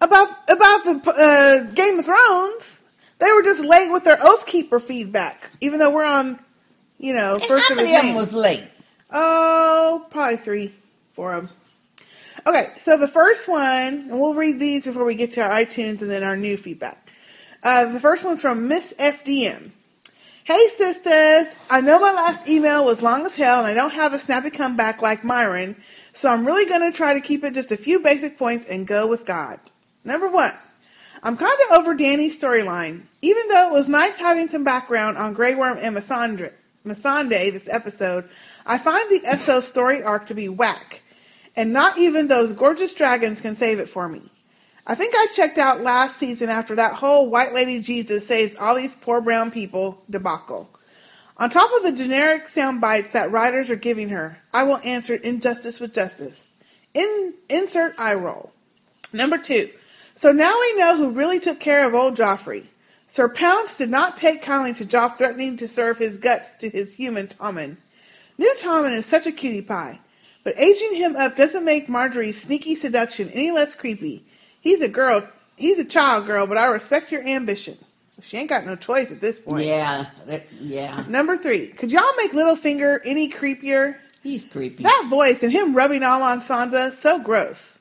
about about the uh, Game of Thrones. They were just late with their Oathkeeper feedback, even though we're on, you know, And first of the them was late? Oh, probably three, four of them. Okay, so the first one, and we'll read these before we get to our iTunes and then our new feedback. Uh, the first one's from Miss FDM. Hey sisters, I know my last email was long as hell and I don't have a snappy comeback like Myron, so I'm really going to try to keep it just a few basic points and go with God. Number one, I'm kind of over Danny's storyline. Even though it was nice having some background on Grey Worm and Masandre, Missandei this episode, I find the Essos story arc to be whack. And not even those gorgeous dragons can save it for me. I think I checked out last season after that whole White Lady Jesus saves all these poor brown people debacle. On top of the generic sound bites that writers are giving her, I will answer injustice with justice. In, insert eye roll. Number two. So now we know who really took care of old Joffrey. Sir Pounce did not take kindly to Joff threatening to serve his guts to his human Tommen. New Tommen is such a cutie pie, but aging him up doesn't make Margaery's sneaky seduction any less creepy. He's a girl, he's a child girl, but I respect your ambition. She ain't got no choice at this point. Yeah, that- yeah. Number three, could y'all make Littlefinger any creepier? He's creepy. That voice and him rubbing all on Sansa, so gross.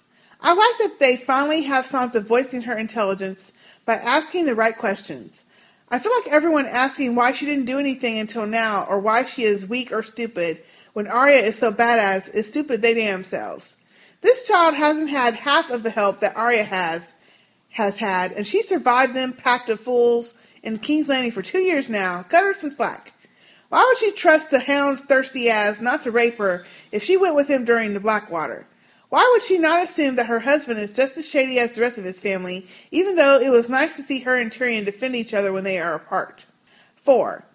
I like that they finally have Sansa voicing her intelligence by asking the right questions. I feel like everyone asking why she didn't do anything until now or why she is weak or stupid when Arya is so badass is stupid they damn selves. This child hasn't had half of the help that Arya has has had, and she survived them packed of fools in King's Landing for two years now. Cut her some slack. Why would she trust the hound's thirsty ass not to rape her if she went with him during the Blackwater? Why would she not assume that her husband is just as shady as the rest of his family, even though it was nice to see her and Tyrion defend each other when they are apart? 4.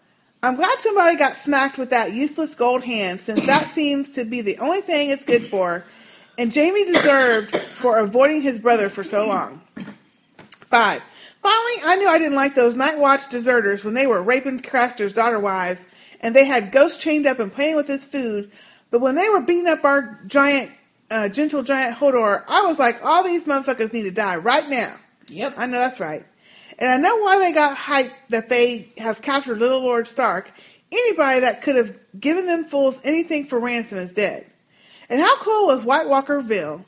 I'm glad somebody got smacked with that useless gold hand, since that seems to be the only thing it's good for, and Jaime deserved for avoiding his brother for so long. 5. Finally, I knew I didn't like those Night Watch deserters when they were raping Craster's daughter wives, and they had Ghost chained up and playing with his food, but when they were beating up our giant, uh, gentle giant Hodor, I was like, all these motherfuckers need to die right now. Yep. I know that's right. And I know why they got hyped that they have captured Little Lord Stark. Anybody that could have given them fools anything for ransom is dead. And how cool was White Walkerville?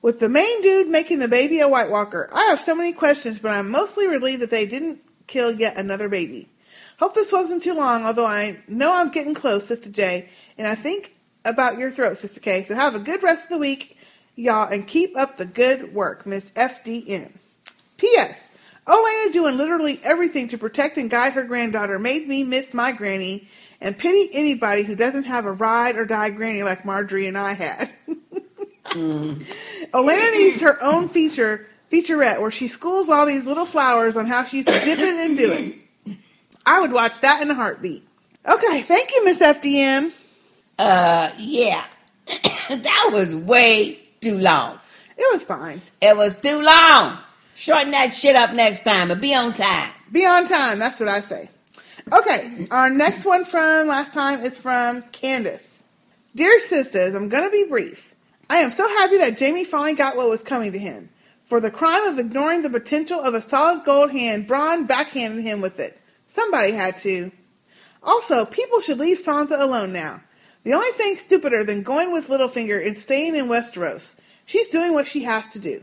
With the main dude making the baby a White Walker, I have so many questions, but I'm mostly relieved that they didn't kill yet another baby. Hope this wasn't too long, although I know I'm getting close, Sister J, and I think about your throat, Sister K. So have a good rest of the week, y'all, and keep up the good work, Miss FDN. P.S. Olenna doing literally everything to protect and guide her granddaughter made me miss my granny and pity anybody who doesn't have a ride or die granny like Margaery and I had. Olenna mm. needs her own feature featurette where she schools all these little flowers on how she's to dip it and do it. I would watch that in a heartbeat. Okay, thank you, Miss FDM. Uh, yeah. that was way too long. It was fine. It was too long. Shorten that shit up next time, but be on time. Be on time. That's what I say. Okay, our next one from last time is from Candace. Dear sisters, I'm going to be brief. I am so happy that Jaime finally got what was coming to him. For the crime of ignoring the potential of a solid gold hand, Bronn backhanded him with it. Somebody had to. Also, people should leave Sansa alone now. The only thing stupider than going with Littlefinger and staying in Westeros. She's doing what she has to do.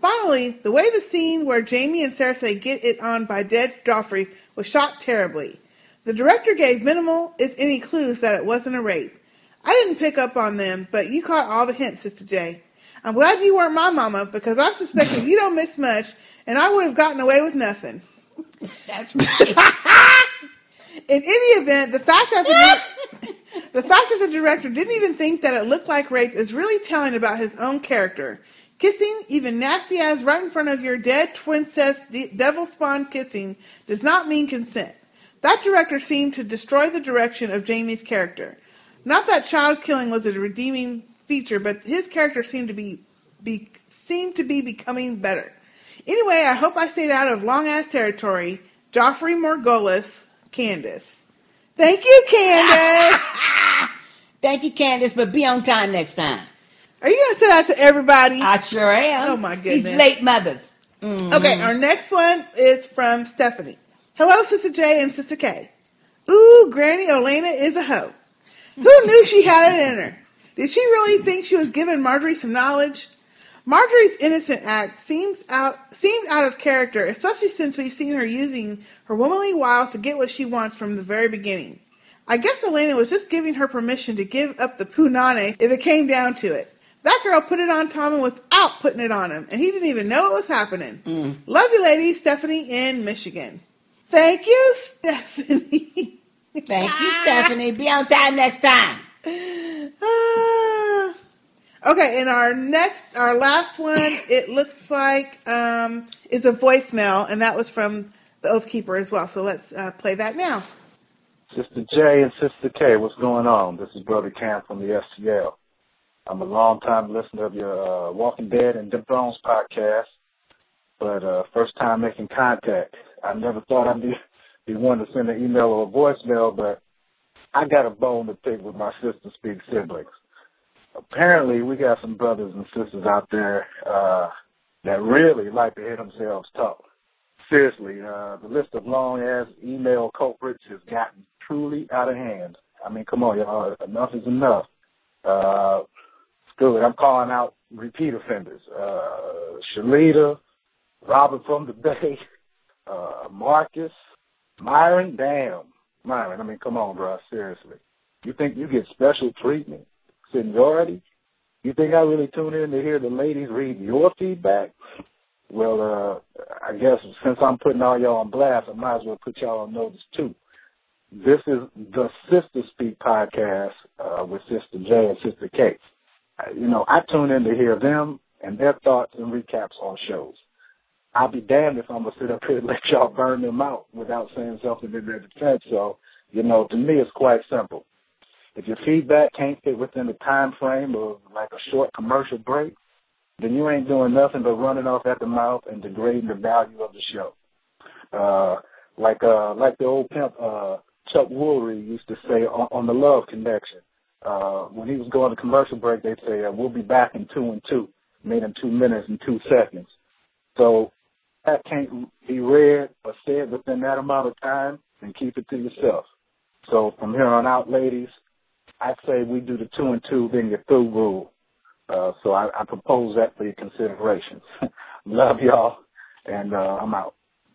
Finally, the way the scene where Jaime and Cersei get it on by dead Joffrey was shot terribly. The director gave minimal, if any, clues that it wasn't a rape. I didn't pick up on them, but you caught all the hints, Sister J. I'm glad you weren't my mama because I suspected you don't miss much, and I would have gotten away with nothing. That's right. In any event, the fact that the, the fact that the director didn't even think that it looked like rape is really telling about his own character. Kissing, even nasty ass right in front of your dead twincest de- devil spawn kissing, does not mean consent. That director seemed to destroy the direction of Jaime's character. Not that child killing was a redeeming feature, but his character seemed to be, be seemed to be becoming better. Anyway, I hope I stayed out of long ass territory. Joffrey Morghulis, Candace. Thank you, Candace. Thank you, Candace, but be on time next time. Are you going to say that to everybody? I sure am. Oh my goodness. These late mothers. Mhm. Okay, our next one is from Stephanie. Hello, Sister J and Sister K. Ooh, Granny Olenna is a hoe. Who knew she had it in her? Did she really think she was giving Margaery some knowledge? Margaery's innocent act seems out seemed out of character, especially since we've seen her using her womanly wiles to get what she wants from the very beginning. I guess Elena was just giving her permission to give up the punane if it came down to it. That girl put it on Tommen without putting it on him, and he didn't even know it was happening. Mm. Love you, lady. Stephanie in Michigan. Thank you, Stephanie. Thank you, Stephanie. Be on time next time. Ah. Okay, and our next, our last one, it looks like um, is a voicemail, and that was from the Oath Keeper as well. So let's uh, play that now. Sister J and Sister K, what's going on? This is Brother Cam from the STL. I'm a long time listener of your uh, Walking Dead and Dim Bones podcast, but uh, first time making contact. I never thought I'd be, be one to send an email or a voicemail, but I got a bone to pick with my Sistah Speak siblings. Apparently, we got some brothers and sisters out there uh, that really like to hear themselves talk. Seriously, uh, the list of long ass email culprits has gotten truly out of hand. I mean, come on, y'all. Enough is enough. Uh, it. I'm calling out repeat offenders. Uh, Shalita, Robert from the Bay, uh, Marcus, Myron. Damn, Myron. I mean, come on, bro. Seriously. You think you get special treatment, seniority? You think I really tune in to hear the ladies read your feedback? Well, uh, I guess since I'm putting all y'all on blast, I might as well put y'all on notice too. This is the Sistah Speak podcast uh, with Sister J and Sister K. Uh, you know, I tune in to hear them and their thoughts and recaps on shows. I'll be damned if I'm gonna sit up here and let y'all burn them out without saying something in their defense. So, you know, to me, it's quite simple. If your feedback can't fit within the time frame of like a short commercial break, then you ain't doing nothing but running off at the mouth and degrading the value of the show. Uh, like uh, like the old pimp uh, Chuck Woolery used to say on, on the Love Connection. Uh, when he was going to commercial break, they'd say, uh, "We'll be back in two and two," meaning two minutes and two seconds. So that can't be read or said within that amount of time, and keep it to yourself. So from here on out, ladies, I'd say we do the two and two, then your through rule. Uh, so I, I propose that for your consideration. Love y'all, and uh, I'm out.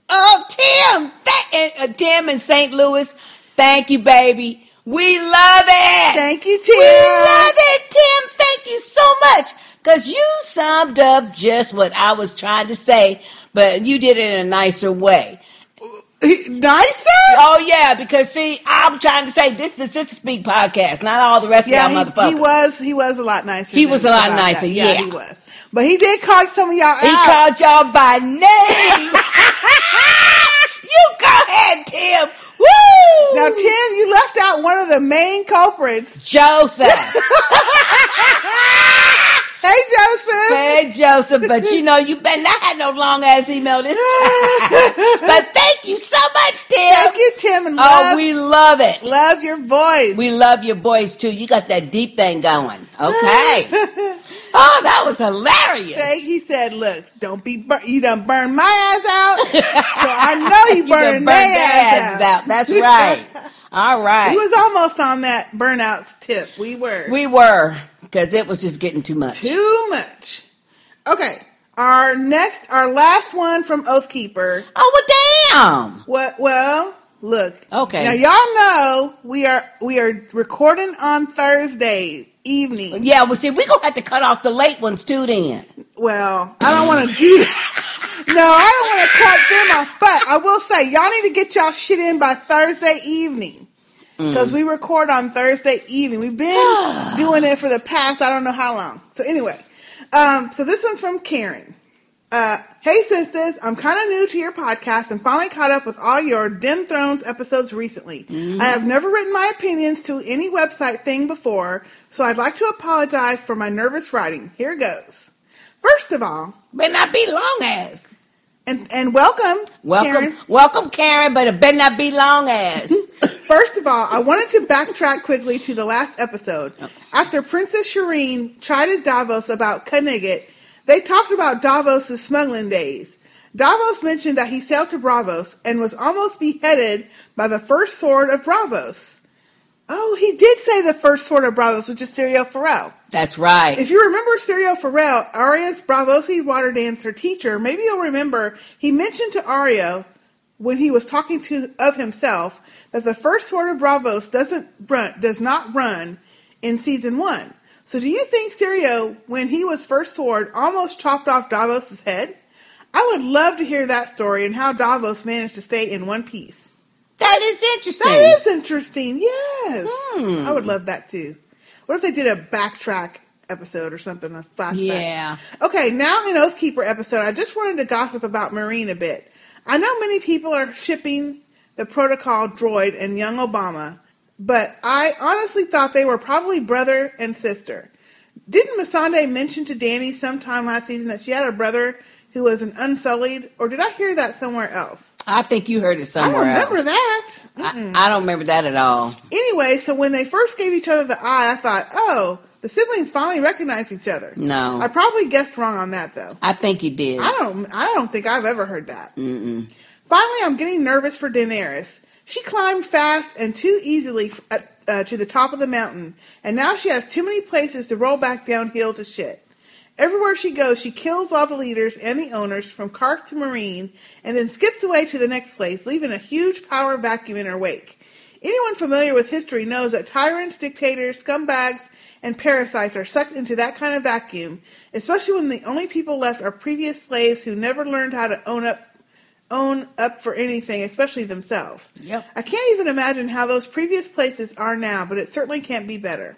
Oh, Tim! That, uh, Tim in St. Louis, thank you, baby. We love it! Thank you, Tim. We love it, Tim! Thank you so much! Because you summed up just what I was trying to say, but you did it in a nicer way. Nicer? Oh, yeah, because see, I'm trying to say this is the Sistah Speak podcast, not all the rest Yeah, of y'all he, motherfuckers. he was he was a lot nicer. He was a lot nicer, that. yeah. he was. But he did call some of y'all He out. called y'all by name. you go ahead, Tim. Woo! Now, Tim, you left out one of the main culprits. Joseph. hey, Joseph. Hey, Joseph, but you know, you better not have no long ass email this time. but thank you so much, Tim. Thank you, Tim, and Oh, we love it. love your voice. We love your voice too. You got that deep thing going. Okay. oh, that was hilarious. Say, he said, "Look, don't be bur- you done burn my ass out, so I know you You burned their their ass out." out. That's right. All right. He was almost on that burnout tip. We were. We were, because it was just getting too much. Too much. Okay. Our next, our last one from Oathkeeper. Oh, well, damn. What? Well, look. Okay. Now y'all know we are we are recording on Thursday evening. Yeah, well, see, we're going to have to cut off the late ones too then. Well, I don't want to do that. No, I don't want to cut them off. But I will say, y'all need to get y'all shit in by Thursday evening. Because Mm. we record on Thursday evening. We've been doing it for the past, I don't know how long. So anyway, um, so this one's from Karen. Uh, hey sisters, I'm kind of new to your podcast and finally caught up with all your Dim Thrones episodes recently. I have never written my opinions to any website thing before, so I'd like to apologize for my nervous writing. Here goes. First of all, Better not be long ass. and and welcome, Welcome, Karen. welcome, Karen, but it better not be long ass. First of all, I wanted to backtrack quickly to the last episode. After Princess Shireen chided Davos about Knigget, they talked about Davos' smuggling days. Davos mentioned that he sailed to Braavos and was almost beheaded by the first sword of Braavos. Oh, he did say the first sword of Braavos, which is Syrio Forel. That's right. If you remember Syrio Forel, Arya's Braavosi water dancer teacher, maybe you'll remember he mentioned to Arya when he was talking to of himself that the first sword of Braavos doesn't run, does not run in season one. So do you think Syrio, when he was first sword, almost chopped off Davos's head? I would love to hear that story and how Davos managed to stay in one piece. That is interesting. That is interesting. Yes, Hmm. I would love that too. What if they did a backtrack episode or something, a flashback? Yeah. Okay, now in Oathkeeper episode, I just wanted to gossip about Meereen a bit. I know many people are shipping the protocol droid and young Obama, but I honestly thought they were probably brother and sister. Didn't Missandei mention to Danny sometime last season that she had a brother who was an unsullied, or did I hear that somewhere else? I think you heard it I somewhere don't remember else. that. I, I don't remember that at all. Anyway, so when they first gave each other the eye, I thought, oh, the siblings finally recognize each other. No. I probably guessed wrong on that though. I think you did. I don't. I don't think I've ever heard that. Mm-mm. Finally, I'm getting nervous for Daenerys. She climbed fast and too easily uh, uh, to the top of the mountain, and now she has too many places to roll back downhill to shit. Everywhere she goes, she kills all the leaders and the owners from Kark to Meereen, and then skips away to the next place, leaving a huge power vacuum in her wake. Anyone familiar with history knows that tyrants, dictators, scumbags, and parasites are sucked into that kind of vacuum, especially when the only people left are previous slaves who never learned how to own up own up for anything, especially themselves. Yep. I can't even imagine how those previous places are now, but it certainly can't be better.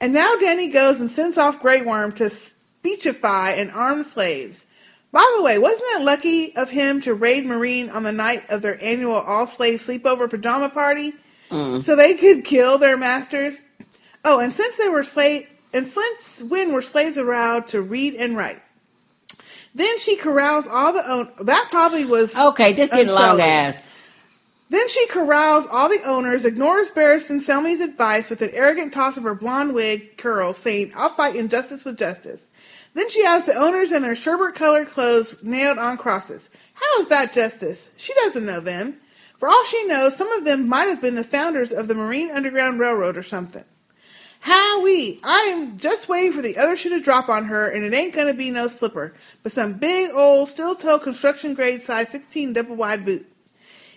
And now Danny goes and sends off Grey Worm to speechify and arm slaves. By the way, wasn't it lucky of him to raid Meereen on the night of their annual all slave sleepover pajama party Mm. so they could kill their masters? Oh, and since they were slave and since when were slaves allowed to read and write? Then she corrals all the own. That probably was Okay, this getting long ass. Then she corrals all the owners, ignores Barristan Selmy's advice with an arrogant toss of her blonde wig curls, saying, I'll fight injustice with justice. Then she has the owners in their sherbet colored clothes nailed on crosses. How is that justice? She doesn't know them. For all she knows, some of them might have been the founders of the Meereen Underground Railroad or something. Howie, I am just waiting for the other shoe to drop on her, and it ain't gonna be no slipper, but some big old steel toe construction grade size 16 double wide boot.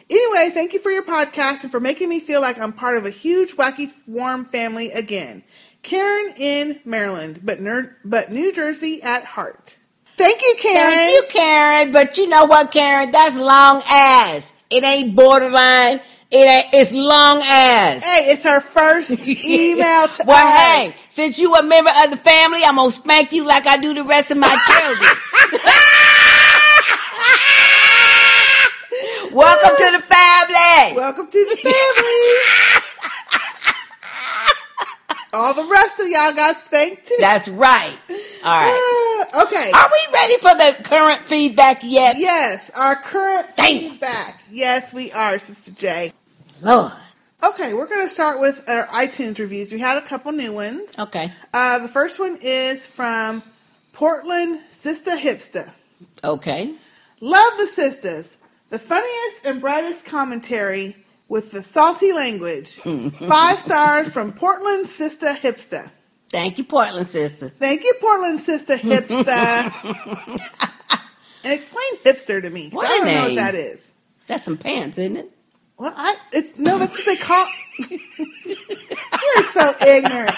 Anyway, thank you for your podcast and for making me feel like I'm part of a huge, wacky, warm family again. Karen in Maryland, but ner- but New Jersey at heart. Thank you, Karen. Thank you, Karen. But you know what, Karen? That's long ass. It ain't borderline. It ain't. It's long as. Hey, it's her first email to well, us. hey, since you a member of the family, I'm gonna spank you like I do the rest of my children. Welcome to the family. Welcome to the family. All the rest of y'all got spanked too. That's right. All right. Ah. Okay. Are we ready for the current feedback yet? Yes, our current feedback. Yes, we are, Sister J. Lord. Okay, we're going to start with our iTunes reviews. We had a couple new ones. Okay. Uh, the first one is from Portland Sister Hipster. Okay. Love the sisters. The funniest and brightest commentary with the salty language. Five stars from Portland Sister Hipster. Thank you, Portland sister. Thank you, Portland Sister Hipster. and explain hipster to me. What I don't know what name. that is. That's some pants, isn't it? Well, I it's no, that's what they call. You're so ignorant.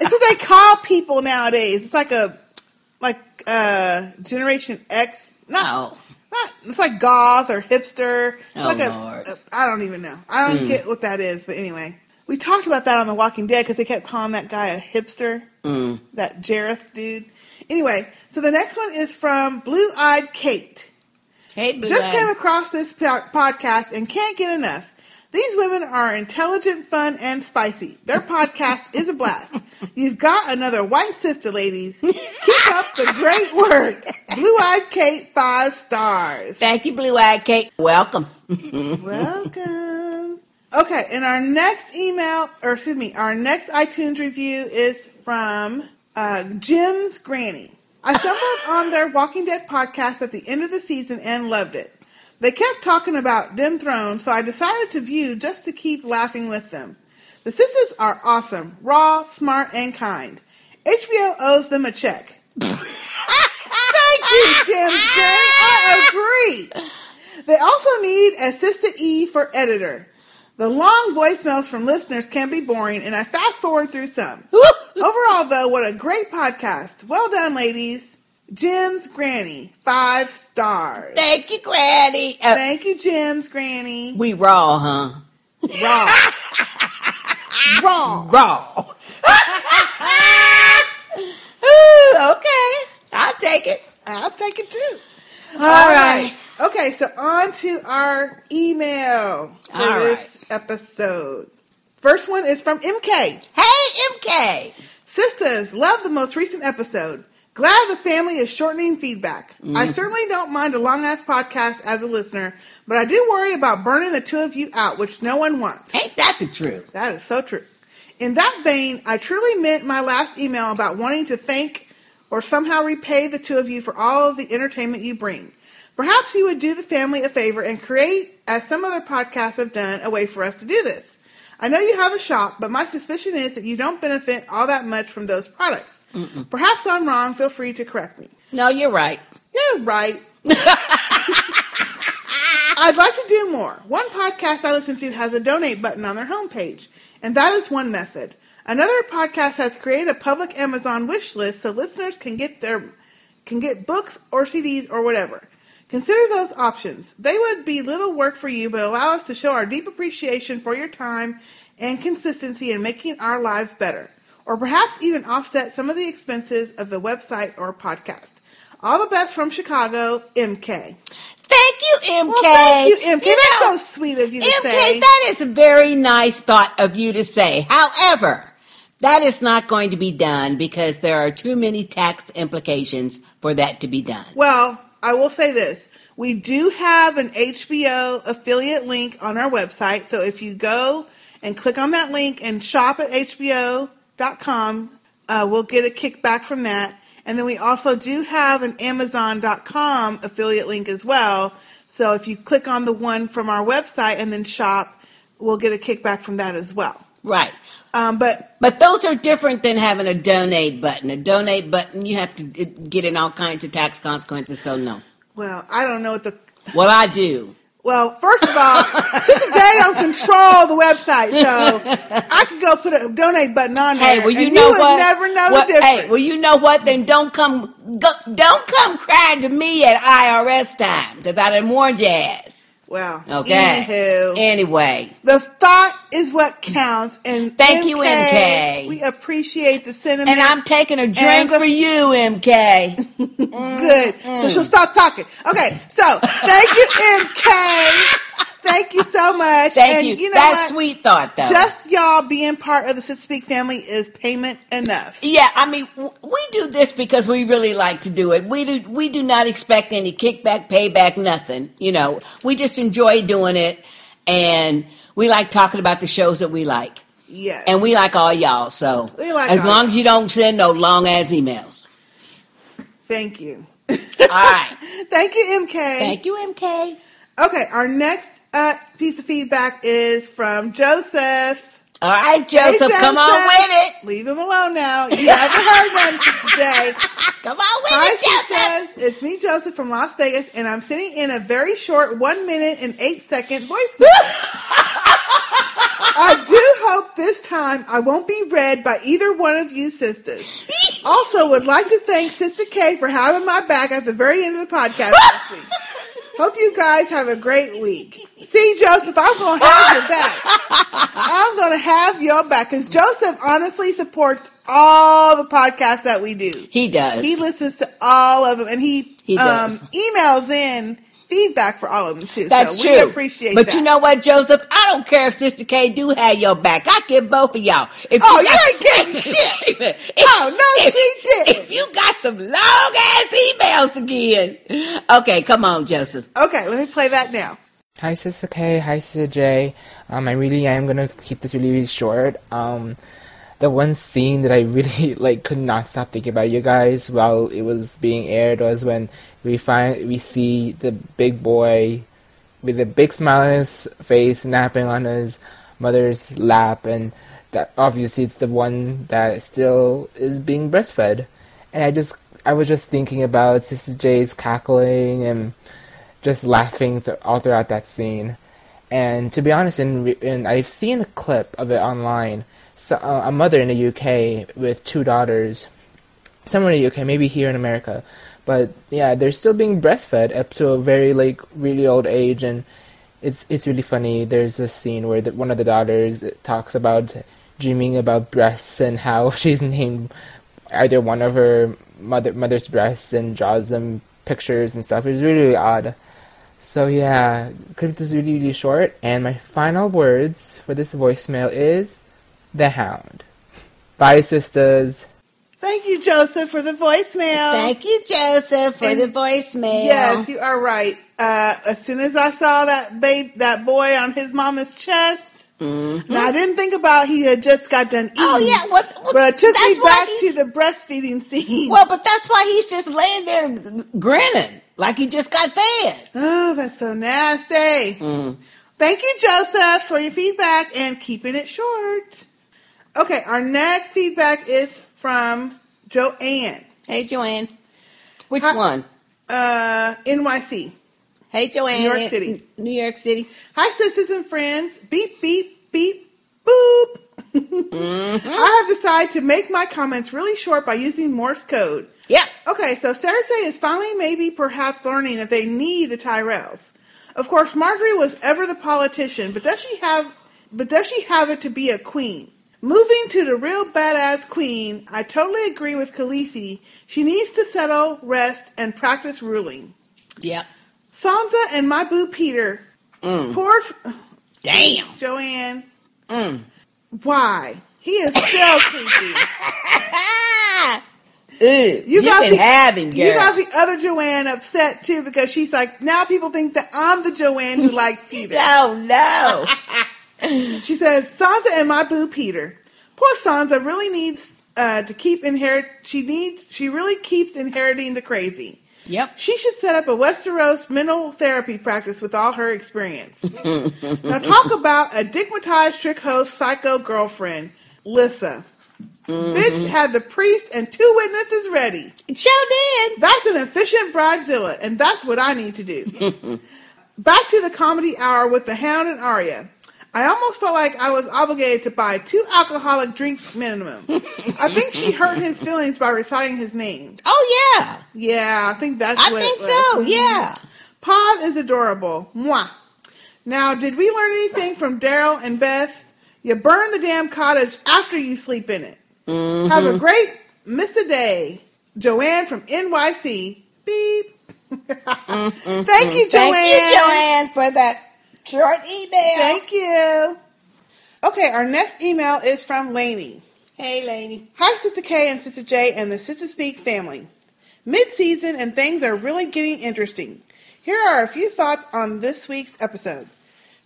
It's what they call people nowadays. It's like a like uh Generation X. Not, not it's like goth or hipster. It's Oh, like a, a- I don't even know. I don't Mm. get what that is. But anyway, we talked about that on The Walking Dead because they kept calling that guy a hipster. Mm. That Jareth dude. Anyway, so the next one is from Blue Eyed Kate. Hey, Blue Just came across this podcast and can't get enough. These women are intelligent, fun, and spicy. Their podcast is a blast. You've got another white sister, ladies. Keep up the great work. Blue Eyed Kate, five stars. Thank you, Blue Eyed Kate. Welcome. Welcome. Okay, and our next email, or excuse me, our next iTunes review is from uh, Jim's Granny. I stumbled on their Walking Dead podcast at the end of the season and loved it. They kept talking about Throne, so I decided to view just to keep laughing with them. The sisters are awesome, raw, smart, and kind. HBO owes them a check. Thank you, Jim. I agree. They also need Assistant E for editor. The long voicemails from listeners can be boring, and I fast forward through some. Overall, though, what a great podcast. Well done, ladies. Jim's Granny, five stars. Thank you, Granny. Uh, Thank you, Jim's Granny. we raw, huh? Raw. Raw. Raw. Ooh, okay. I'll take it. I'll take it too. All right. Okay, so on to our email for All this episode. First one is from MK. Hey, MK. Sisters, love the most recent episode. Glad the family is shortening feedback. I Mhm. certainly don't mind a long ass podcast as a listener, but I do worry about burning the two of you out, which no one wants. Ain't that the truth? That is so true. In that vein, I truly meant my last email about wanting to thank or somehow repay the two of you for all of the entertainment you bring. Perhaps you would do the family a favor and create, as some other podcasts have done, a way for us to do this. I know you have a shop, but my suspicion is that you don't benefit all that much from those products. Mm-mm. Perhaps I'm wrong. Feel free to correct me. No, you're right. You're right. I'd like to do more. One podcast I listen to has a donate button on their homepage, and that is one method. Another podcast has created a public Amazon wish list so listeners can get their can get books or CDs or whatever. Consider those options. They would be little work for you, but allow us to show our deep appreciation for your time and consistency in making our lives better, or perhaps even offset some of the expenses of the website or podcast. All the best from Chicago, MK. Thank you, MK. Well, thank you, MK. You That's know, so sweet of you to MK, say. MK, that is a very nice thought of you to say. However, that is not going to be done because there are too many tax implications for that to be done. Well, I will say this. We do have an HBO affiliate link on our website. So if you go and click on that link and shop at HBO.com, uh, we'll get a kickback from that. And then we also do have an Amazon.com affiliate link as well. So if you click on the one from our website and then shop, we'll get a kickback from that as well. Right. Um, but But those are different than having a donate button. A donate button, you have to get in all kinds of tax consequences, so no. well, I don't know what the Well, I do. Well, first of all, Sister J don't control the website, so I could go put a donate button on there. Hey, well, you and know you what? never know Well, the difference. Hey, well, you know what? Then don't come, go, don't come crying to me at IRS time because I done warned your ass. Well, Okay. Anywho, Anyway, the thought is what counts, and Thank you, MK. We appreciate the sentiment, and I'm taking a drink the- for you, MK. Good. So she'll stop talking. Okay. So thank you, MK. Thank you so much. Thank and you. know That's what? sweet thought, though. Just y'all being part of the Sistah Speak family is payment enough. Yeah, I mean, w- we do this because we really like to do it. We do, we do not expect any kickback, payback, nothing. You know, we just enjoy doing it, and we like talking about the shows that we like, Yes. and we like all y'all. So We like as long as you don't send no long ass emails. Thank you. All right. Thank you, MK. Thank you, MK. Okay, our next uh, piece of feedback is from Joseph. All right, Joseph, come on with it. Leave him alone now. You haven't heard since today. Come on with Hi, it, Joseph. Sisters. It's me, Joseph, from Las Vegas, and I'm sitting in a very short one minute and eight second voice I do hope this time I won't be read by either one of you sisters. Also, would like to thank Sister K for having my back at the very end of the podcast last week. Hope you guys have a great week. See, Joseph, I'm going to have your back. I'm going to have your back because Joseph honestly supports all the podcasts that we do. He does. He listens to all of them and he, He um, emails in feedback for all of them too. That's so true. We appreciate but that. you know what, Joseph? I don't care if Sister K do have your back. I give both of y'all. If Oh, you got- ain't getting shit. If- Oh, no, if- she didn't. If you got some long ass emails again, okay, come on, Joseph. Okay, let me play that now. Hi, Sister K. Hi, Sister J. Um, I really am gonna keep this really, really short. Um, the one scene that I really like could not stop thinking about you guys while it was being aired was when we find we see the big boy with a big smile on his face napping on his mother's lap, and that obviously it's the one that still is being breastfed. And I just I was just thinking about Sister J's cackling and just laughing th- all throughout that scene. And to be honest, re- in I've seen a clip of it online so, uh, a mother in the UK with two daughters, somewhere in the UK, maybe here in America, but yeah, they're still being breastfed up to a very like really old age, and it's it's really funny. There's a scene where the, one of the daughters talks about dreaming about breasts and how she's named either one of her mother mother's breasts and draws them pictures and stuff. It's really, really odd. So yeah, clip this really really short. And my final words for this voicemail is the hound. Bye, sisters. Thank you, Joseph, for the voicemail. Thank you, Joseph, for And- the voicemail. Yes, you are right. Uh, as soon as I saw that babe, that boy on his mama's chest, now I didn't think about he had just got done eating. Oh, yeah, what- but it took me back to the breastfeeding scene. Well, but that's why he's just laying there grinning like he just got fed. Oh, that's so nasty. Thank you, Joseph, for your feedback and keeping it short. Okay, our next feedback is from Joanne. Hey, Joanne. Which Hi- one? Uh, NYC. Hey, Joanne. New York City. New York City. Hi, sisters and friends. Beep, beep, beep, boop. Mm-hmm. I have decided to make my comments really short by using Morse code. Yep. Okay, so Cersei is finally maybe perhaps learning that they need the Tyrells. Of course, Margaery was ever the politician, but does she have but does she have it to be a queen? Moving to the real badass queen, I totally agree with Khaleesi. She needs to settle, rest, and practice ruling. Yep. Sansa and my boo Petyr. Mm. Poor Damn. Joanne. Mm. Why? He is still creepy. Ew, you, got can the, have him, girl. You got the other Joanne upset too because she's like, now people think that I'm the Joanne who likes Petyr. oh no. she says, Sansa and my boo Petyr. Poor Sansa really needs uh, to keep inherit. She needs. She really keeps inheriting the crazy. Yep. She should set up a Westeros mental therapy practice with all her experience. now talk about a digmatized trick host psycho girlfriend, Lysa. Bitch had the priest and two witnesses ready. Sure did. That's an efficient bridezilla, and that's what I need to do. Back to the comedy hour with the Hound and Arya. I almost felt like I was obligated to buy two alcoholic drinks minimum. I think she hurt his feelings by reciting his name. Oh yeah, Yeah, I think that's I think so. Mhm. Yeah. Pod is adorable. Mwah. Now, did we learn anything from Daryl and Beth? You burn the damn cottage after you sleep in it. Mm-hmm. Have a great Mr. Day. Joanne from NYC. Beep. Thank you, Joanne. Mm-hmm. Thank you, Joanne, for that short email. Thank you. Okay, our next email is from Lainey. Hey, Lainey. Hi, Sister K and Sister J and the Sistah Speak family. Mid season and things are really getting interesting. Here are a few thoughts on this week's episode.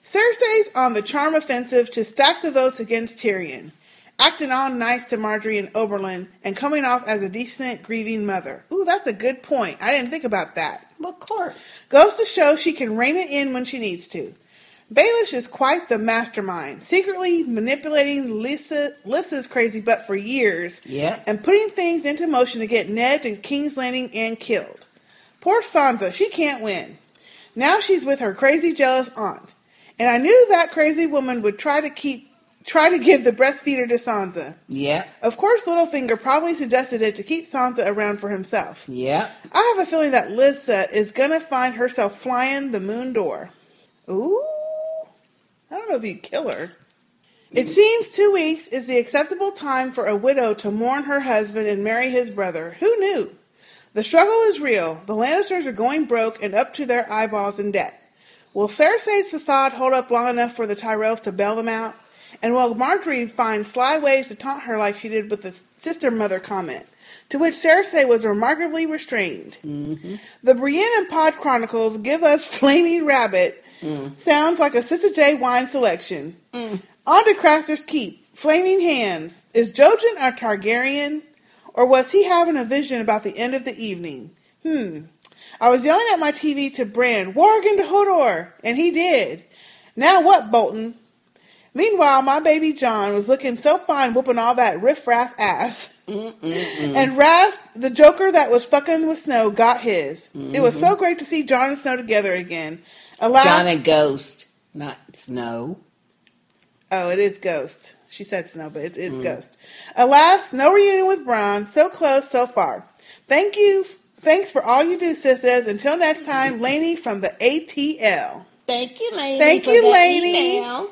Cersei's on the charm offensive to stack the votes against Tyrion, acting all nice to Margaery and Oberyn, and coming off as a decent grieving mother. Ooh, that's a good point. I didn't think about that. Of course. Goes to show she can rein it in when she needs to. Baelish is quite the mastermind, secretly manipulating Lysa, Lysa's crazy butt for years Yeah. and putting things into motion to get Ned to King's Landing and killed. Poor Sansa, she can't win. Now she's with her crazy jealous aunt. And I knew that crazy woman would try to keep try to give the breastfeeder to Sansa. Yeah. Of course Littlefinger probably suggested it to keep Sansa around for himself. Yeah. I have a feeling that Lysa is gonna find herself flying the moon door. Ooh. I don't know if he'd kill her. It seems two weeks is the acceptable time for a widow to mourn her husband and marry his brother. Who knew? The struggle is real. The Lannisters are going broke and up to their eyeballs in debt. Will Cersei's facade hold up long enough for the Tyrells to bail them out? And will Margaery find sly ways to taunt her like she did with the sister mother comment? To which Cersei was remarkably restrained. Mm-hmm. The Brienne and Pod Chronicles give us Flaming Rabbit. Mm. Sounds like a Sister J wine selection. Mm. On to Craster's Keep. Flaming Hands. Is Jojen a Targaryen? Or was he having a vision about the end of the evening? Hmm. I was yelling at my TV to Bran, Warg to Hodor, and he did. Now what, Bolton? Meanwhile, my baby Jon was looking so fine whooping all that riff-raff ass. And Rast, the Joker that was fucking with Snow, got his. It was so mm-hmm. great to see Jon and Snow together again. Alas, Jon and Ghost, not Snow. oh, it is Ghost. She said snow, but it's, it's Mm. ghost. Alas, no reunion with Bran. So close, so far. Thank you. Thanks for all you do, sisters. Until next time, Lainey from the ATL. Thank you, Lainey. Thank you, Lainey. email.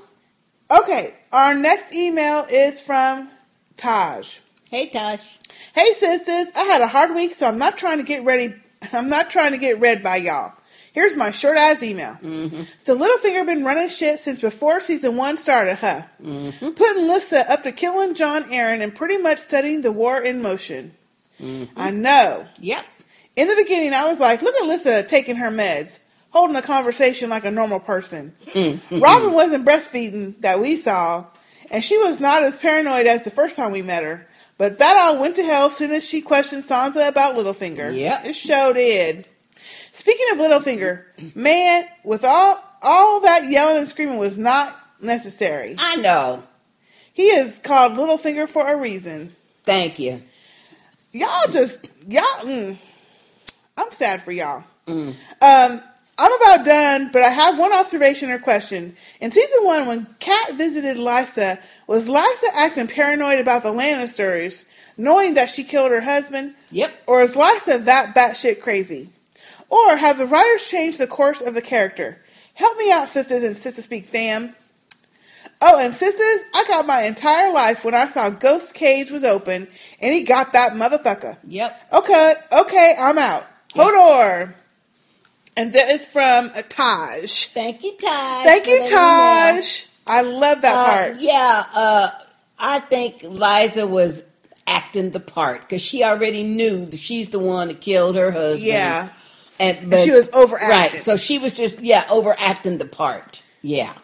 Okay, our next email is from Taj. Hey, Taj. Hey, sisters. I had a hard week, so I'm not trying to get ready. I'm not trying to get read by y'all. Here's my short ass email. Mm-hmm. So Littlefinger been running shit since before season one started, huh? Mm-hmm. Putting Lysa up to killing Jon Arryn and pretty much setting the war in motion. Mm-hmm. I know. Yep. In the beginning, I was like, look at Lysa taking her meds, holding a conversation like a normal person. Robin wasn't breastfeeding that we saw, and she was not as paranoid as the first time we met her. But that all went to hell as soon as she questioned Sansa about Littlefinger. Yep. It sure did. Speaking of Littlefinger, man, with all all that yelling and screaming was not necessary. I know. He is called Littlefinger for a reason. Thank you. Y'all just y'all. Mm, I'm sad for y'all. Mm. Um, I'm about done, but I have one observation or question. In season one, when Kat visited Lysa, was Lysa acting paranoid about the Lannisters, knowing that she killed her husband? Yep. Or is Lysa that batshit crazy? Or have the writers changed the course of the character? Help me out, sisters and Sistah Speak fam. Oh, and sisters, I got my entire life when I saw Ghost Cage was open, and he got that motherfucker. Yep. Okay, okay, I'm out. Hodor. And that is from Taj. Thank you, Taj. Thank you, letting me know. Taj. I love that Uh, part. Yeah, uh, I think Lysa was acting the part because she already knew that she's the one that killed her husband. Yeah. And And she was overacting. Right, so she was just yeah overacting the part. Yeah,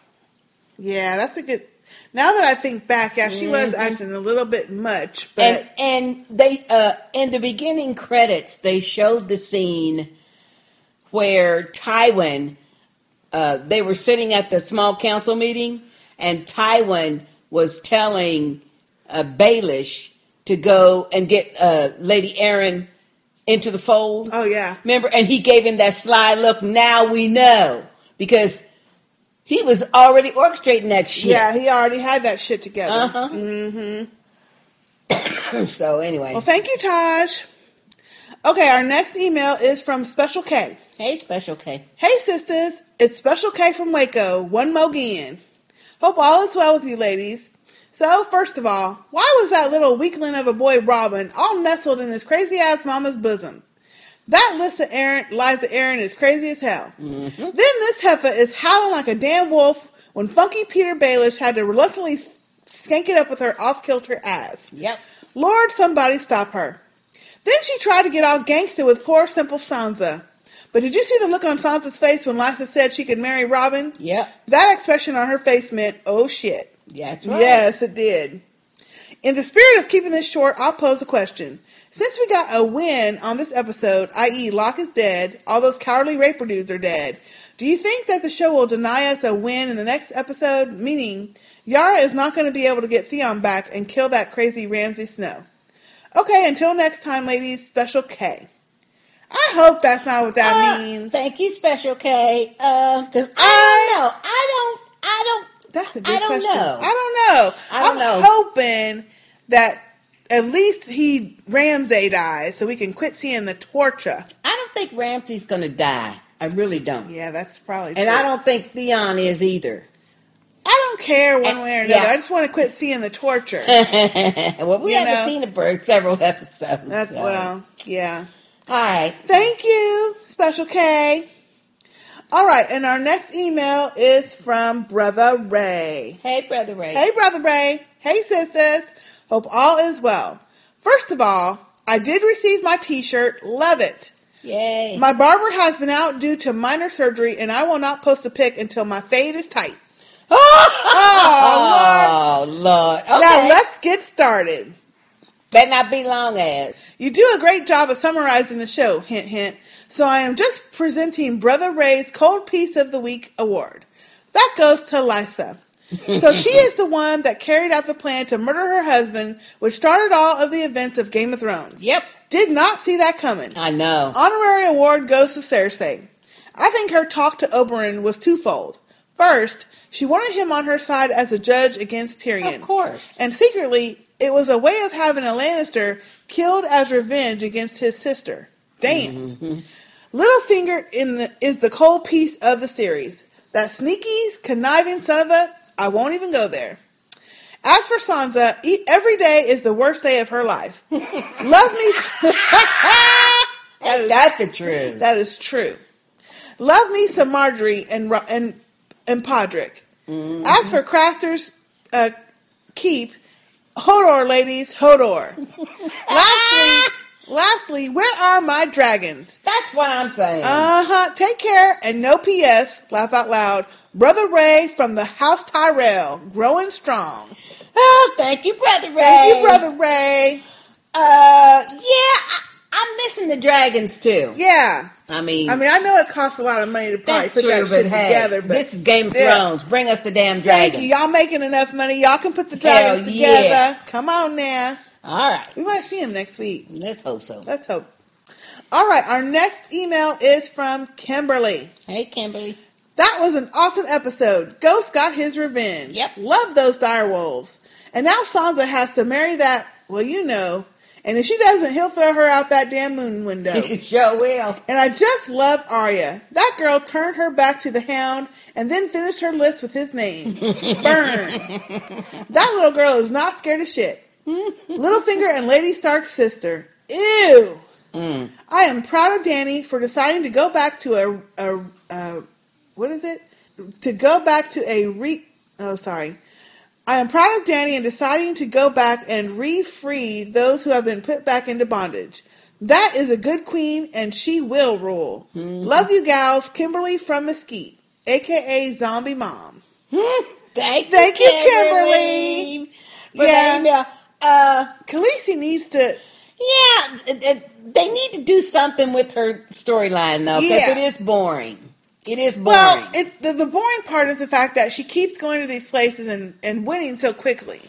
Yeah, that's a good. Now that I think back, yeah, she was Mhm. acting a little bit much, but and and they uh, in the beginning credits they showed the scene where Tywin uh, they were sitting at the small council meeting and Tywin was telling uh, Baelish to go and get uh, Lady Arryn into the fold. Oh yeah, remember? And he gave him that sly look. Now we know because he was already orchestrating that shit. yeah, he already had that shit together. Uh-huh. Mm-hmm. so anyway, Well, thank you, Taj. Okay, our next email is from Special K. Hey, Special K. Hey, sisters. It's Special K from Waco. One more again. Hope all is well with you, ladies. So, first of all, why was that little weakling of a boy Robin all nestled in his crazy ass mama's bosom? That Lysa Arryn, Lysa Arryn is crazy as hell. Mm-hmm. Then this heifer is howling like a damn wolf when Funky Petyr Baelish had to reluctantly skank it up with her off kilter ass. Yep. Lord, somebody stop her. Then she tried to get all gangster with poor simple Sansa. But did you see the look on Sansa's face when Lysa said she could marry Robin? Yep. That expression on her face meant, oh shit. That's right. Yes, it did. In the spirit of keeping this short, I'll pose a question. Since we got a win on this episode, i.e., Locke is dead, all those cowardly raper dudes are dead, do you think that the show will deny us a win in the next episode? Meaning, Yara is not going to be able to get Theon back and kill that crazy Ramsay Snow. Okay, until next time, ladies, Special K. I hope that's not what that means. Thank you, Special K. Uh, cause I don't know. I don't. I don't. That's a good I don't question. know. I don't know. I don't am know. hoping that at least he Ramsay dies so we can quit seeing the torture. I don't think Ramsay's gonna die. I really don't. Yeah, that's probably And. I don't think Theon is either. I don't care one eh, way or another. yeah. I just want to quit seeing the torture. well, we You haven't know. seen it for several episodes. That's so. well, yeah. All right. Thank you, Special K. All right, and our next email is from Brother Ray. Hey, Brother Ray. Hey, Brother Ray. Hey, sisters. Hope all is well. First of all, I did receive my t shirt. Love it. Yay. My barber has been out due to minor surgery, and I will not post a pic until my fade is tight. Oh, Lord. Okay. Now let's get started. Better not be long ass. You do a great job of summarizing the show, hint, hint. So I am just presenting Brother Ray's Cold Piece of the Week award. That goes to Lysa. So she is the one that carried out the plan to murder her husband, which started all of the events of Game of Thrones. Yep. Did not see that coming. I know. Honorary award goes to Cersei. I think her talk to Oberyn was twofold. First, She wanted him on her side as a judge against Tyrion. Of course. And secretly, it was a way of having a Lannister killed as revenge against his sister. Damn. Mm-hmm. Littlefinger in the, is the cold piece of the series. That sneaky, conniving son of a. I won't even go there. As for Sansa, every day is the worst day of her life. Love me. that is, That's the truth. That is true. Love me some Margaery and and and Podrick. Mm-hmm. As for Craster's uh, keep, Hodor, ladies, Hodor. lastly, lastly, where are my dragons? That's what I'm saying. Uh huh. Take care and no P.S. Laugh out loud. Brother Ray from the House Tyrell, growing strong. Oh, thank you, Brother Ray. Thank you, Brother Ray. Uh, yeah, I, I'm missing the dragons too. Yeah. I mean, I mean, I know it costs a lot of money to probably put true, that shit hey, together. But this is Game of Yeah. Thrones. Bring us the damn dragons. Thank you. Y'all making enough money. Y'all can put the dragons Hell together. yeah. Come on now. All right. We might see him next week. Let's hope so. Let's hope. All right. Our next email is from Kimberly. Hey, Kimberly. That was an awesome episode. Ghost got his revenge. Yep. Love those dire wolves. And now Sansa has to marry that, well, you know. And if she doesn't, he'll throw her out that damn moon window. sure will. And I just love Arya. That girl turned her back to the hound and then finished her list with his name. Burn. That little girl is not scared of shit. Littlefinger and Lady Stark's sister. Ew. Mm. I am proud of Dany for deciding to go back to a, a, a what is it? To go back to a re. Oh, sorry. I am proud of Dany in deciding to go back and re-free those who have been put back into bondage. That is a good queen, and she will rule. Love you, gals. Kimberly from Mesquite, aka Zombie Mom. Thank, Thank you, Kimberly. The email. Uh, Khaleesi needs to. Yeah, it- it- they need to do something with her storyline though, because Yeah. it is boring. It is boring. Well, it, the, the boring part is the fact that she keeps going to these places and, and winning so quickly.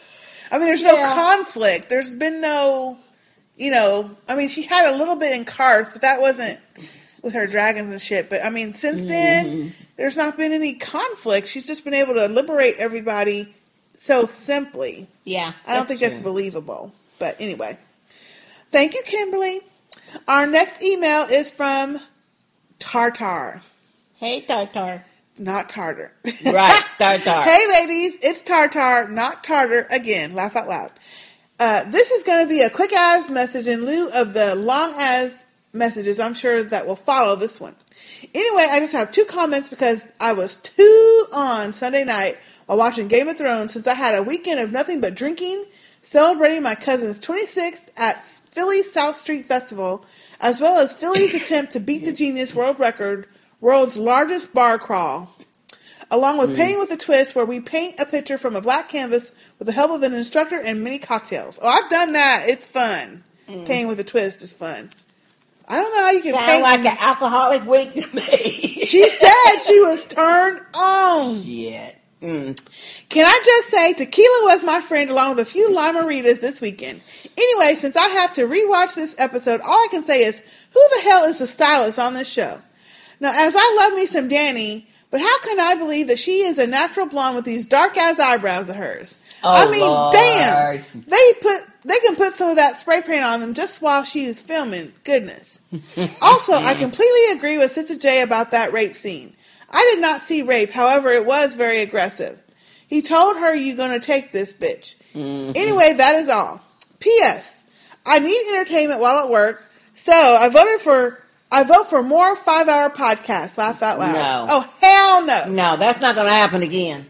I mean, there's no Yeah. conflict. There's been no, you know, I mean, she had a little bit in Qarth, but that wasn't with her dragons and shit. But I mean, since Mm-hmm. then, there's not been any conflict. She's just been able to liberate everybody so simply. yeah, I don't think that's believable. But anyway, thank you, Kimberly. Our next email is from Tartar. Hey, Tartar. Not Tartar. Right, Tartar. hey, ladies, it's Tartar, not Tartar. Again, laugh out loud. Uh, this is going to be a quick ass message in lieu of the long as messages I'm sure that will follow this one. Anyway, I just have two comments because I was too on Sunday night while watching Game of Thrones since I had a weekend of nothing but drinking, celebrating my cousin's 26th at Philly South Street Festival, as well as Philly's attempt to beat the Guinness World Record, world's largest bar crawl along with Mm. painting with a twist where we paint a picture from a black canvas with the help of an instructor and many cocktails. Oh, I've done that. It's fun. Painting with a twist is fun. I don't know how you can Mm. Sound paint. like an alcoholic week to me. she said she was turned on. Shit. Mm. Can I just say, tequila was my friend along with a few Lime-A-Ritas this weekend. Anyway, since I have to rewatch this episode, all I can say is, who the hell is the stylist on this show? Now, as I love me some Dany, but how can I believe that she is a natural blonde with these dark ass eyebrows of hers? Oh, I mean, Lord. damn, they put they can put some of that spray paint on them just while she is filming. Goodness. Also, I completely agree with Sister J about that rape scene. I did not see rape, however, it was very aggressive. He told her, You gonna take this bitch. Anyway, that is all. P.S. I need entertainment while at work, so I voted for. I vote for more five hour podcasts. Laugh out loud. No. Oh hell no! No, that's not going to happen again.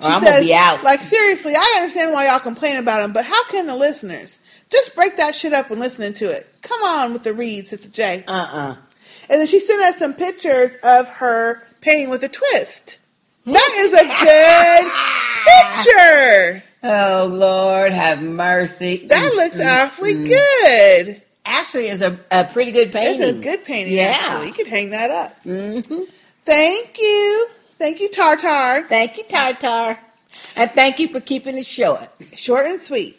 She Or I'm says, going to be out. Like seriously, I understand why y'all complain about them, but how can the listeners just break that shit up when listening to it? Come on with the read, Sister J. Uh uh And then she sent us some pictures of her painting with a twist. That is a good picture. Oh, Lord, have mercy. That looks Mm, awfully good. Actually, it's a, a pretty good painting. It's a good painting. Yeah. actually. you could hang that up. Mm-hmm. Thank you, thank you, Tartar. Thank you, Tartar. And thank you for keeping it short. Short and sweet.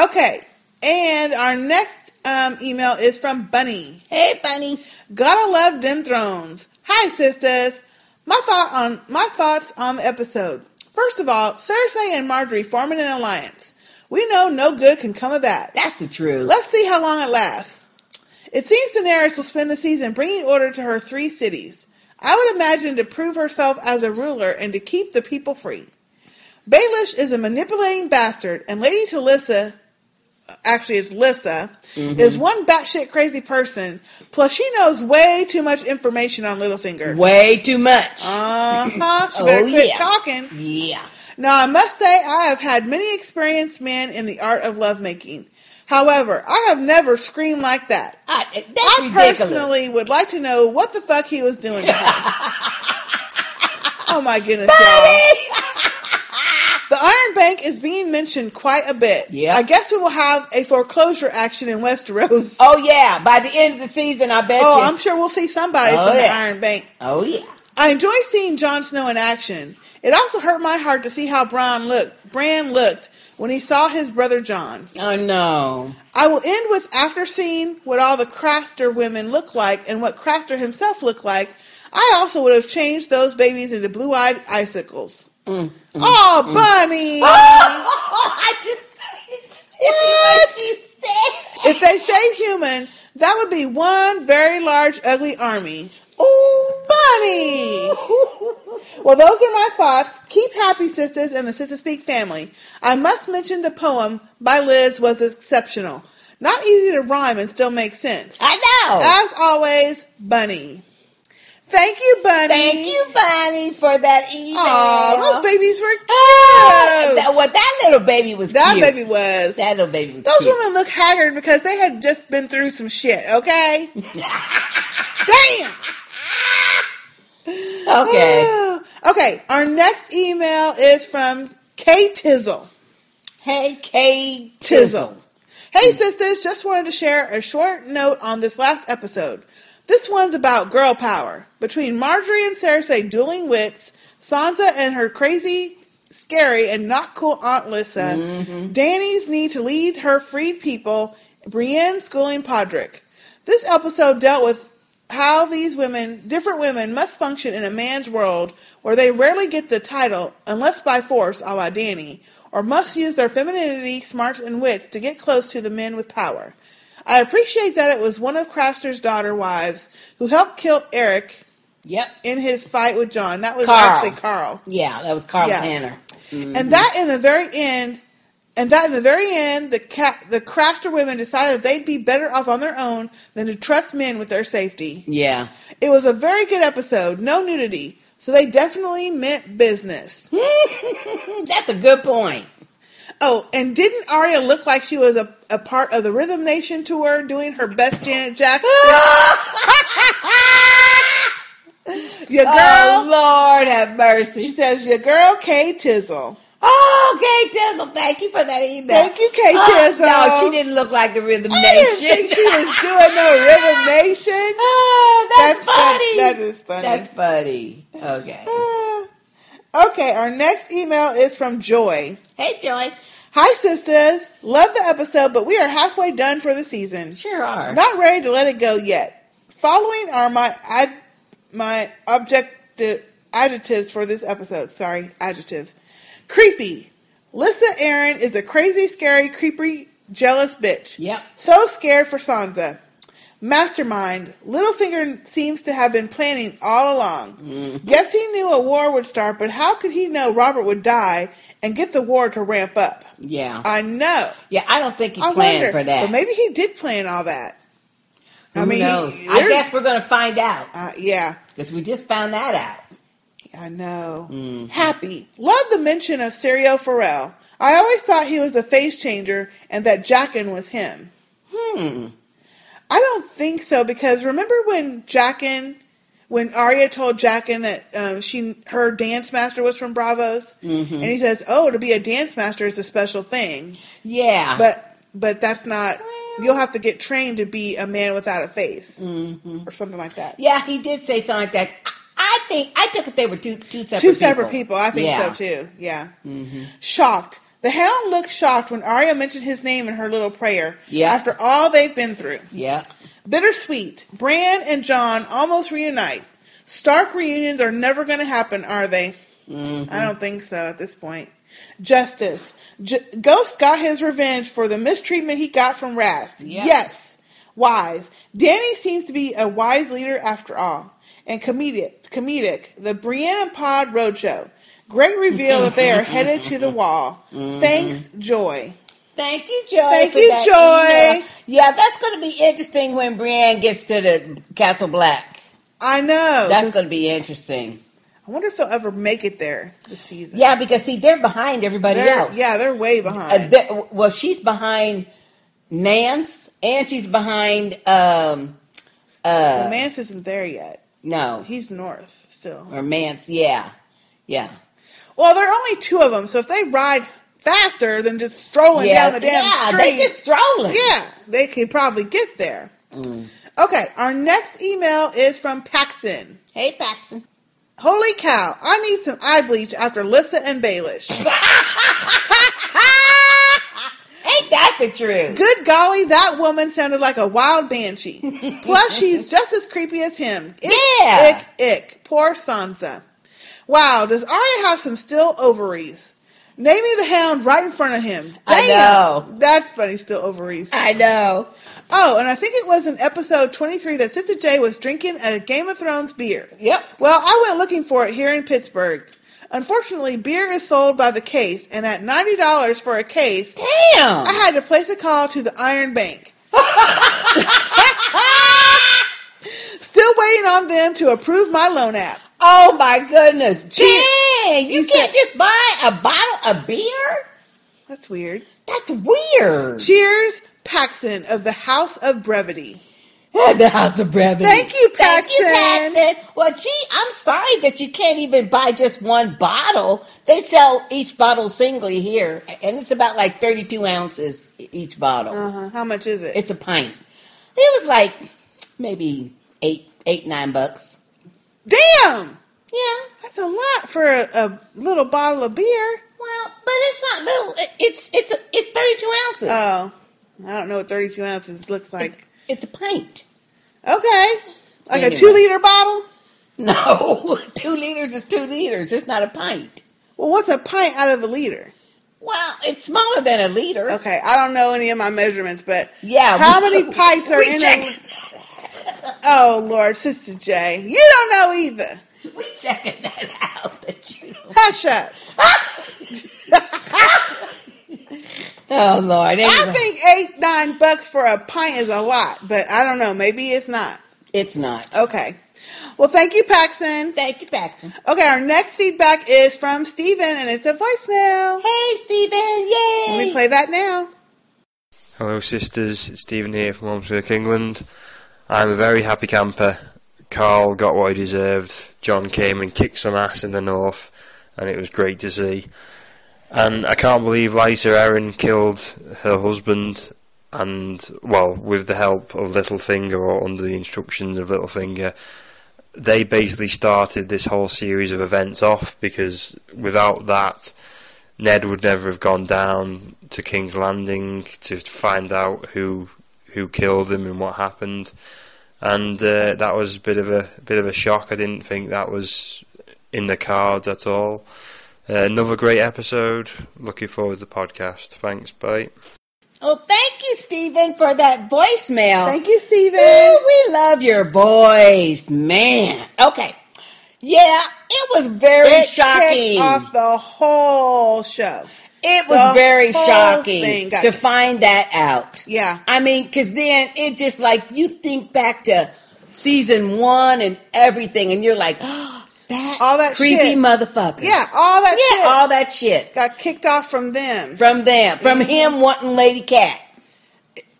Okay, and our next um, email is from Bunny. Hey, Bunny. Gotta love them thrones. Hi, sisters. My thought on my thoughts on the episode. First of all, Cersei and Margaery forming an alliance. We know no good can come of that. That's the truth. Let's see how long it lasts. It seems Daenerys will spend the season bringing order to her three cities. I would imagine to prove herself as a ruler and to keep the people free. Baelish is a manipulating bastard, and Lady Talissa, actually it's Lysa, Mhm. is one batshit crazy person. Plus, she knows way too much information on Littlefinger. Way too much. Uh huh. She Oh, better quit yeah. talking. Yeah. Now, I must say, I have had many experienced men in the art of lovemaking. However, I have never screamed like that. I, I ridiculous. personally would like to know what the fuck he was doing. to her. oh my goodness, y'all. The Iron Bank is being mentioned quite a bit. Yeah. I guess we will have a foreclosure action in Westeros. Oh yeah, by the end of the season, I bet you. Oh, you. I'm sure we'll see somebody Oh, from the. Iron Bank. Oh yeah. I enjoy seeing Jon Snow in action. It also hurt my heart to see how Bran looked. Bran looked when he saw his brother Jon. Oh no. I will end with after seeing what all the Craster women look like and what Craster himself looked like. I also would have changed those babies into blue-eyed icicles. Mm, oh, bunny! I just what? If they stayed human, that would be one very large, ugly army. Ooh, bunny! well, those are my thoughts. Keep happy, sisters, and the Sistah Speak family. I must mention the poem by Liz was exceptional. Not easy to rhyme and still make sense. I know. As always, Bunny. Thank you, Bunny. Thank you, Bunny, for that email. Aw, those babies were ah, cute. Oh, that, well, that little baby was That cute. baby was. That little baby was Those cute. women look haggard because they had just been through some shit, okay? Damn! Okay. okay, our next email is from Kay Tizzle. Hey, Kay Tizzle. Hey, sisters, just wanted to share a short note on this last episode. This one's about girl power. Between Margaery and Cersei dueling wits, Sansa and her crazy, scary, and not cool Aunt Lysa, mm-hmm. Dany's need to lead her freed people, Brienne schooling Podrick. This episode dealt with how these women, different women, must function in a man's world where they rarely get the title unless by force, a la Dany, or must use their femininity, smarts, and wits to get close to the men with power. I appreciate that it was one of Craster's daughter wives who helped kill Eric. Yep. In his fight with Jon, that was Karl. actually Karl. Yeah, that was Karl Yeah. Tanner. And that mm-hmm. in the very end, and that in the very end, the ca- the Craster women decided they'd be better off on their own than to trust men with their safety. Yeah. It was a very good episode, no nudity, so they definitely meant business. That's a good point. Oh, and didn't Arya look like she was a, a part of the Rhythm Nation tour doing her best Janet Jackson? Your girl, Oh, Lord have mercy. She says, "Your girl, Kay Tizzle." Oh, Kay Tizzle, thank you for that email. Thank you, Kay Oh, Tizzle. No, she didn't look like the Rhythm I Nation. didn't think she was doing no Rhythm Nation. Oh, that's, fun- funny. that is funny. That's funny. Okay. Ah. Okay, our next email is from Joy. Hey, Joy. Hi, sisters. Love the episode, but we are halfway done for the season. Sure are. Not ready to let it go yet. Following are my ad, my objective adjectives for this episode. Sorry, adjectives. Creepy. Lysa Arryn is a crazy, scary, creepy, jealous bitch. Yep. So scared for Sansa. Mastermind. Littlefinger seems to have been planning all along. Mm-hmm. Guess he knew a war would start, but how could he know Robert would die and get the war to ramp up? Yeah. I know. Yeah, I don't think he I planned wonder, for that. But maybe he did plan all that. I Who mean, he- I guess we're going to find out. Uh, yeah. Because we just found that out. I know. Mm-hmm. Happy. Love the mention of Syrio Forel. I always thought he was a face changer and that Jaqen was him. Hmm. I don't think so because remember when Jaqen, when Arya told Jaqen that um, she her dance master was from Braavos, Mhm. and he says, "Oh, to be a dance master is a special thing." Yeah. but but that's not. You'll have to get trained to be a man without a face, Mhm. or something like that. Yeah, he did say something like that. I- I think I took it they were two two separate Two separate people. I think Yeah. so too. Yeah. Mm-hmm. Shocked. The Hound looked shocked when Arya mentioned his name in her little prayer. Yeah. After all they've been through. Yeah. Bittersweet. Bran and Jon almost reunite. Stark reunions are never going to happen, are they? Mm-hmm. I don't think so at this point. Justice. J- Ghost got his revenge for the mistreatment he got from Rast. Yep. Yes. Wise. Dany seems to be a wise leader after all. And comedic. Comedic. The Brienne Pod Roadshow. Great reveal that they are headed to the wall. Mhm. Thanks, Joy. Thank you, Joy. Thank you, Joy. email. Yeah, that's going to be interesting when Brienne gets to the Castle Black. I know. That's going to be interesting. I wonder if they'll ever make it there this season. Yeah, because see, they're behind everybody They're- else. Yeah, they're way behind. Uh, they- well, she's behind Mance, and she's behind. Um, uh, well, Mance isn't there yet. no, He's north still. or Mance. Yeah, yeah. Well, there are only two of them, so if they ride faster than just strolling Yeah, down the damn yeah, street, they just strolling. Yeah, they could probably get there. Mm. Okay, our next email is from Paxton. Hey, Paxton. Holy cow! I need some eye bleach after Lysa and Baelish. Ain't that the truth? Good golly, that woman sounded like a wild banshee. Plus, she's just as creepy as him. Ick, Yeah. Ick, ick. Poor Sansa. Wow, does Arya have some still ovaries? Name the hound right in front of him. I know. That's funny, still ovaries. I know. Oh, and I think it was in episode 23 that Sister J was drinking a Game of Thrones beer. Yep. Well, I went looking for it here in Pittsburgh. Unfortunately, beer is sold by the case, and at $90 for a case, Damn. I had to place a call to the Iron Bank. Still waiting on them to approve my loan app. Oh my goodness. Cheers. Dang, you can't said- just buy a bottle of beer? That's weird. That's weird. Cheers, Paxton of the House of Brevity. the House of Brevity. Thank you, Thank you, Paxton. Paxton. Well, gee, I'm sorry that you can't even buy just one bottle. They sell each bottle singly here, and it's about like 32 ounces each bottle. Uh-huh. How much is it? It's a pint. It was like maybe eight, eight, nine bucks. Damn! Yeah. That's a lot for a, a little bottle of beer. Well, but it's not little. It's it's a, it's 32 ounces. Oh, I don't know what 32 ounces looks like. it's a pint. Okay. Like Anyway. a two liter bottle? No, two liters is two liters. It's not a pint. Well, what's a pint out of a liter? Well, it's smaller than a liter. Okay, I don't know any of my measurements, but Yeah, how many pints are in check- a? Oh Lord, Sister J, you don't know either. We checking that out. That you don't. Hush up. Oh Lord. I think eight nine bucks for a pint is a lot, but I don't know. Maybe it's not. it's not. Okay. Well, thank you, Paxton. Thank you, Paxton. Okay, our next feedback is from Steven, and it's a voicemail. Hey, Stephen. Yay. Let me play that now. Hello, sisters. It's Stephen here from Ormskirk, England. I'm a very happy camper. Karl got what he deserved. Jon came and kicked some ass in the north, and it was great to see. And I can't believe Lysa Arryn killed her husband, and, well, with the help of Littlefinger or under the instructions of Littlefinger. They basically started this whole series of events off because without that, Ned would never have gone down to King's Landing to find out who who killed him and what happened, and uh, that was a bit of a bit of a shock. I didn't think that was in the cards at all. Uh, another great episode. Looking forward to the podcast. Thanks. Bye. Oh, thank you, Stephen, for that voicemail. Thank you, Steven. Ooh, we love your voice, man. Okay. Yeah, it was very It shocking. off the whole show. It was The very shocking to find that out. Yeah. I mean, because then it just like you think back to season one and everything, and you're like, oh, that All that creepy shit. motherfucker. Yeah, all that yeah, shit all that shit got kicked off from them. from them, from him wanting Lady Cat.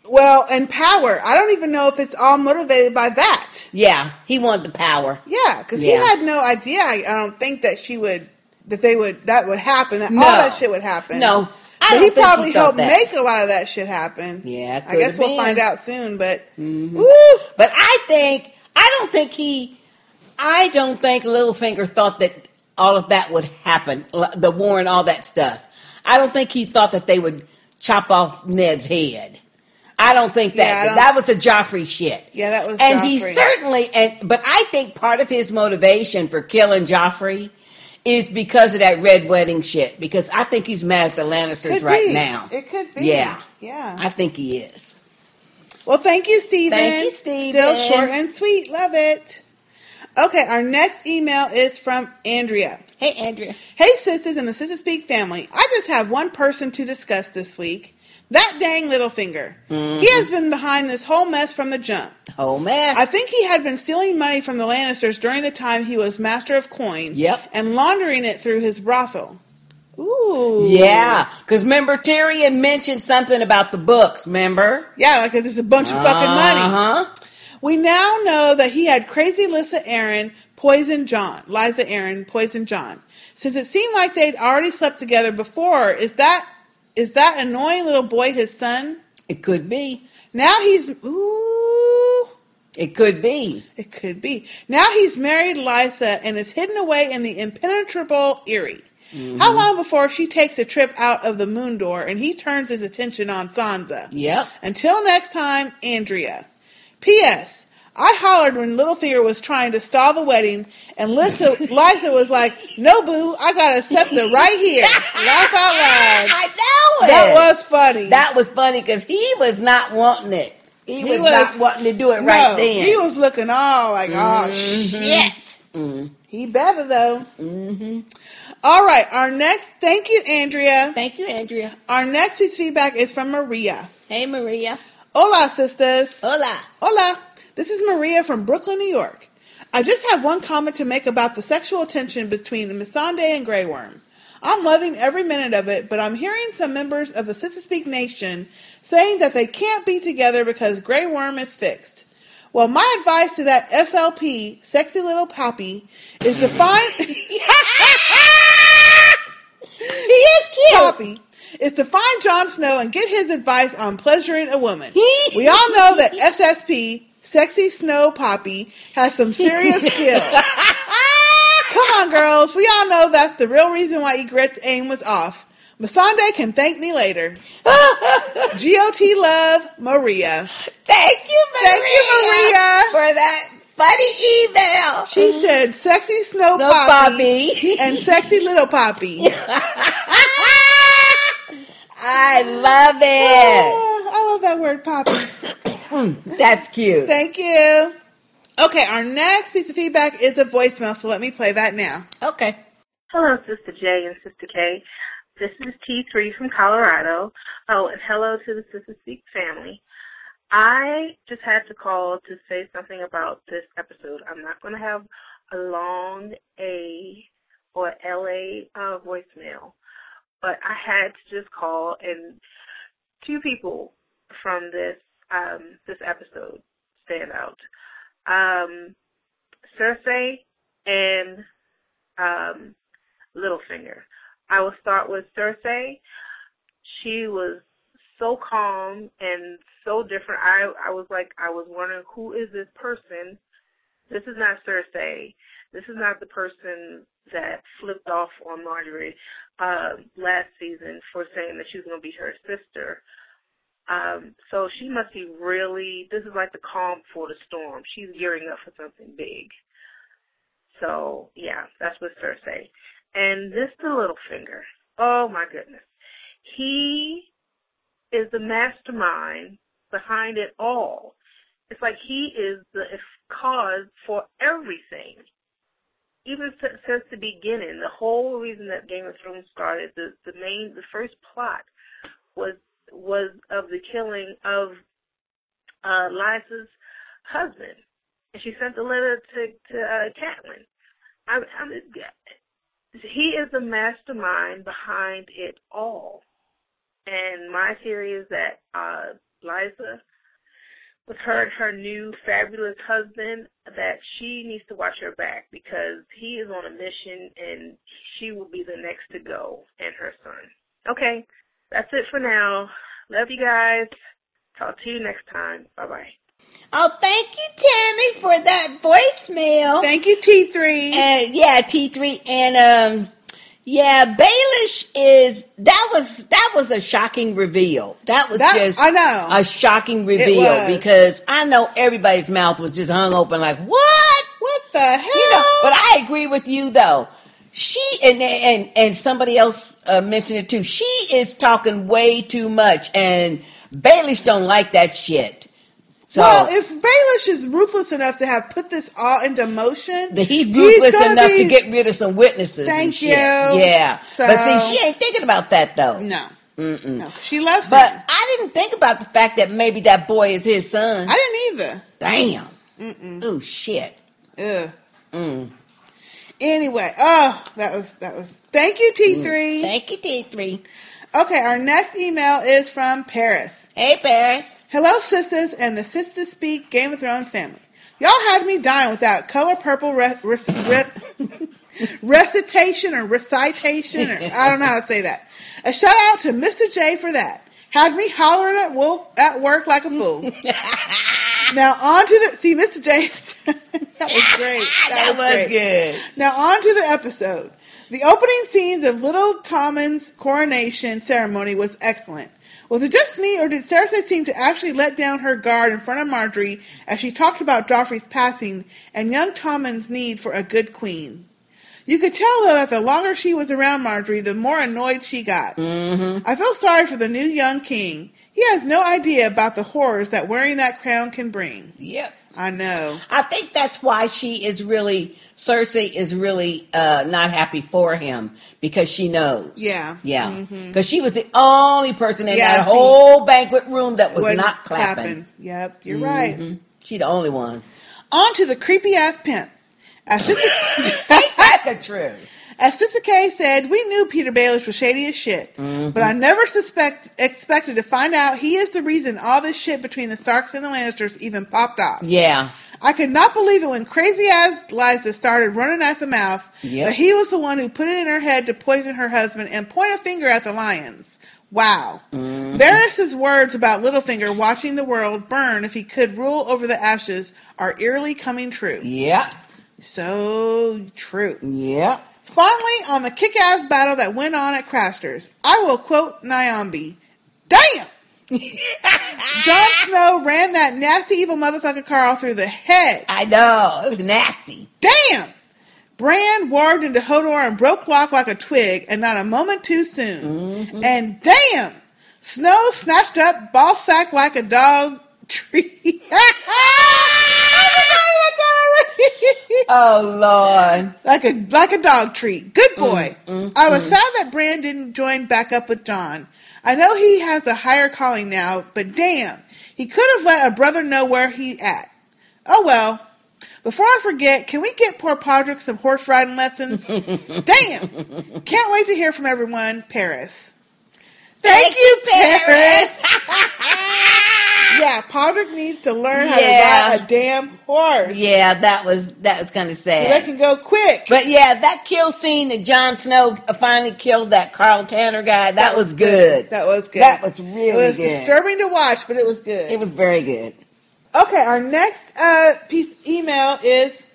Well, and power. I don't even know if it's all motivated by that. Yeah, he wanted the power. Yeah, because Yeah. he had no idea. I, I don't think that she would, that they would, that would happen. That No. all that shit would happen. No, I but he probably he helped that. make a lot of that shit happen. Yeah, I guess we'll find out soon. But Mhm. But I think I don't think he I don't think Littlefinger thought that all of that would happen, the war and all that stuff. I don't think he thought that they would chop off Ned's head. I don't think Yeah, that. don't- that was a Joffrey shit. Yeah, that was. and he certainly and but I think part of his motivation for killing Joffrey is because of that red wedding shit. Because I think he's mad at the Lannisters Could right be. now. It could be. Yeah, Yeah. I think he is. Well, thank you, Stephen. Thank you, Stephen. Still short and sweet. Love it. Okay, our next email is from Andrea. Hey, Andrea. Hey, sisters and the Sistah Speak family. I just have one person to discuss this week. That dang Littlefinger. Mhm. He has been behind this whole mess from the jump. Whole mess. I think he had been stealing money from the Lannisters during the time he was master of coin. Yep. And laundering it through his brothel. Ooh. Yeah, because remember Tyrion mentioned something about the books. Remember? Yeah, like there's a bunch of fucking money. Uh-huh. We now know that he had crazy Lysa Arryn poison Jon. Lysa Arryn poison Jon. Since it seemed like they'd already slept together before, is that is that annoying little boy his son? It could be. Now he's ooh. It could be. It could be. Now he's married Lysa and is hidden away in the impenetrable Eyrie. Mm-hmm. How long before she takes a trip out of the moon door and he turns his attention on Sansa? Yep. Until next time, Andrea. P.S. I hollered when Littlefinger was trying to stall the wedding, and Lysa, Liza was like, "No, boo, I got a scepter right here." Laugh out loud. I know it. That was funny. That was funny because he was not wanting it. He, He was, was- not wanting to do it No, right then. He was looking all like, "Oh Mhm. shit." Mm. He better though. Mm-hmm. All right, our next. Thank you, Andrea. Thank you, Andrea. Our next piece of feedback is from Maria. Hey, Maria. Hola, sisters. Hola. Hola. This is Maria from Brooklyn, New York. I just have one comment to make about the sexual tension between the Missandei and Grey Worm. I'm loving every minute of it, but I'm hearing some members of the Sistah Speak Nation saying that they can't be together because Grey Worm is fixed. Well, my advice to that SLP, sexy little poppy, is to find. he is cute. Poppy is to find Jon Snow and get his advice on pleasuring a woman. we all know that SSP, sexy snow poppy, has some serious skills. Come on, girls. We all know that's the real reason why Ygritte's aim was off. Missandei can thank me later. GOT love, Maria. Thank you, Maria. Thank you, Maria. For that funny email. She said sexy snow No poppy, poppy. and sexy little poppy. I love it. Ah, I love that word poppy. That's cute. Thank you. Okay, our next piece of feedback is a voicemail, so let me play that now. Okay. Hello, Sister J and Sister K. This is T3 from Colorado. Oh, and hello to the Sistah Speak family. I just had to call to say something about this episode. I'm not going to have a long A or LA uh, voicemail, but I had to just call and two people from this um, this episode stand out. Um, Cersei and um, Littlefinger. I will start with Cersei. She was so calm and so different. I I was like I was wondering who is this person? This is not Cersei. This is not the person that flipped off on Margaery uh, last season for saying that she was going to be her sister. Um, so she must be really. This is like the calm before the storm. She's gearing up for something big. So yeah, that's with Cersei. And this the little finger. Oh my goodness. He is the mastermind behind it all. It's like he is the cause for everything. Even since, since the beginning, the whole reason that Game of Thrones started, the the main, the first plot was was of the killing of uh, Liza's husband, and she sent the letter to to uh, Catelyn. I, I'm, he is the mastermind behind it all. And my theory is that uh, Liza, with her and her new fabulous husband, that she needs to watch her back because he is on a mission and she will be the next to go, and her son. Okay, that's it for now. Love you guys. Talk to you next time. Bye bye. Oh, thank you, Tammy, for that voicemail. Thank you, T3. And yeah, T3. And um, Yeah, Baelish is that was that was a shocking reveal. That was That- just I know. a shocking reveal because I know everybody's mouth was just hung open like what? What the hell? You know, but I agree with you though. She and and and somebody else uh, mentioned it too. She is talking way too much, and Baelish don't like that shit. So well, if Baelish is ruthless enough to have put this all into motion, that he's ruthless gonna enough be- to get rid of some witnesses. and Thank shit. you. Yeah, So- but see, she ain't thinking about that though. No, Mm-mm. no, she loves But him. I didn't think about the fact that maybe that boy is his son. I didn't either. Damn. Oh shit. Ugh. Mm. Anyway, oh, that was that was. Thank you, T three. Mm, thank you, T three. Okay, our next email is from Paris. Hey, Paris. Hello, sisters, and the Sisters Speak Game of Thrones family. Y'all had me dying with that color purple re- re- recitation or recitation, or I don't know how to say that. A shout out to Mr. J for that. Had me hollering at, wo- at work like a fool. now on to the see, Mr. J. that was great. That was great. good. Now on to the episode. The opening scenes of Little Tommen's coronation ceremony was excellent. Was it just me, or did Cersei seem to actually let down her guard in front of Margaery as she talked about Joffrey's passing and young Tommen's need for a good queen? You could tell, though, that the longer she was around Margaery, the more annoyed she got. Mm-hmm. I feel sorry for the new young king. He has no idea about the horrors that wearing that crown can bring. Yep. I know. I think that's why she is really Cersei is really uh, not happy for him because she knows. Yeah. Yeah. Because she was the only person in Yeah, that see- whole banquet room that was not clapping. Yep, you're right. Mhm. She the only one. On to the creepy ass pimp. As Sister, That's the truth. As Sister K said, we knew Petyr Baelish was shady as shit, Mhm. but I never suspect expected to find out he is the reason all this shit between the Starks and the Lannisters even popped off. Yeah. I could not believe it when crazy ass Liza started running at the mouth Yep. that he was the one who put it in her head to poison her husband and point a finger at the lions. Wow. Mhm. Varys' words about Littlefinger watching the world burn if he could rule over the ashes are eerily coming true. Yep. So true. Yep. Finally, on the kick ass battle that went on at Craster's, I will quote Nyambi. Damn! Jon Snow ran that nasty evil motherfucker Karl through the head. I know. It was nasty. Damn! Bran warped into Hodor and broke Locke like a twig, and not a moment too soon. Mm-hmm. And damn! Snow snatched up ball sack like a dog tree. oh Lord! Like a like a dog treat. Good boy. Mm, mm, I was mm. sad that Bran didn't join back up with Jon. I know he has a higher calling now, but damn, he could have let a brother know where he at. Oh well. Before I forget, can we get poor Podrick some horse riding lessons? damn! Can't wait to hear from everyone. Paris. Thank, you, Paris. yeah, Podrick needs to learn how Yeah. to ride a damn horse. Yeah, that was that was kind of sad. So they can go quick. But yeah, that kill scene that Jon Snow finally killed that Karl Tanner guy, that, was good. That was good. That was really It was good. disturbing to watch, but it was good. It was very good. Okay, our next uh, piece email is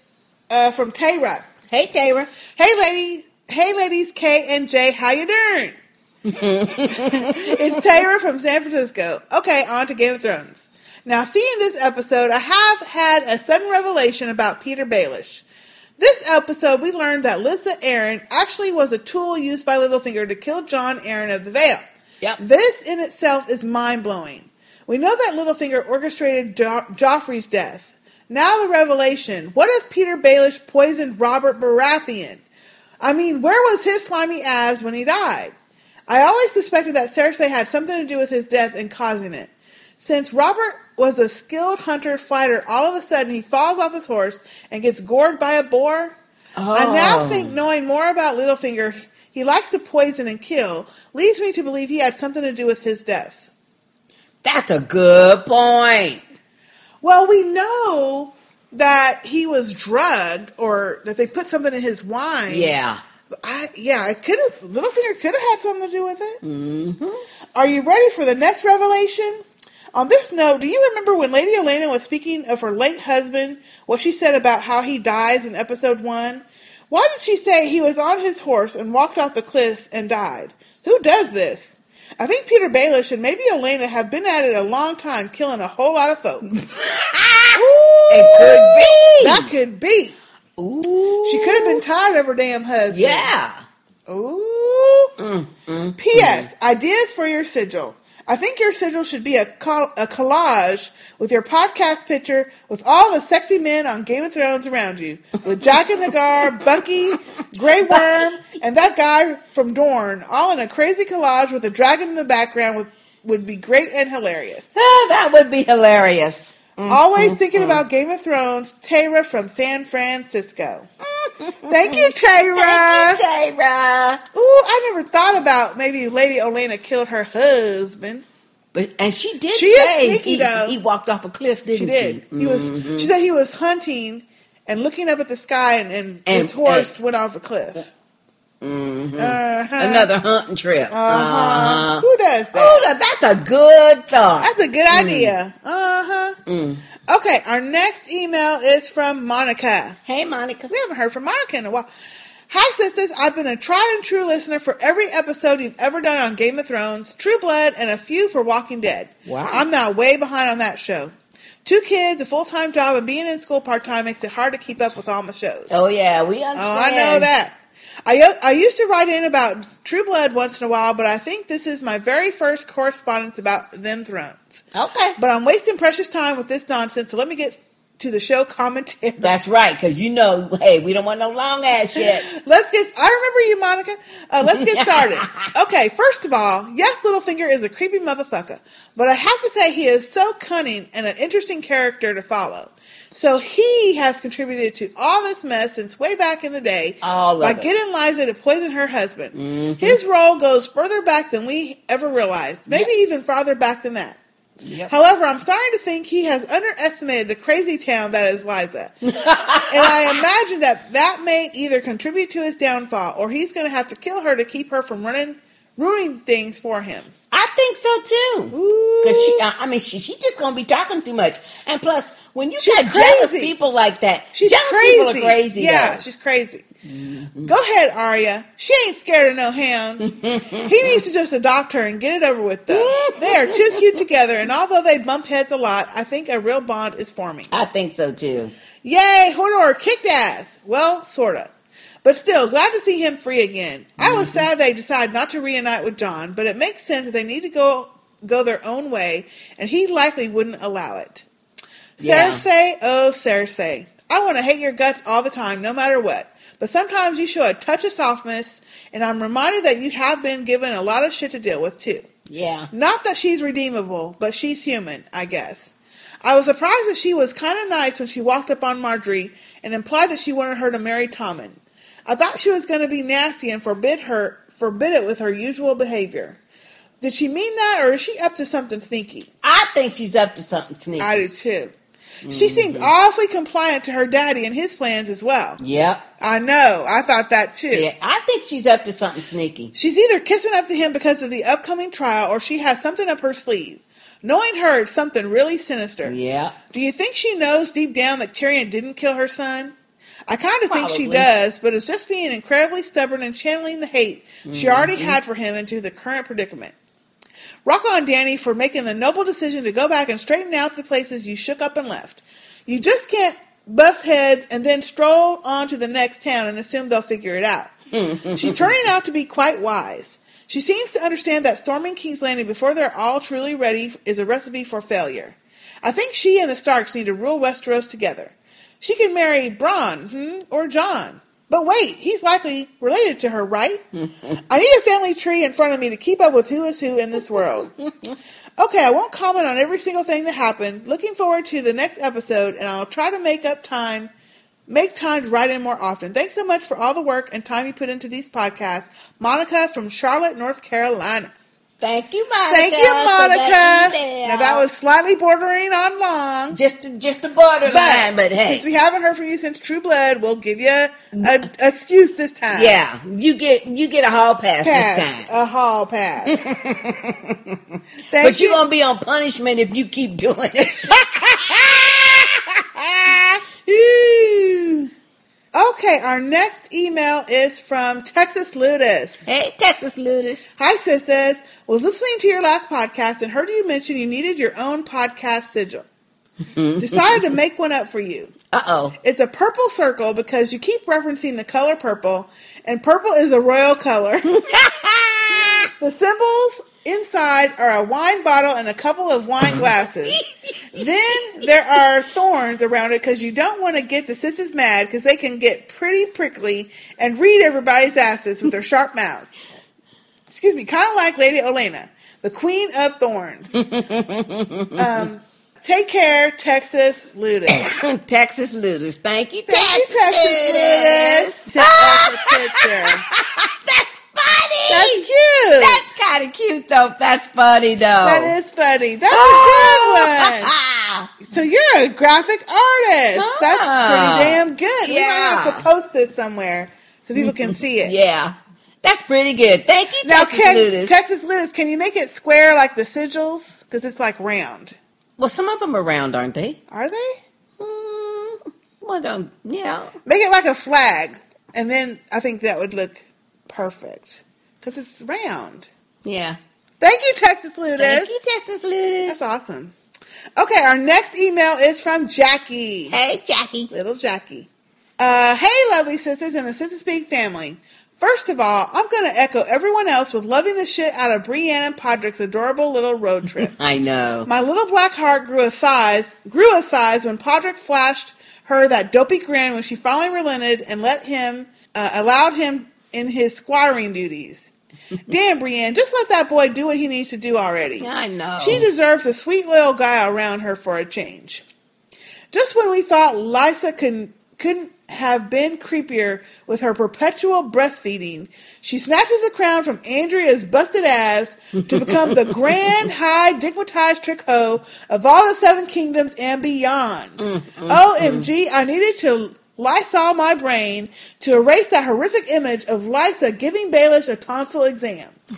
uh, from Tayra. Hey Tayra. Hey ladies. Hey ladies K and J, how you doing? it's Tayra from San Francisco. Okay, on to Game of Thrones. Now, seeing this episode, I have had a sudden revelation about Petyr Baelish. This episode, we learned that Lysa Arryn actually was a tool used by Littlefinger to kill Jon Arryn of the Vale. Yep. This in itself is mind blowing. We know that Littlefinger orchestrated jo- Joffrey's death. Now the revelation. What if Petyr Baelish poisoned Robert Baratheon? I mean, where was his slimy ass when he died? I always suspected that Cersei had something to do with his death and causing it. Since Robert was a skilled hunter fighter, all of a sudden he falls off his horse and gets gored by a boar. I now Oh. think knowing more about Littlefinger, he likes to poison and kill, leads me to believe he had something to do with his death. That's a good point. Well, we know that he was drugged or that they put something in his wine. Yeah. I, yeah, it could have. Littlefinger could have had something to do with it. Mm-hmm. Are you ready for the next revelation? On this note, do you remember when Lady Elena was speaking of her late husband, what she said about how he dies in episode one? Why did she say he was on his horse and walked off the cliff and died? Who does this? I think Petyr Baelish and maybe Elena have been at it a long time, killing a whole lot of folks. It could be. That could be. Ooh. She could have been tired of her damn husband. Yeah. Ooh. Mm, mm, P.S. Ideas for your sigil. I think your sigil should be a, col- a collage with your podcast picture with all the sexy men on Game of Thrones around you, with Jaqen H'ghar, Bucky, Grey Worm, and that guy from Dorne, all in a crazy collage with a dragon in the background. With, would be great and hilarious. Ah, that would be hilarious. Mm, Always mm, thinking about Game of Thrones. Tara from San Francisco. Thank you, Tara. Thank you, Tara. Ooh, I never thought about maybe Lady Olenna killed her husband. But and she did. She is sneaky he, though. He walked off a cliff, didn't she did. she? He was. She said he was hunting and looking up at the sky, and, and, And- his horse went off a cliff. Mhm. Uh-huh. Another hunting trip. Uh-huh. Uh-huh. Who does that? Ooh, that- that's a good thought. That's a good idea. Uh huh. Mm. Okay, our next email is from Monica. Hey, Monica. We haven't heard from Monica in a while. Hi, sisters. I've been a tried and true listener for every episode you've ever done on Game of Thrones, True Blood, and a few for Walking Dead. Wow. I'm now way behind on that show. Two kids, a full time job, and being in school part time makes it hard to keep up with all my shows. Oh yeah, we understand. Oh, I know that. I, I used to write in about True Blood once in a while, but I think this is my very first correspondence about them thrones. Okay. But I'm wasting precious time with this nonsense, so let me get to the show commentary. That's right, because you know, hey, we don't want no long ass shit. Let's get. I remember you, Monica. Uh, let's get started. okay, first of all, yes, Littlefinger is a creepy motherfucker, but I have to say he is so cunning and an interesting character to follow. So he has contributed to all this mess since way back in the day All by getting Liza to poison her husband. Mhm. His role goes further back than we ever realized, maybe even farther back than that. Yep. However, I'm starting to think he has underestimated the crazy town that is Liza. and I imagine that that may either contribute to his downfall or he's going to have to kill her to keep her from running, ruining things for him. I think so too. Because she, I I mean, she, she just gonna be talking too much. And plus, when you She's got jealous people like that, She's jealous crazy. people are crazy. Yeah, though. she's crazy. Mm-hmm. Go ahead, Arya. She ain't scared of no hound. he needs to just adopt her and get it over with, though. they are too cute together, and although they bump heads a lot, I think a real bond is forming. I think so too. Yay, Hodor kicked ass. Well, sorta. But still, glad to see him free again. I was mm-hmm. sad they decided not to reunite with Jon, but it makes sense that they need to go go their own way, and he likely wouldn't allow it. Yeah. Cersei, oh Cersei, I want to hate your guts all the time, no matter what. But sometimes you show a touch of softness, and I'm reminded that you have been given a lot of shit to deal with too. Yeah. Not that she's redeemable, but she's human, I guess. I was surprised that she was kind of nice when she walked up on Margaery and implied that she wanted her to marry Tommen. I thought she was going to be nasty and forbid her forbid it with her usual behavior. Did she mean that, or is she up to something sneaky? I think she's up to something sneaky. I do too. She seemed awfully compliant to her daddy and his plans as well. Yep. I know. I thought that too. Yeah, I think she's up to something sneaky. She's either kissing up to him because of the upcoming trial or she has something up her sleeve. Knowing her, it's something really sinister. Yeah. Do you think she knows deep down that Tyrion didn't kill her son? I kind of think she Probably. does, but it's just being incredibly stubborn and channeling the hate she already Mhm. had for him into the current predicament. Rock on Dany for making the noble decision to go back and straighten out the places you shook up and left. You just can't bust heads and then stroll on to the next town and assume they'll figure it out. She's turning out to be quite wise. She seems to understand that storming King's Landing before they're all truly ready is a recipe for failure. I think she and the Starks need to rule Westeros together. She can marry Bronn hmm, or Jon. But wait, he's likely related to her, right? I need a family tree in front of me to keep up with who is who in this world. Okay, I won't comment on every single thing that happened. Looking forward to the next episode, and I'll try to make up time, make time to write in more often. Thanks so much for all the work and time you put into these podcasts. Monica from Charlotte, North Carolina. Thank you, Monica. Thank you, Monica. that. Now that was slightly bordering on long. Just, just a borderline, but, hey. since we haven't heard from you since True Blood, we'll give you a, a excuse this time. Yeah, you get you get a hall pass, Pass. this time. A hall pass. but you're gonna be on punishment if you keep doing it. Okay, our next email is from Texas Ludus. Hey, Texas Ludus. Hi, sisters. Was listening to your last podcast and heard you mention you needed your own podcast sigil. Decided to make one up for you. Uh oh. It's a purple circle because you keep referencing the color purple, and purple is a royal color. the symbols inside are a wine bottle and a couple of wine glasses. then there are thorns around it because you don't want to get the sisters mad because they can get pretty prickly and read everybody's asses with their sharp mouths. Excuse me, kind of like Lady Olenna, the queen of thorns. um, take care, Texas Ludus. Texas Ludus. Thank you, Thank Texas, you, Texas Ludus. Sent us a picture. That's funny. That's cute. That's kind of cute, though. That's funny, though. That is funny. That's a good one. So you're a graphic artist. That's Ah. pretty damn good. We might have to post this somewhere so people can see it. Yeah. That's pretty good. Thank you, Now, Texas can. Texas Ludus, can you make it square like the sigils? Because it's like round. well, some of them are round, aren't they? Are they? Well, um, yeah. Make it like a flag, and then I think that would look perfect because it's round. Yeah. Thank you, Texas Ludus. Thank you, Texas Ludus. That's awesome. Okay, our next email is from Jackie. Hey, Jackie. Little Jackie. Uh, hey, lovely sisters and the Sistah Speak family. First of all, I'm going to echo everyone else with loving the shit out of Brienne and Podrick's adorable little road trip. I know. My little black heart grew a size, grew a size when Podrick flashed her that dopey grin when she finally relented and let him, uh, allowed him in his squiring duties. Damn, Brienne, just let that boy do what he needs to do already. I know. She deserves a sweet little guy around her for a change. Just when we thought Lysa could, couldn't have been creepier with her perpetual breastfeeding, she snatches the crown from Andrea's busted ass to become the grand, high, digmatized trick hoe of all the seven kingdoms and beyond. Mm, mm, OMG, mm. I needed to Lysol my brain to erase that horrific image of Lysa giving Baelish a tonsil exam.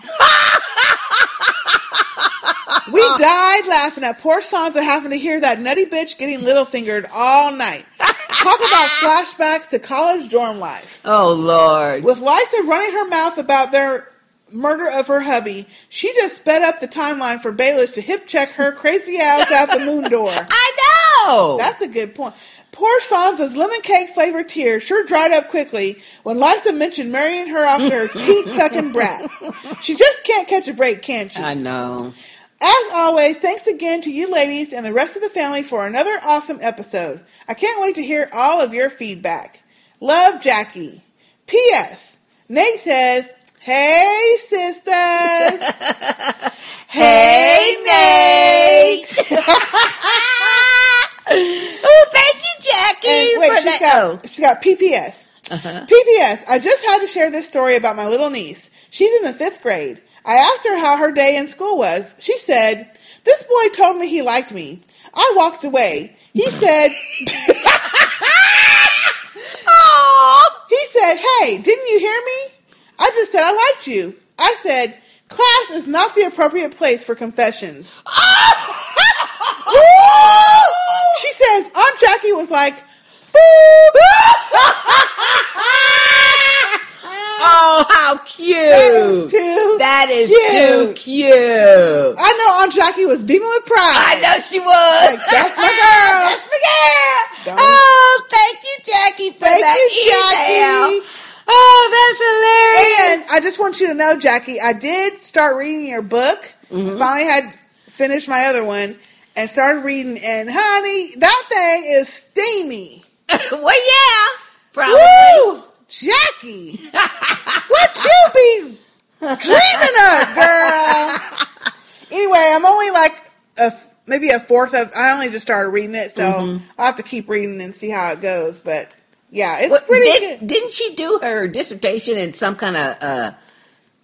We died laughing at poor Sansa having to hear that nutty bitch getting little fingered all night. Talk about flashbacks to college dorm life. Oh, Lord. With Lysa running her mouth about their murder of her hubby, she just sped up the timeline for Baelish to hip check her crazy ass out the moon door. I know. That's a good point. Poor Sansa's lemon cake flavored tears sure dried up quickly when Lysa mentioned marrying her off to her teat sucking brat. She just can't catch a break, can she? I know. As always, thanks again to you ladies and the rest of the family for another awesome episode. I can't wait to hear all of your feedback. Love, Jackie. P.S. Nate says, Hey, sisters. Hey, Nate. oh, thank you, Jackie. And wait, for she's that- got, she's got PPS. Uh-huh. PPS, I just had to share this story about my little niece. She's in the fifth grade. I asked her how her day in school was. She said, This boy told me he liked me. I walked away. He said, He said, Hey, didn't you hear me? I just said I liked you. I said, Class is not the appropriate place for confessions. she says, Aunt Jackie was like, Oh, how cute. That is too That is cute. too cute. I know Aunt Jackie was beaming with pride. I know she was. Like, that's my girl. That's my girl. Don't- Oh, thank you, Jackie, for Thank that you, Jackie. Oh, that's hilarious. And I just want you to know, Jackie, I did start reading your book. Mm-hmm. I finally had finished my other one and started reading. And honey, that thing is steamy. well, yeah, probably. Woo! Jackie, what you be dreaming of, girl? Anyway, I'm only like a maybe a fourth of. I only just started reading it, so Mhm. I'll have to keep reading and see how it goes. But yeah, it's Well, pretty did, good. Didn't she do her dissertation in some kind of uh,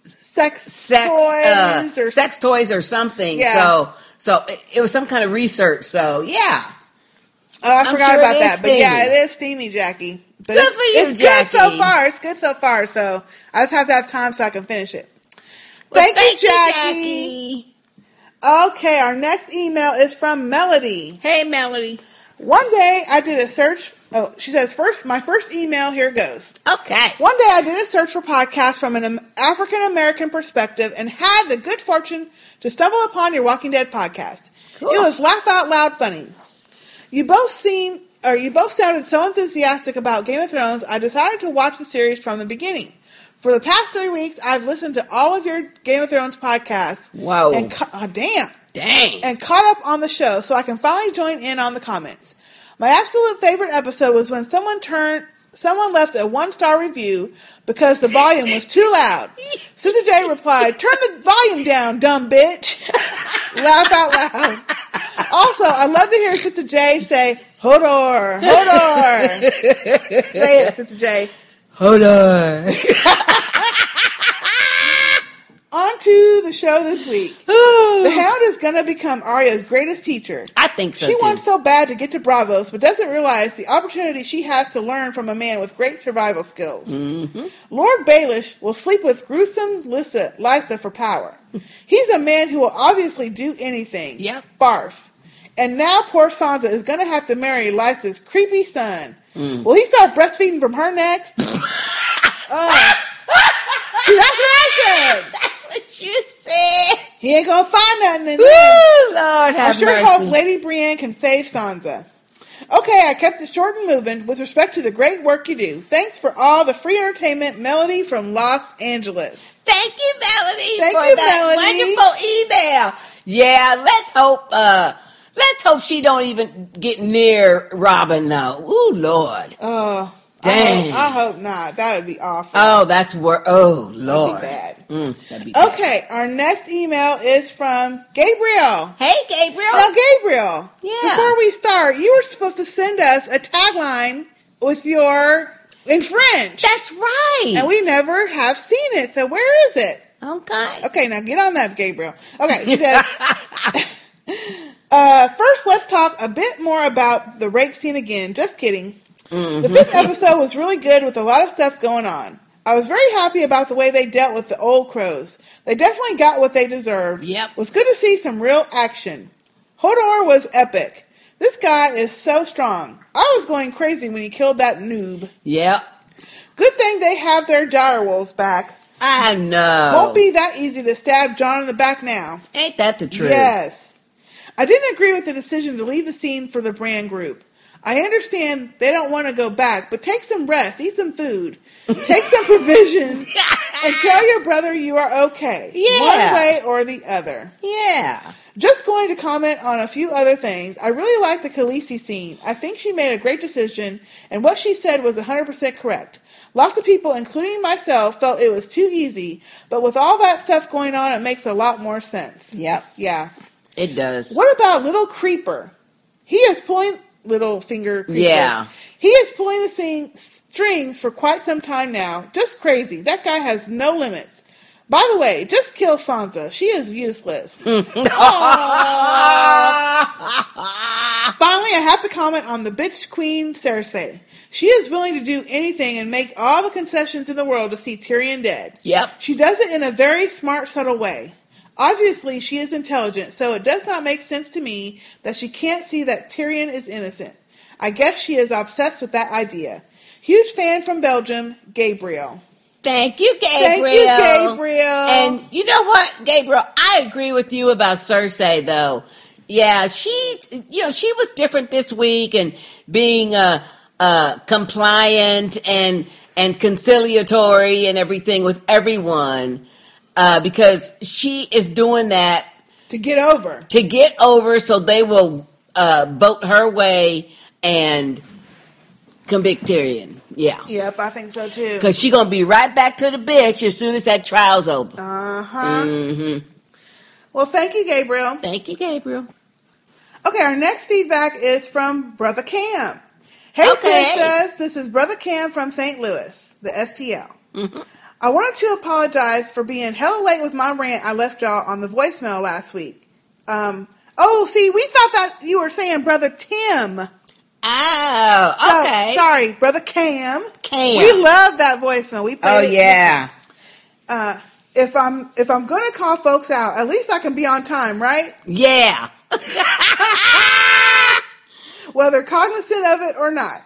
Sex, sex toys uh, or sex toys or something? Yeah. So, so it, it was some kind of research. So, yeah. Oh, I I'm forgot sure about that. is but yeah, it is steamy, Jackie. But Good it's, for you, it's good so far. It's good so far. So I just have to have time so I can finish it. Well, thank, thank you, you, Jackie. Okay, our next email is from Melody. Hey, Melody. One day I did a search. Oh, she says first. My first email. Here goes. Okay. One day I did a search for podcasts from an African American perspective and had the good fortune to stumble upon your Walking Dead podcast. It was laugh out loud funny. You both seem or you both sounded so enthusiastic about Game of Thrones. I decided to watch the series from the beginning. For the past three weeks, I've listened to all of your Game of Thrones podcasts. Wow. And oh, damn. Dang. And caught up on the show so I can finally join in on the comments. My absolute favorite episode was when someone turned someone left a one star review because the volume was too loud. Sister J replied, Turn the volume down, dumb bitch. Laugh out loud. Also, I love to hear Sister J say, Hodor, Hodor. say it, Sister J. Hodor. On to the show this week. the Hound is going to become Arya's greatest teacher. I think so She too. wants so bad to get to Braavos, but doesn't realize the opportunity she has to learn from a man with great survival skills. Mm-hmm. Lord Baelish will sleep with gruesome Lysa, Lysa for power. He's a man who will obviously do anything. Yep. Barf. And now poor Sansa is going to have to marry Lysa's creepy son. Mm. Will he start breastfeeding from her next? Uh, see, that's what I said. What you said. He ain't gonna find nothing in there. Lord I sure mercy. hope Lady Brienne can save Sansa. Okay, I kept it short and moving with respect to the great work you do. Thanks for all the free entertainment, Melody from Los Angeles. Thank you, Melody, Thank for you, that Melody. wonderful email. Yeah, let's hope. uh Let's hope she don't even get near Robin though. Ooh, Lord. Oh, Dang. I hope, I hope not. That would be awful. Oh, that's wor Oh, Lord. bad. Mm, that'd be bad. Okay, our next email is from Gabriel. Hey, Gabriel. Now, Gabriel. Yeah. Before we start, you were supposed to send us a tagline with your in French. That's right. And we never have seen it. So where is it? Okay. Okay, now get on that, Gabriel. Okay, he says. uh, first, let's talk a bit more about the rape scene again. Just kidding. Mm-hmm. The fifth episode was really good with a lot of stuff going on. I was very happy about the way they dealt with the old crows. They definitely got what they deserved. Yep. It was good to see some real action. Hodor was epic. This guy is so strong. I was going crazy when he killed that noob. Yep. Good thing they have their direwolves back. I know. Won't be that easy to stab Jon in the back now. Ain't that the truth? Yes. I didn't agree with the decision to leave the scene for the brand group. I understand they don't want to go back, but take some rest, eat some food, take some provisions, and tell your brother you are okay. Yeah. One way or the other. Yeah. Just going to comment on a few other things. I really like the Khaleesi scene. I think she made a great decision, and what she said was 100% correct. Lots of people, including myself, felt it was too easy, but with all that stuff going on, it makes a lot more sense. Yep. Yeah. It does. What about Little Creeper? He is pulling little finger. Creeper. Yeah. He is pulling the sing- strings for quite some time now. Just crazy. That guy has no limits. By the way, just kill Sansa. She is useless. Finally, I have to comment on the bitch queen Cersei. She is willing to do anything and make all the concessions in the world to see Tyrion dead. Yep. She does it in a very smart, subtle way. Obviously, she is intelligent, so it does not make sense to me that she can't see that Tyrion is innocent. I guess she is obsessed with that idea. Huge fan from Belgium, Gabriel. Thank you, Gabriel. Thank you, Gabriel. And you know what, Gabriel? I agree with you about Cersei, though. Yeah, she, you know, she was different this week and being uh, uh, compliant and and conciliatory and everything with everyone uh, because she is doing that to get over. To get over, so they will uh, vote her way and convict Tyrion. Yeah. Yep, I think so too. Because she going to be right back to the bitch as soon as that trial's over. Uh huh. Mm-hmm. Well, thank you, Gabriel. Thank you, Gabriel. Okay, our next feedback is from Brother Cam. Hey, Okay. sisters, this is Brother Cam from St. Louis, the STL. Mm-hmm. I wanted to apologize for being hella late with my rant I left y'all on the voicemail last week. Um, oh, see, we thought that you were saying Brother Tim. Oh, So, okay. sorry, Brother Cam. Cam. We love that voicemail. We played Oh, it. yeah. Uh, if I'm if I'm gonna call folks out, at least I can be on time, right? Yeah. whether cognizant of it or not.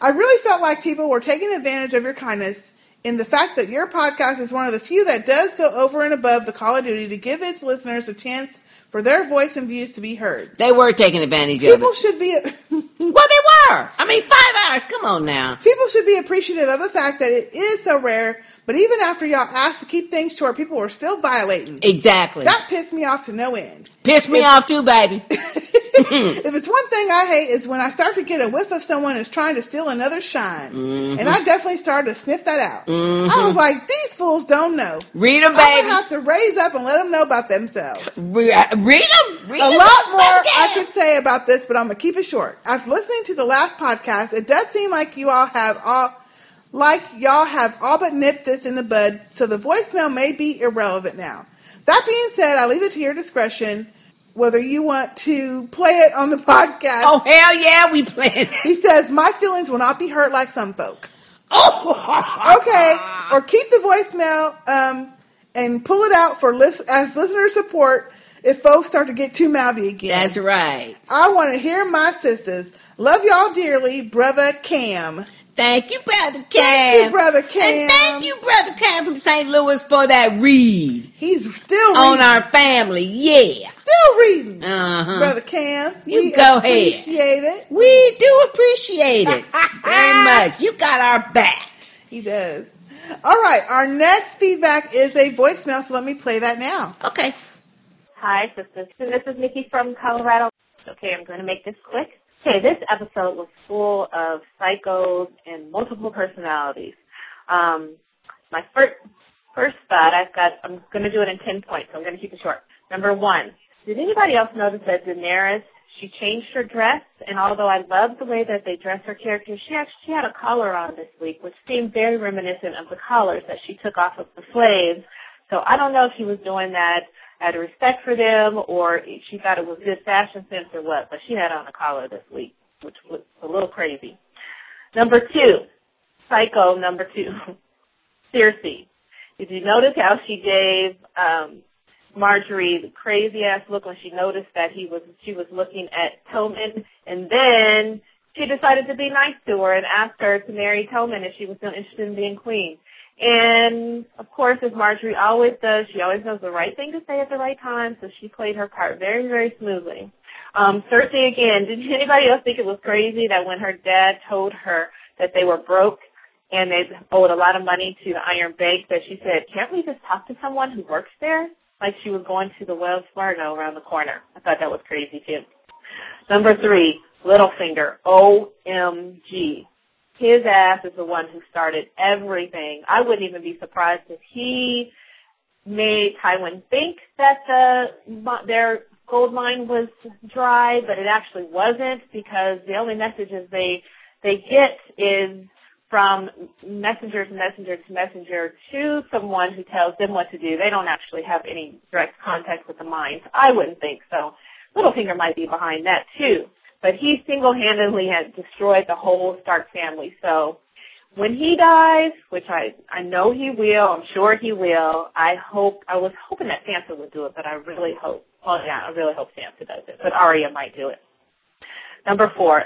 I really felt like people were taking advantage of your kindness in the fact that your podcast is one of the few that does go over and above the Call of Duty to give its listeners a chance for their voice and views to be heard. They were taking advantage of People should be well, they were. I mean, five hours. Come on now. people should be appreciative of the fact that it is so rare. But even after y'all asked to keep things short, people were still violating. Exactly. That pissed me off to no end. Pissed me If- off too, baby. if it's one thing I hate is when I start to get a whiff of someone who's trying to steal another shine. Mhm. And I definitely started to sniff that out. Mhm. I was like, these fools don't know. Read I'm baby. gonna have to raise up and let them know about themselves. Re- uh, read them. Read a lot more I could say about this, but I'm gonna keep it short. After listening to the last podcast, it does seem like you all have all like y'all have all but nipped this in the bud, so the voicemail may be irrelevant now. That being said, I leave it to your discretion whether you want to play it on the podcast. Oh hell yeah, we play it. He says my feelings will not be hurt like some folk. Oh, okay. Or keep the voicemail um, and pull it out for list- as listener support if folks start to get too mouthy again. That's right. I want to hear my sisters. Love y'all dearly, brother Cam. Thank you, brother Cam. Thank you, brother Cam. And thank you, brother Cam from St. Louis, for that read He's still on our family. Yeah. Still reading, Uh-huh. brother Cam. You we go ahead. Appreciate it. We do appreciate it very much. You got our back. He does. All right, our next feedback is a voicemail, so let me play that now. Okay. Hi, sisters. And This is Nikki from Colorado. Okay, I'm going to make this quick. Okay, this episode was full of psychos and multiple personalities. Um, my first first thought, I've got. I'm going to do it in ten points. So I'm going to keep it short. Number one, did anybody else notice that Daenerys? She changed her dress, and although I love the way that they dress her character, she actually she had a collar on this week, which seemed very reminiscent of the collars that she took off of the slaves. So I don't know if she was doing that out of respect for them or she thought it was good fashion sense or what, but she had on a collar this week, which was a little crazy. Number two, psycho number two, Cersei. Did you notice how she gave um Margaery the crazy ass look when she noticed that he was she was looking at Tommen and then she decided to be nice to her and asked her to marry Tommen if she was still interested in being queen. And of course, as Margaery always does, she always knows the right thing to say at the right time, so she played her part very, very smoothly. Um, Cersei again, did anybody else think it was crazy that when her dad told her that they were broke and they owed a lot of money to the Iron Bank that she said, can't we just talk to someone who works there? Like she was going to the Wells Fargo around the corner. I thought that was crazy too. Number three, Littlefinger, OMG. His ass is the one who started everything. I wouldn't even be surprised if he made Tywin think that the their gold mine was dry, but it actually wasn't because the only messages they they get is from messenger to messenger to messenger to someone who tells them what to do. They don't actually have any direct contact with the mines. I wouldn't think so. Littlefinger might be behind that too. But he single-handedly has destroyed the whole Stark family. So when he dies, which I I know he will, I'm sure he will. I hope I was hoping that Sansa would do it, but I really hope. Well, yeah, I really hope Sansa does it, but Arya might do it. Number four,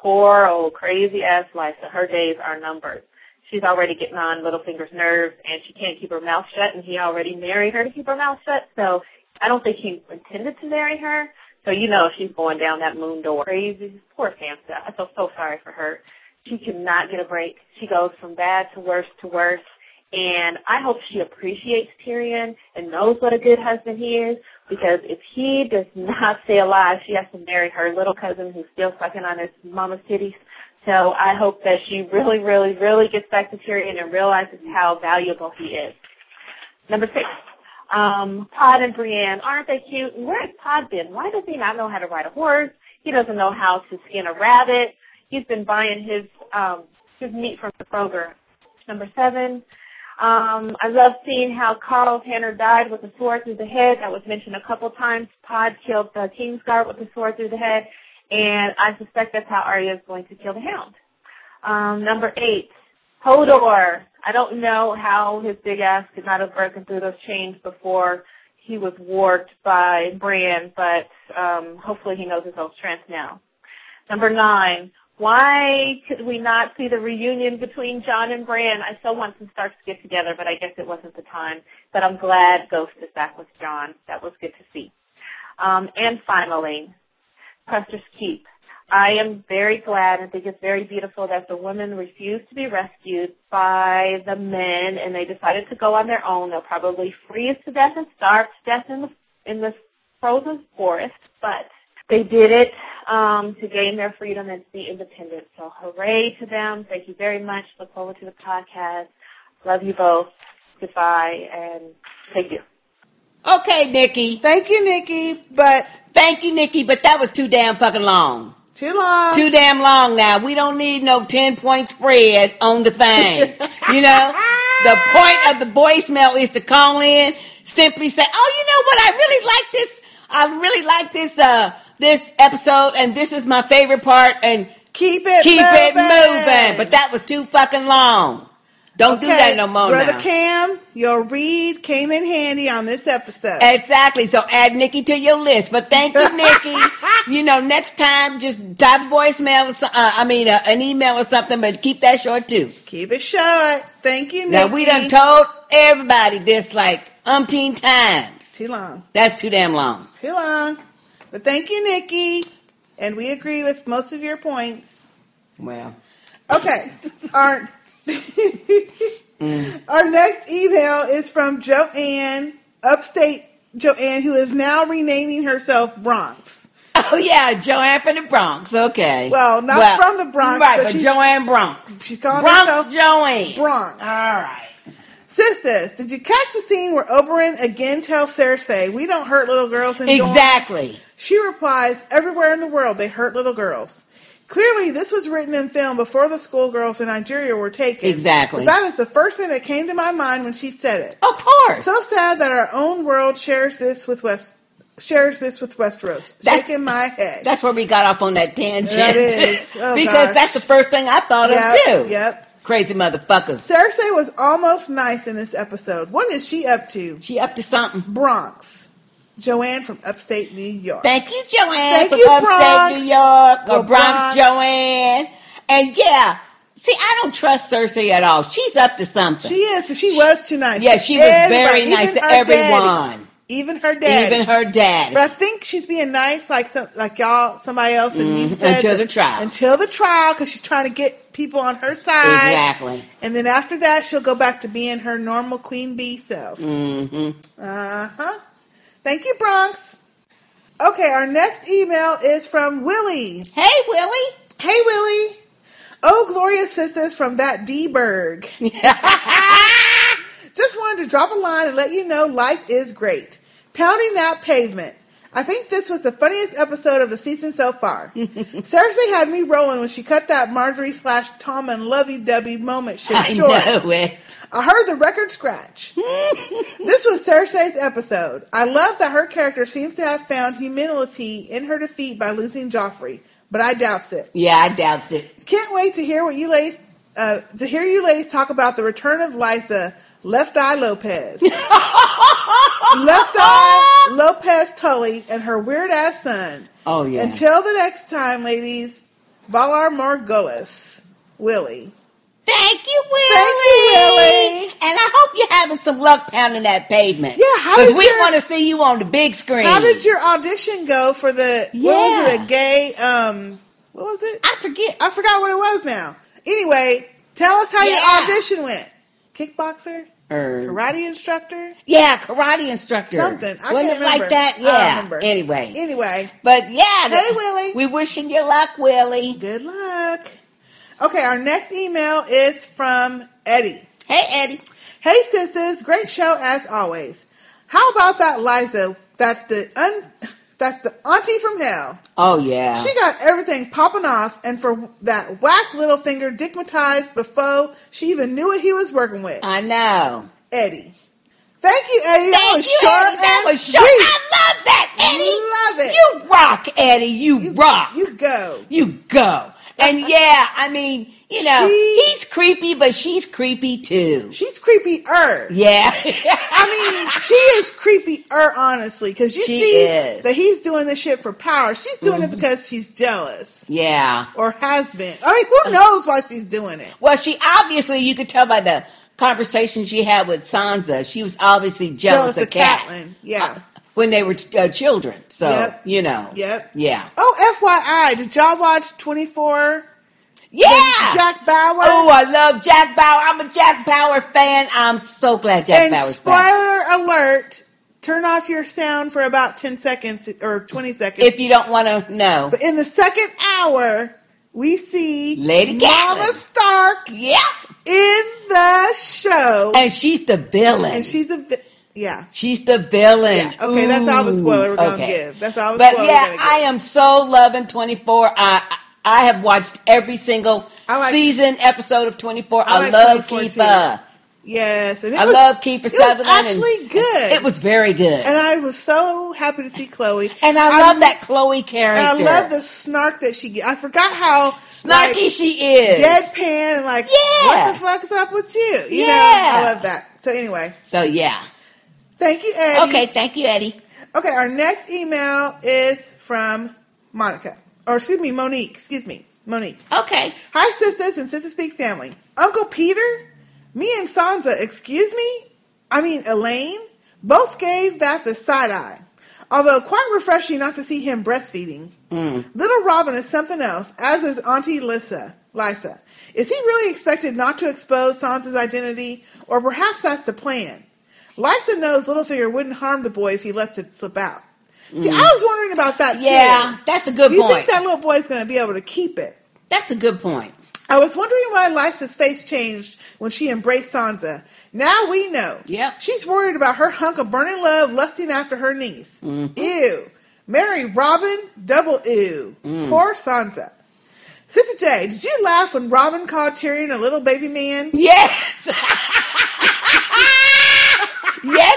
poor old crazy ass Lysa. Her days are numbered. She's already getting on Littlefinger's nerves, and she can't keep her mouth shut. And he already married her to keep her mouth shut. So I don't think he intended to marry her. So you know she's going down that moon door. Crazy. Poor Sansa. I feel so sorry for her. She cannot get a break. She goes from bad to worse to worse. And I hope she appreciates Tyrion and knows what a good husband he is. Because if he does not stay alive, she has to marry her little cousin who's still sucking on his mama's titties. So I hope that she really, really, really gets back to Tyrion and realizes how valuable he is. Number six, um, Pod and Brienne, aren't they cute? And where has Pod been? Why does he not know how to ride a horse? He doesn't know how to skin a rabbit. He's been buying his um his meat from the Kroger. Number seven, um, I love seeing how Karl Tanner died with a sword through the head. That was mentioned a couple times. Pod killed the Kingsguard with a sword through the head, and I suspect that's how Arya is going to kill the Hound. Um, number eight, Hodor. I don't know how his big ass could not have broken through those chains before he was warped by Bran, but um, hopefully he knows his own strength now. Number nine, why could we not see the reunion between Jon and Bran? I so want some Starks to get together, but I guess it wasn't the time. But I'm glad Ghost is back with Jon. That was good to see. Um, and finally, Craster's Keep. I am very glad and think it's very beautiful that the women refused to be rescued by the men and they decided to go on their own. They'll probably freeze to death and starve to death in the in the frozen forest, but they did it um, to gain their freedom and to be independent. So hooray to them. Thank you very much. Look forward to the podcast. Love you both. Goodbye and thank you. Okay, Nikki. Thank you, Nikki. But thank you, Nikki. But that was too damn fucking long. Too long. Too damn long. Now we don't need no ten point spread on the thing. you know, the point of the voicemail is to call in, simply say, "Oh, you know what? I really like this. I really like this. Uh, this episode, and this is my favorite part." And keep it keep moving. it moving. But that was too fucking long. Don't do that no more. Brother now. Cam, your read came in handy on this episode. Exactly. So add Nikki to your list. But thank you, Nikki. you know, next time just type a voicemail or uh, I mean, uh, an email or something, but keep that short too. Keep it short. Thank you, Nikki. Now we done told everybody this like umpteen times. Too long. That's too damn long. Too long. But thank you, Nikki. And we agree with most of your points. Well. Okay. Our Mm. Our next email is from Joanne, upstate Joanne, who is now renaming herself Bronx. Oh yeah, Joanne from the Bronx. Okay. Well, not Well, from the Bronx, right? but But she's- Joanne Bronx. She's calling Bronx herself Joanne. Bronx. All right. Sisters, did you catch the scene where Oberyn again tells Cersei, "We don't hurt little girls in Dorne"? Exactly. She replies, "Everywhere in the world, they hurt little girls." Clearly, this was written in film before the schoolgirls in Nigeria were taken. Exactly. That is the first thing that came to my mind when she said it. Of course. So sad that our own world shares this with West shares this with Westeros. That's- Shaking my head. That's where we got off on that tangent. That is. Oh, because gosh. that's the first thing I thought Yep, of too. Yep. Crazy motherfuckers. Cersei was almost nice in this episode. What is she up to? She up to something. Bronx. Joanne from upstate New York. Thank you, Joanne, Thank from you, upstate Bronx. New York, or Bronx, Bronx. Joanne. And yeah, see, I don't trust Cersei at all. She's up to something. She is. She was too nice. Yeah, she was very nice to everyone. daddy. Even her dad. Even her dad. But I think she's being nice, like some, like y'all, somebody else, and you Mhm, said until that- the trial. Until the trial, because she's trying to get people on her side. Exactly. And then after that, she'll go back to being her normal queen bee self. hmm Uh huh. Thank you, Bronx. Okay, our next email is from Willie. Hey, Willie. Hey, Willie. Oh, glorious sisters from that D Berg. Just wanted to drop a line and let you know life is great. Pounding that pavement. I think this was the funniest episode of the season so far. Cersei had me rolling when she cut that Margaery slash Tommen lovey dovey moment shit I short. know it. I heard the record scratch. this was Cersei's episode. I love that her character seems to have found humility in her defeat by losing Joffrey, but I doubt it. Yeah, I doubt it. Can't wait to hear what you ladies uh, to hear you ladies talk about the return of Lysa Left Eye Lopez. Left Eye Lopez Tully and her weird ass son. Oh yeah. Until the next time, ladies, Valar Morghulis. Willie. Thank you, Willie. Thank you, Willie. And I hope you're having some luck pounding that pavement. Yeah, how Because did we want to see you on the big screen. How did your audition go for the what was it? A gay um what was it? I forget. I forgot what it was now. Anyway, tell us how Yeah. your audition went. Kickboxer? Er, Karate instructor? yeah, karate instructor. Something. I Wasn't can't it like remember. that? I Yeah. Anyway. Anyway. But yeah. Hey, Willie. We wishing you luck, Willie. Good luck. Okay, our next email is from Eddie. Hey, Eddie. Hey, sisters. Great show as always. How about that Liza? That's the un, that's the auntie from hell. Oh yeah. She got everything popping off, and for that whack little finger dickmatized before she even knew what he was working with. I know. Eddie. Thank you, Eddie. that Thank was you, short Eddie. That was short. I love that, Eddie. Love it. You rock, Eddie. You, rock. You go. You go. And yeah, I mean, you know, She- he's creepy, but she's creepy too. She's creepier. Yeah. I mean, she is creepier, honestly, because you She see is. that he's doing this shit for power. She's doing Mm-hmm. it because she's jealous yeah. or has been. I mean, who knows why she's doing it? Well, she obviously, you could tell by the conversation she had with Sansa, she was obviously jealous, Jealous of of Cat Catelyn. Yeah. when they were uh, children. So, Yep. you know. Yep. Yeah. Oh, FYI, did y'all watch 24? Yeah. Jack Bauer? Oh, I love Jack Bauer. I'm a Jack Bauer fan. I'm so glad Jack and Bauer's back. spoiler alert, turn off your sound for about 10 seconds or 20 seconds. If you don't want to know. But in the second hour, we see Lady Mama. Stark Yep. in the show. And she's the villain. And she's a vi- yeah. She's the villain. Yeah, okay, that's all the spoiler we're gonna give. That's all the But spoiler yeah, we're gonna give. But yeah, I am so loving 24. I I have watched every single like- season episode of 24. I I, like love 24 Kiefer. Yes, and it I was, love Kiefer it was actually good. It was very good. and I was so happy to see Chloe. And I love that Chloe character. And I love the snark that she. I forgot how Snarky like, she is. deadpan and like, Yeah. what the fuck's up with you? You know, Yeah. I love that. So anyway, So yeah. thank you, Eddie. Okay, thank you, Eddie. Okay, our next email is from Monica, or excuse me, Monique. Excuse me, Monique. Okay. Hi, sisters and Sistah Speak family. Uncle Petyr, me and Sansa, excuse me, I mean Alayne, both gave that the side eye. Although quite refreshing not to see him breastfeeding. Mm. Little Robin is something else, as is Auntie Lissa. Lisa. Is he really expected not to expose Sansa's identity? Or perhaps that's the plan? Lysa knows Littlefinger wouldn't harm the boy if he lets it slip out. See, I was wondering about that too. Yeah, that's a good you point. think that little boy's going to be able to keep it? That's a good point. I was wondering why Lysa's face changed when she embraced Sansa. Now we know. Yep. She's worried about her hunk of burning love lusting after her niece. Mm-hmm. Ew. Marry Robin, double ew. Mm. Poor Sansa. Sister J, did you laugh when Robin called Tyrion a little baby man? Yes. yes,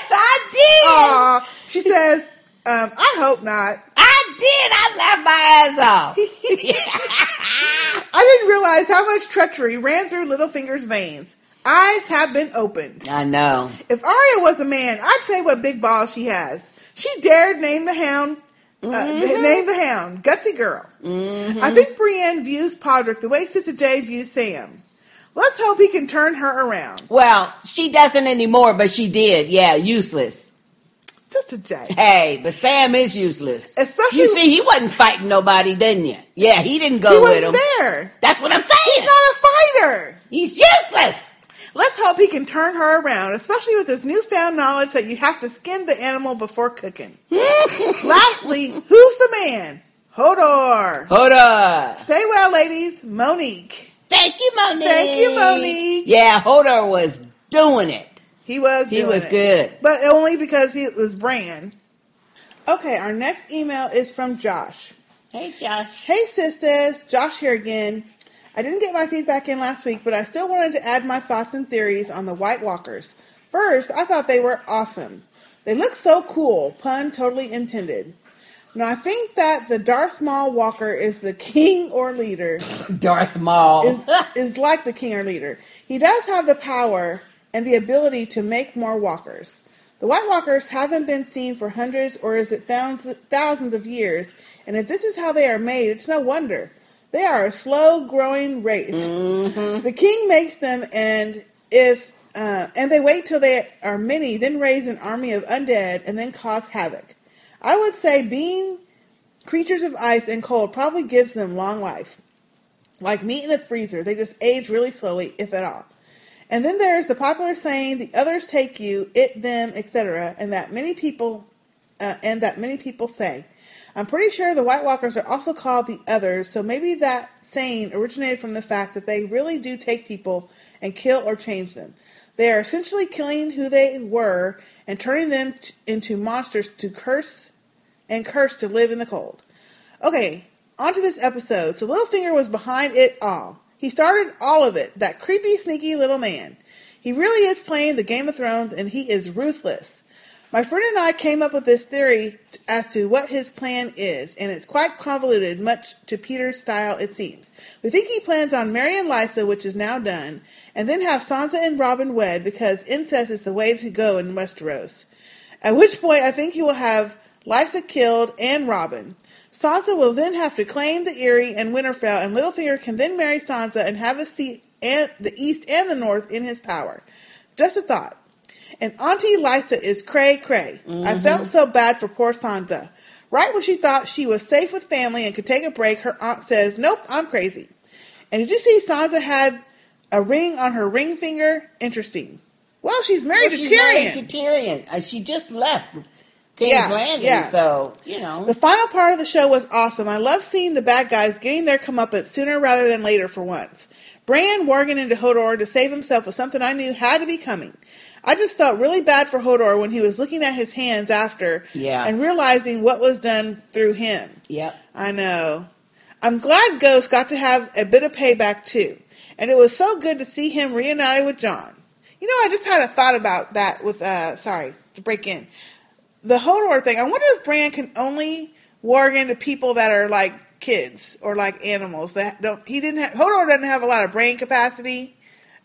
I did. Aw. She says, um, I hope not. I did. I laughed my ass off. I didn't realize how much treachery ran through Littlefinger's veins. Eyes have been opened. I know. If Arya was a man, I'd say what big balls she has. She dared name the hound. Uh, Mm-hmm. name the hound, gutsy girl. I think Brienne views Podrick the way Sister J views Sam. Let's hope he can turn her around. Well, she doesn't anymore, but she did. Yeah, useless. Sister J. Hey, but Sam is useless. Especially You see, he wasn't fighting nobody, didn't you? Yeah, he didn't go he with him. there. That's what I'm saying. He's not a fighter. He's useless. Let's hope he can turn her around, especially with his newfound knowledge that you have to skin the animal before cooking. Lastly, who's the man? Hodor. Hold on. Stay well, ladies. Monique. Thank you, Monique. Thank you, Monique. Yeah, Hodor was doing it. He was. He doing was it. good. but only because he was Bran. Okay, our next email is from Josh. Hey, Josh. Hey, sisters. Josh here again. I didn't get my feedback in last week, but I still wanted to add my thoughts and theories on the White Walkers. First, I thought they were awesome. They look so cool, pun totally intended. Now, I think that the Darth Maul Walker is the king or leader. Darth Maul. is, is like the king or leader. He does have the power and the ability to make more walkers. The White Walkers haven't been seen for hundreds or is it thousands, thousands of years, and if this is how they are made, it's no wonder. They are a slow growing race. The king makes them, and if uh, and they wait till they are many, then raise an army of undead, and then cause havoc. I would say being creatures of ice and cold probably gives them long life. Like meat in a freezer, they just age really slowly, if at all. And then there's the popular saying, "The others take you, it them, etc." And that many people, uh, and that many people say. I'm pretty sure the White Walkers are also called the others, so maybe that saying originated from the fact that they really do take people and kill or change them. They are essentially killing who they were and turning them t- into monsters to curse and curse to live in the cold. Okay, on to this episode. So Littlefinger was behind it all. He started all of it, that creepy, sneaky little man. He really is playing the Game of Thrones and he is ruthless. My friend and I came up with this theory as to what his plan is, and it's quite convoluted, much to Petyr's style, it seems. We think he plans on marrying Lysa, which is now done, and then have Sansa and Robin wed because incest is the way to go in Westeros. At which point, I think he will have Lysa killed and Robin. Sansa will then have to claim the Eyrie and Winterfell, and Littlefinger can then marry Sansa and have the seat and the east and the north in his power. Just a thought. And Auntie Lysa is cray cray. I felt so bad for poor Sansa. Right when she thought she was safe with family and could take a break, her aunt says, "Nope, I'm crazy." And did you see Sansa had a ring on her ring finger? Interesting. Well, she's married Well, to she's Tyrion. married to Tyrion. Uh, she just left King's Yeah, Landing, yeah. so you know. The final part of the show was awesome. I love seeing the bad guys getting their comeuppance sooner rather than later for once. Bran warging into Hodor to save himself was something I knew had to be coming. I just felt really bad for Hodor when he was looking at his hands after Yeah. and realizing what was done through him. Yep. I know. I'm glad Ghost got to have a bit of payback too. And it was so good to see him reunited with Jon. You know, I just had a thought about that with, uh, sorry, to break in. The Hodor thing, I wonder if Bran can only warg into people that are like kids or like animals that don't, he didn't have, Hodor doesn't have a lot of brain capacity.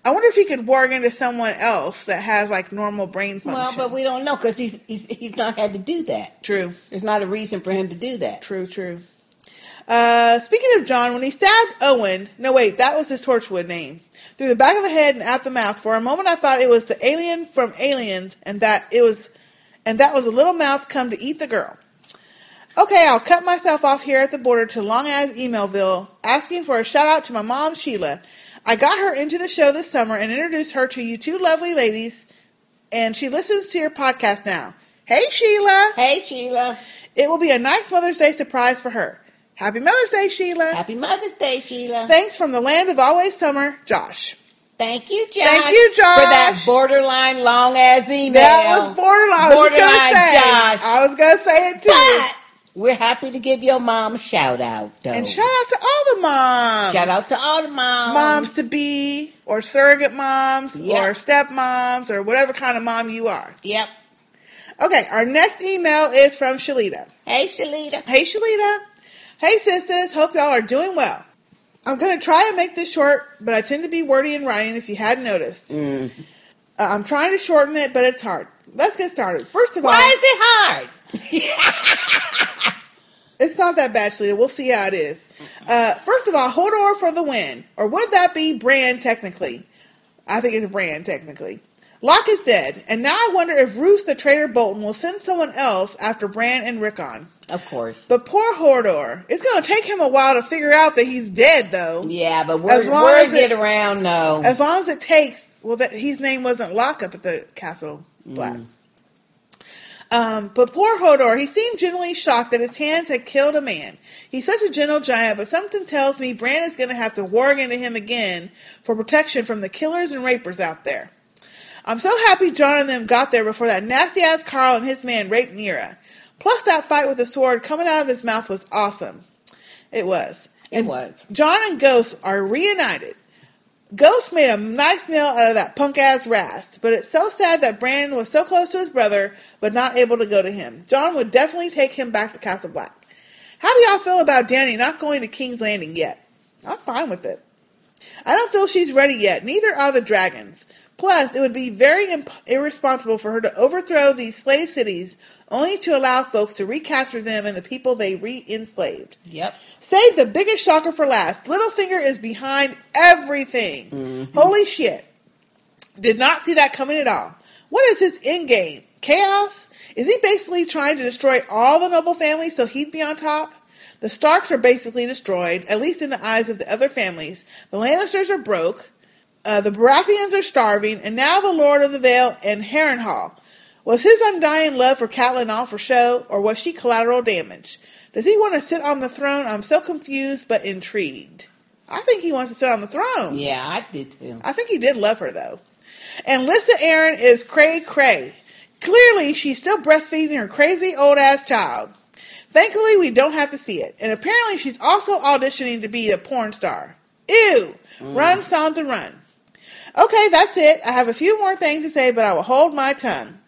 I wonder if he could warg into someone else that has like normal brain function. Well, but we don't know because he's, he's he's not had to do that. True. There's not a reason for him to do that. True, true. Uh, speaking of Jon, when he stabbed Owen, no wait, that was his Torchwood name, through the back of the head and out the mouth. For a moment, I thought it was the alien from Aliens, and that it was, and that was a little mouth come to eat the girl. Okay, I'll cut myself off here at the border to long as emailville, asking for a shout out to my mom Sheila. I got her into the show this summer and introduced her to you two lovely ladies, and she listens to your podcast now. Hey Sheila. Hey Sheila. It will be a nice Mother's Day surprise for her. Happy Mother's Day, Sheila. Happy Mother's Day, Sheila. Thanks from the land of always summer, Josh. Thank you, Josh. Thank you, Josh. For that borderline long ass email. That was borderline. I was Borderline gonna say. Josh. I was gonna say it too. But we're happy to give your mom a shout out, though. And shout out to all the moms. Shout out to all the moms. moms to be, or surrogate moms, Yep. or stepmoms, or whatever kind of mom you are. Yep. Okay, our next email is from Shalita. Hey, Shalita. Hey, Shalita. Hey, sisters. Hope y'all are doing well. I'm going to try to make this short, but I tend to be wordy in writing if you hadn't noticed. Mm. Uh, I'm trying to shorten it, but it's hard. Let's get started. First of all, Why is it hard? it's not that bad, Shalita. We'll see how it is. Uh, first of all, Hodor for the win. Or would that be Bran technically? I think it's Bran technically. Locke is dead, and now I wonder if Roose the traitor Bolton will send someone else after Bran and Rickon. Of course. But poor Hodor. It's going to take him a while to figure out that he's dead, though. Yeah, but As word, long word as get it- around, though. As long as it takes, well, that his name wasn't Locke up at the castle black. Um, but poor Hodor, he seemed genuinely shocked that his hands had killed a man. He's such a gentle giant, but something tells me Bran is going to have to warg into him again for protection from the killers and rapers out there. I'm so happy Jon and them got there before that nasty ass Karl and his man raped Meera. Plus, that fight with the sword coming out of his mouth was awesome. It was. It was. Jon and Ghost are reunited. Ghost made a nice meal out of that punk ass Rast, but it's so sad that Brandon was so close to his brother but not able to go to him. Jon would definitely take him back to Castle Black. How do y'all feel about Dany not going to King's Landing yet? I'm fine with it. I don't feel she's ready yet, neither are the dragons. Plus, it would be very imp- irresponsible for her to overthrow these slave cities only to allow folks to recapture them and the people they re enslaved. Yep. Save the biggest shocker for last. Littlefinger is behind everything. Mm-hmm. Holy shit. Did not see that coming at all. What is his end game? Chaos? Is he basically trying to destroy all the noble families so he'd be on top? The Starks are basically destroyed, at least in the eyes of the other families. The Lannisters are broke. Uh, the Baratheons are starving, and now the Lord of the Vale and Harrenhal. Was his undying love for Catelyn all for show, or was she collateral damage? Does he want to sit on the throne? I'm so confused but intrigued. I think he wants to sit on the throne. Yeah, I did too. I think he did love her though. And Lissa Arryn is cray cray. Clearly, she's still breastfeeding her crazy old ass child. Thankfully, we don't have to see it. And apparently, she's also auditioning to be a porn star. Ew! Mm. Run, Sansa, run. Okay, that's it. I have a few more things to say, but I will hold my tongue.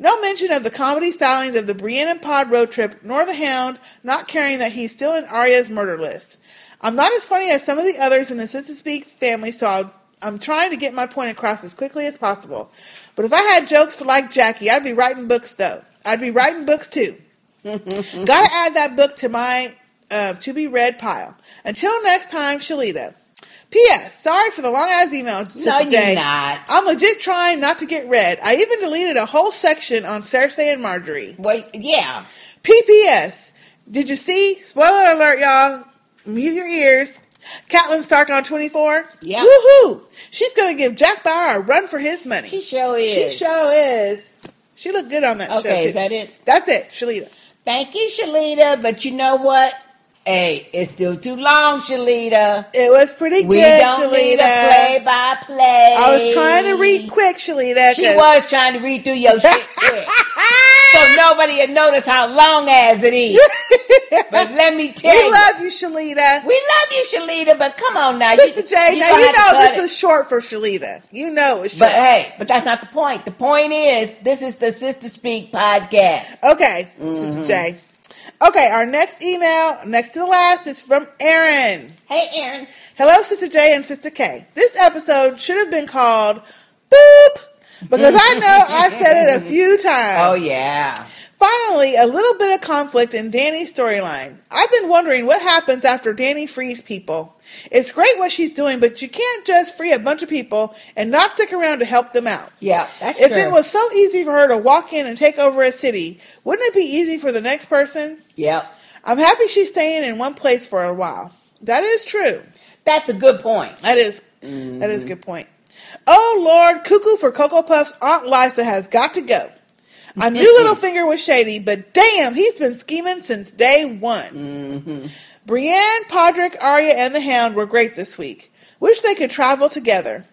No mention of the comedy stylings of the Brienne and Pod road trip, nor the Hound not caring that he's still in Arya's murder list. I'm not as funny as some of the others in the Sistah Speak family, so I'll, I'm trying to get my point across as quickly as possible. But if I had jokes for like Jackie, I'd be writing books though. I'd be writing books too. Gotta add that book to my uh, to be read pile. Until next time, Shalita. P.S. Sorry for the long ass email. Sister you're J. not. I'm legit trying not to get read. I even deleted a whole section on Cersei and Margaery. Wait, yeah. P.P.S. Did you see? Spoiler alert, y'all. Use your ears. Catelyn Stark on 24. Yeah. Woohoo! She's gonna give Jack Bauer a run for his money. She sure is. She sure is. She looked good on that show. Okay, is that it? That's it, Shalita. Thank you, Shalita. But you know what? Hey, it's still too long, Shalita. It was pretty we good, don't need a Shalita. play by play. I was trying to read quick, Shalita. She was trying to read through your shit quick. so nobody would notice how long as it is. but let me tell We you. love you, Shalita. We love you, Shalita, but come on now. Sister you, J, now you know this it. was short for Shalita. You know it was short. But hey, but that's not the point. The point is, this is the Sistah Speak podcast. Okay, Mhm. Sister J. Okay, our next email, next to the last, is from Aaron. Hey, Aaron. Hello, Sister J and Sister K. This episode should have been called Boop because I know I said it a few oh, times. Oh yeah. Finally, a little bit of conflict in Dany's storyline. I've been wondering what happens after Danny frees people. It's great what she's doing, but you can't just free a bunch of people and not stick around to help them out. Yeah, that's true. if true. it was so easy for her to walk in and take over a city, wouldn't it be easy for the next person? Yep. I'm happy she's staying in one place for a while. That is true. That's a good point. That is that is a mm-hmm. good point. Oh Lord, cuckoo for Cocoa Puffs, Aunt Lisa has got to go. I knew Littlefinger was shady, but damn, he's been scheming since day one. Brienne, Podrick, Arya, and the Hound were great this week. Wish they could travel together.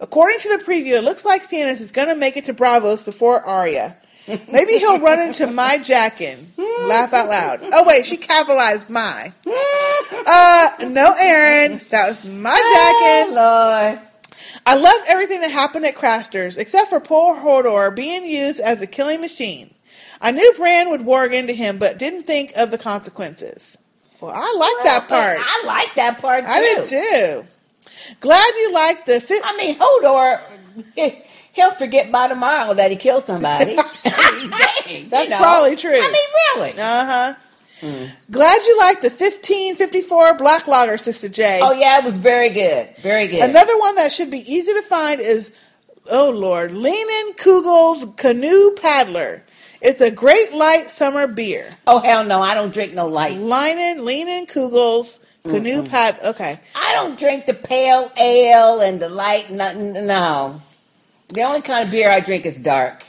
According to the preview, it looks like Stannis is going to make it to Braavos before Arya. Maybe he'll run into my Jaqen. Laugh out loud. Oh wait, she capitalized my. Uh, no, Aaron, that was my Jaqen. Lord. I loved everything that happened at Craster's, except for poor Hodor being used as a killing machine. I knew Bran would warg into him, but didn't think of the consequences. Well, I like that part. I like that part too. I did too. Glad you liked the fit. I mean, Hodor, he'll forget by tomorrow that he killed somebody. Dang, That's you know. probably true. I mean, really. Uh huh. Mm. Glad you liked the 1554 Black Lager, Sister J. Oh yeah, it was very good. Very good. Another one that should be easy to find is, oh Lord, Leinenkugel's Canoe Paddler. It's a great light summer beer. Oh hell no, I don't drink no light. Leanin', Leinenkugel's Canoe Mm-mm. Pad. Okay. I don't drink the pale ale and the light. Nothing. No. The only kind of beer I drink is dark.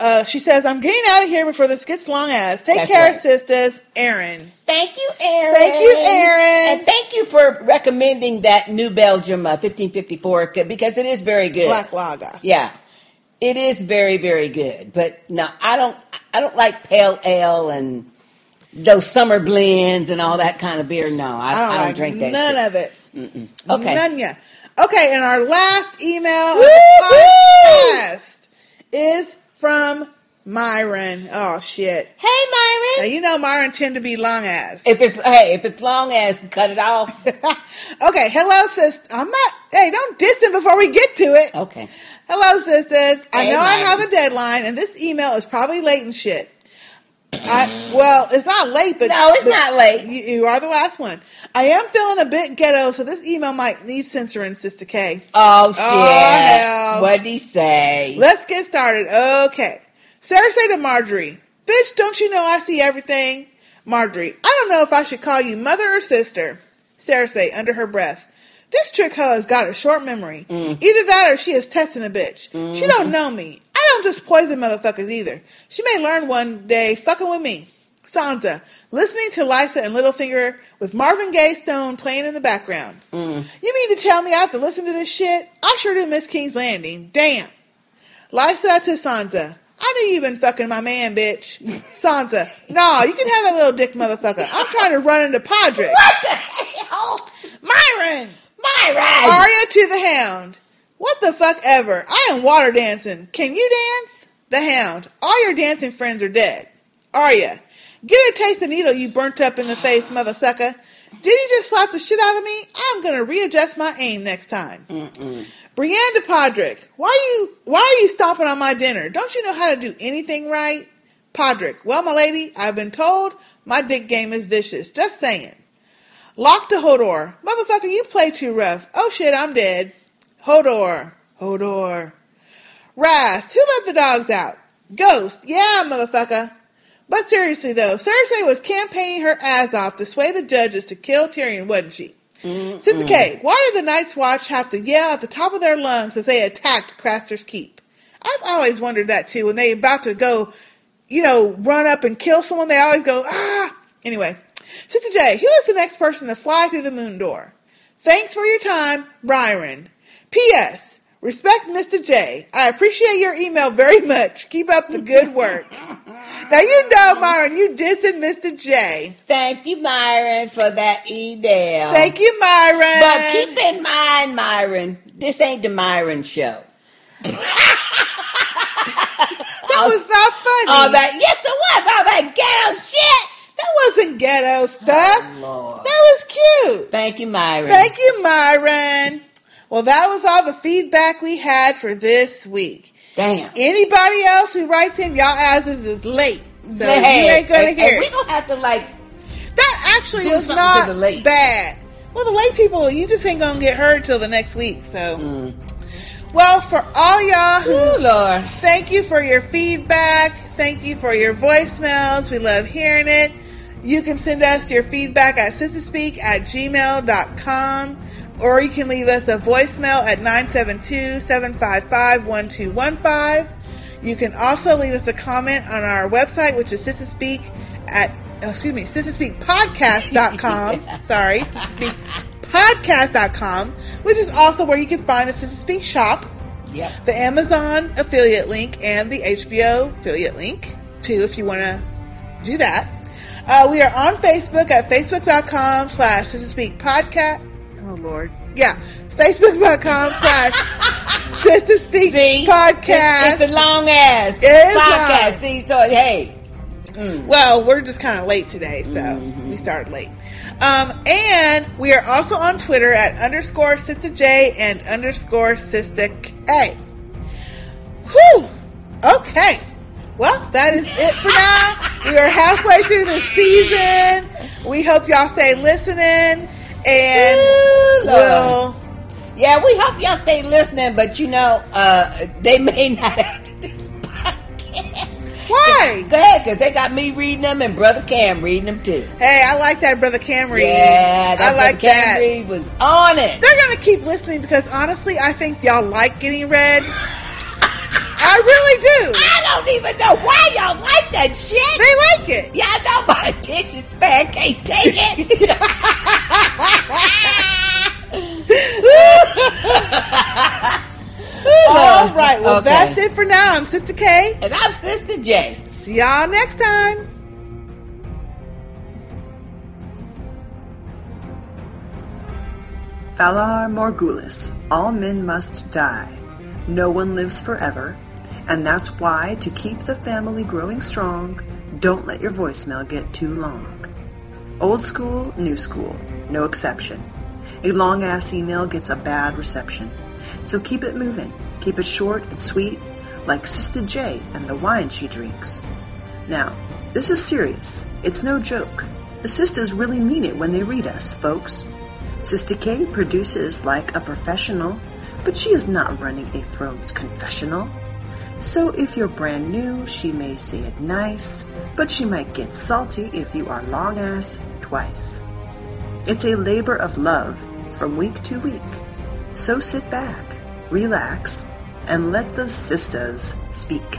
Uh, she says, I'm getting out of here before this gets long ass. Take That's care, right. sisters. Aaron. Thank you, Aaron. Thank you, Aaron. And thank you for recommending that New Belgium uh, 1554 because it is very good. Black Lager. Yeah, it is very very good. But no, I don't. I don't like pale ale and those summer blends and all that kind of beer. No, I, I don't, I don't like drink that. none shit. of it. Mm-mm. Okay. None ya. Okay, and our last email of Woo-hoo! the podcast is from Myron. Oh shit. Hey, Myron. Now you know Myron tend to be long ass. If it's hey, if it's long ass, cut it off. okay, hello sis. I'm not hey, don't diss him before we get to it. Okay. Hello, sisters. I Hey, know I have a deadline, and this email is probably late and shit. I, well, it's not late, but No, it's but not late. You, you are the last one. I am feeling a bit ghetto, so this email might need censoring, Sister K. Oh, oh shit! hell. What'd he say? Let's get started. Okay. Cersei to Margaery, Bitch, don't you know I see everything? Margaery, I don't know if I should call you mother or sister. Cersei under her breath, This trick hoe has got a short memory. Mm. Either that or she is testing a bitch. She mm-hmm. don't know me. I don't just poison motherfuckers either. She may learn one day fucking with me. Sansa, listening to Lysa and Littlefinger with Marvin Gaye Stone playing in the background. Mm. You mean to tell me I have to listen to this shit? I sure do miss King's Landing. Damn. Lysa to Sansa. I knew you been fucking my man, bitch. Sansa. Nah, you can have that little dick motherfucker. I'm trying to run into Podrick. What the hell? Myron! Myron! Arya to the Hound. What the fuck ever? I am water dancing. Can you dance? The Hound. All your dancing friends are dead. Arya. Get a taste of needle, you burnt up in the face, mother sucker. Did he just slap the shit out of me? I'm gonna readjust my aim next time. Brienne de Podrick, why you why are you stomping on my dinner? Don't you know how to do anything right? Podrick, well, my lady, I've been told my dick game is vicious. Just saying. Locke to Hodor. Motherfucker, you play too rough. Oh shit, I'm dead. Hodor. Hodor. Rast, who let the dogs out? Ghost. Yeah, motherfucker. But seriously though, Cersei was campaigning her ass off to sway the judges to kill Tyrion, wasn't she? Sister Kate, why did the Night's Watch have to yell at the top of their lungs as they attacked Craster's Keep? I've always wondered that too. When they about to go, you know, run up and kill someone, they always go, ah. Anyway, Sister J, who is the next person to fly through the moon door? Thanks for your time, Myron. P.S. Respect Mr. J. I appreciate your email very much. Keep up the good work. now you know, Myron, you dissing Mr. J. Thank you, Myron, for that email. Thank you, Myron. But keep in mind, Myron, this ain't the Myron show. That was not funny. All that, yes, it was. All that ghetto shit. That wasn't ghetto oh, stuff. Lord. That was cute. Thank you, Myron. Thank you, Myron. Well, that was all the feedback we had for this week. Damn. Anybody else who writes in, y'all asses is late. So Hey, you ain't gonna and- hear and we gonna have to like that actually was not to the late. bad. Well, the late people, you just ain't gonna get heard till the next week. So, Mm. well, for all y'all who, Ooh, Lord. thank you for your feedback. Thank you for your voicemails. We love hearing it. You can send us your feedback at sistahspeak at gmail.com or you can leave us a voicemail at 972-755-1215. You can also leave us a comment on our website, which is sistahspeak at, oh, excuse me, sistahspeakpodcast.com. Sorry, sistahspeakpodcast.com, which is also where you can find the Sistah Speak shop Yep. the Amazon affiliate link and the HBO affiliate link too, if you want to do that. Uh, we are on Facebook at facebook.com slash Sistah Speak Podcast. Oh, Lord. Yeah. Facebook.com slash Sistah Speak See? Podcast. It's, it's a long ass It is podcast. long. See, so hey. Well, we're just kind of late today, so we started late. Um, and we are also on Twitter at underscore Sister J and underscore Sister K. Whew. Okay. Well, that is it for now. we are halfway through the season. We hope y'all stay listening, and we'll. Yeah, we hope y'all stay listening, but you know, uh, they may not have this podcast. Why? Go ahead, because they got me reading them and Brother Cam reading them too. Hey, I like that, brother Camry. Yeah, that I like Brother that. Camry was on it. They're gonna keep listening because honestly, I think y'all like getting read. I really do. I don't even know why y'all like that shit. They like it. Y'all know my attention span can't take it. All right, well, Okay. that's it for now. I'm Sister K. And I'm Sister J. See y'all next time. Valar Morghulis, all men must die. No one lives forever, and that's why, to keep the family growing strong, don't let your voicemail get too long. Old school, new school, no exception. A long ass email gets a bad reception. So keep it moving, keep it short and sweet, like Sister J and the wine she drinks. Now, this is serious, it's no joke. The sisters really mean it when they read us, folks. Sister K produces like a professional, but she is not running a Thrones confessional. So if you're brand new, she may say it nice, but she might get salty if you are long ass twice. It's a labor of love from week to week. So sit back, relax, and let the sisters speak.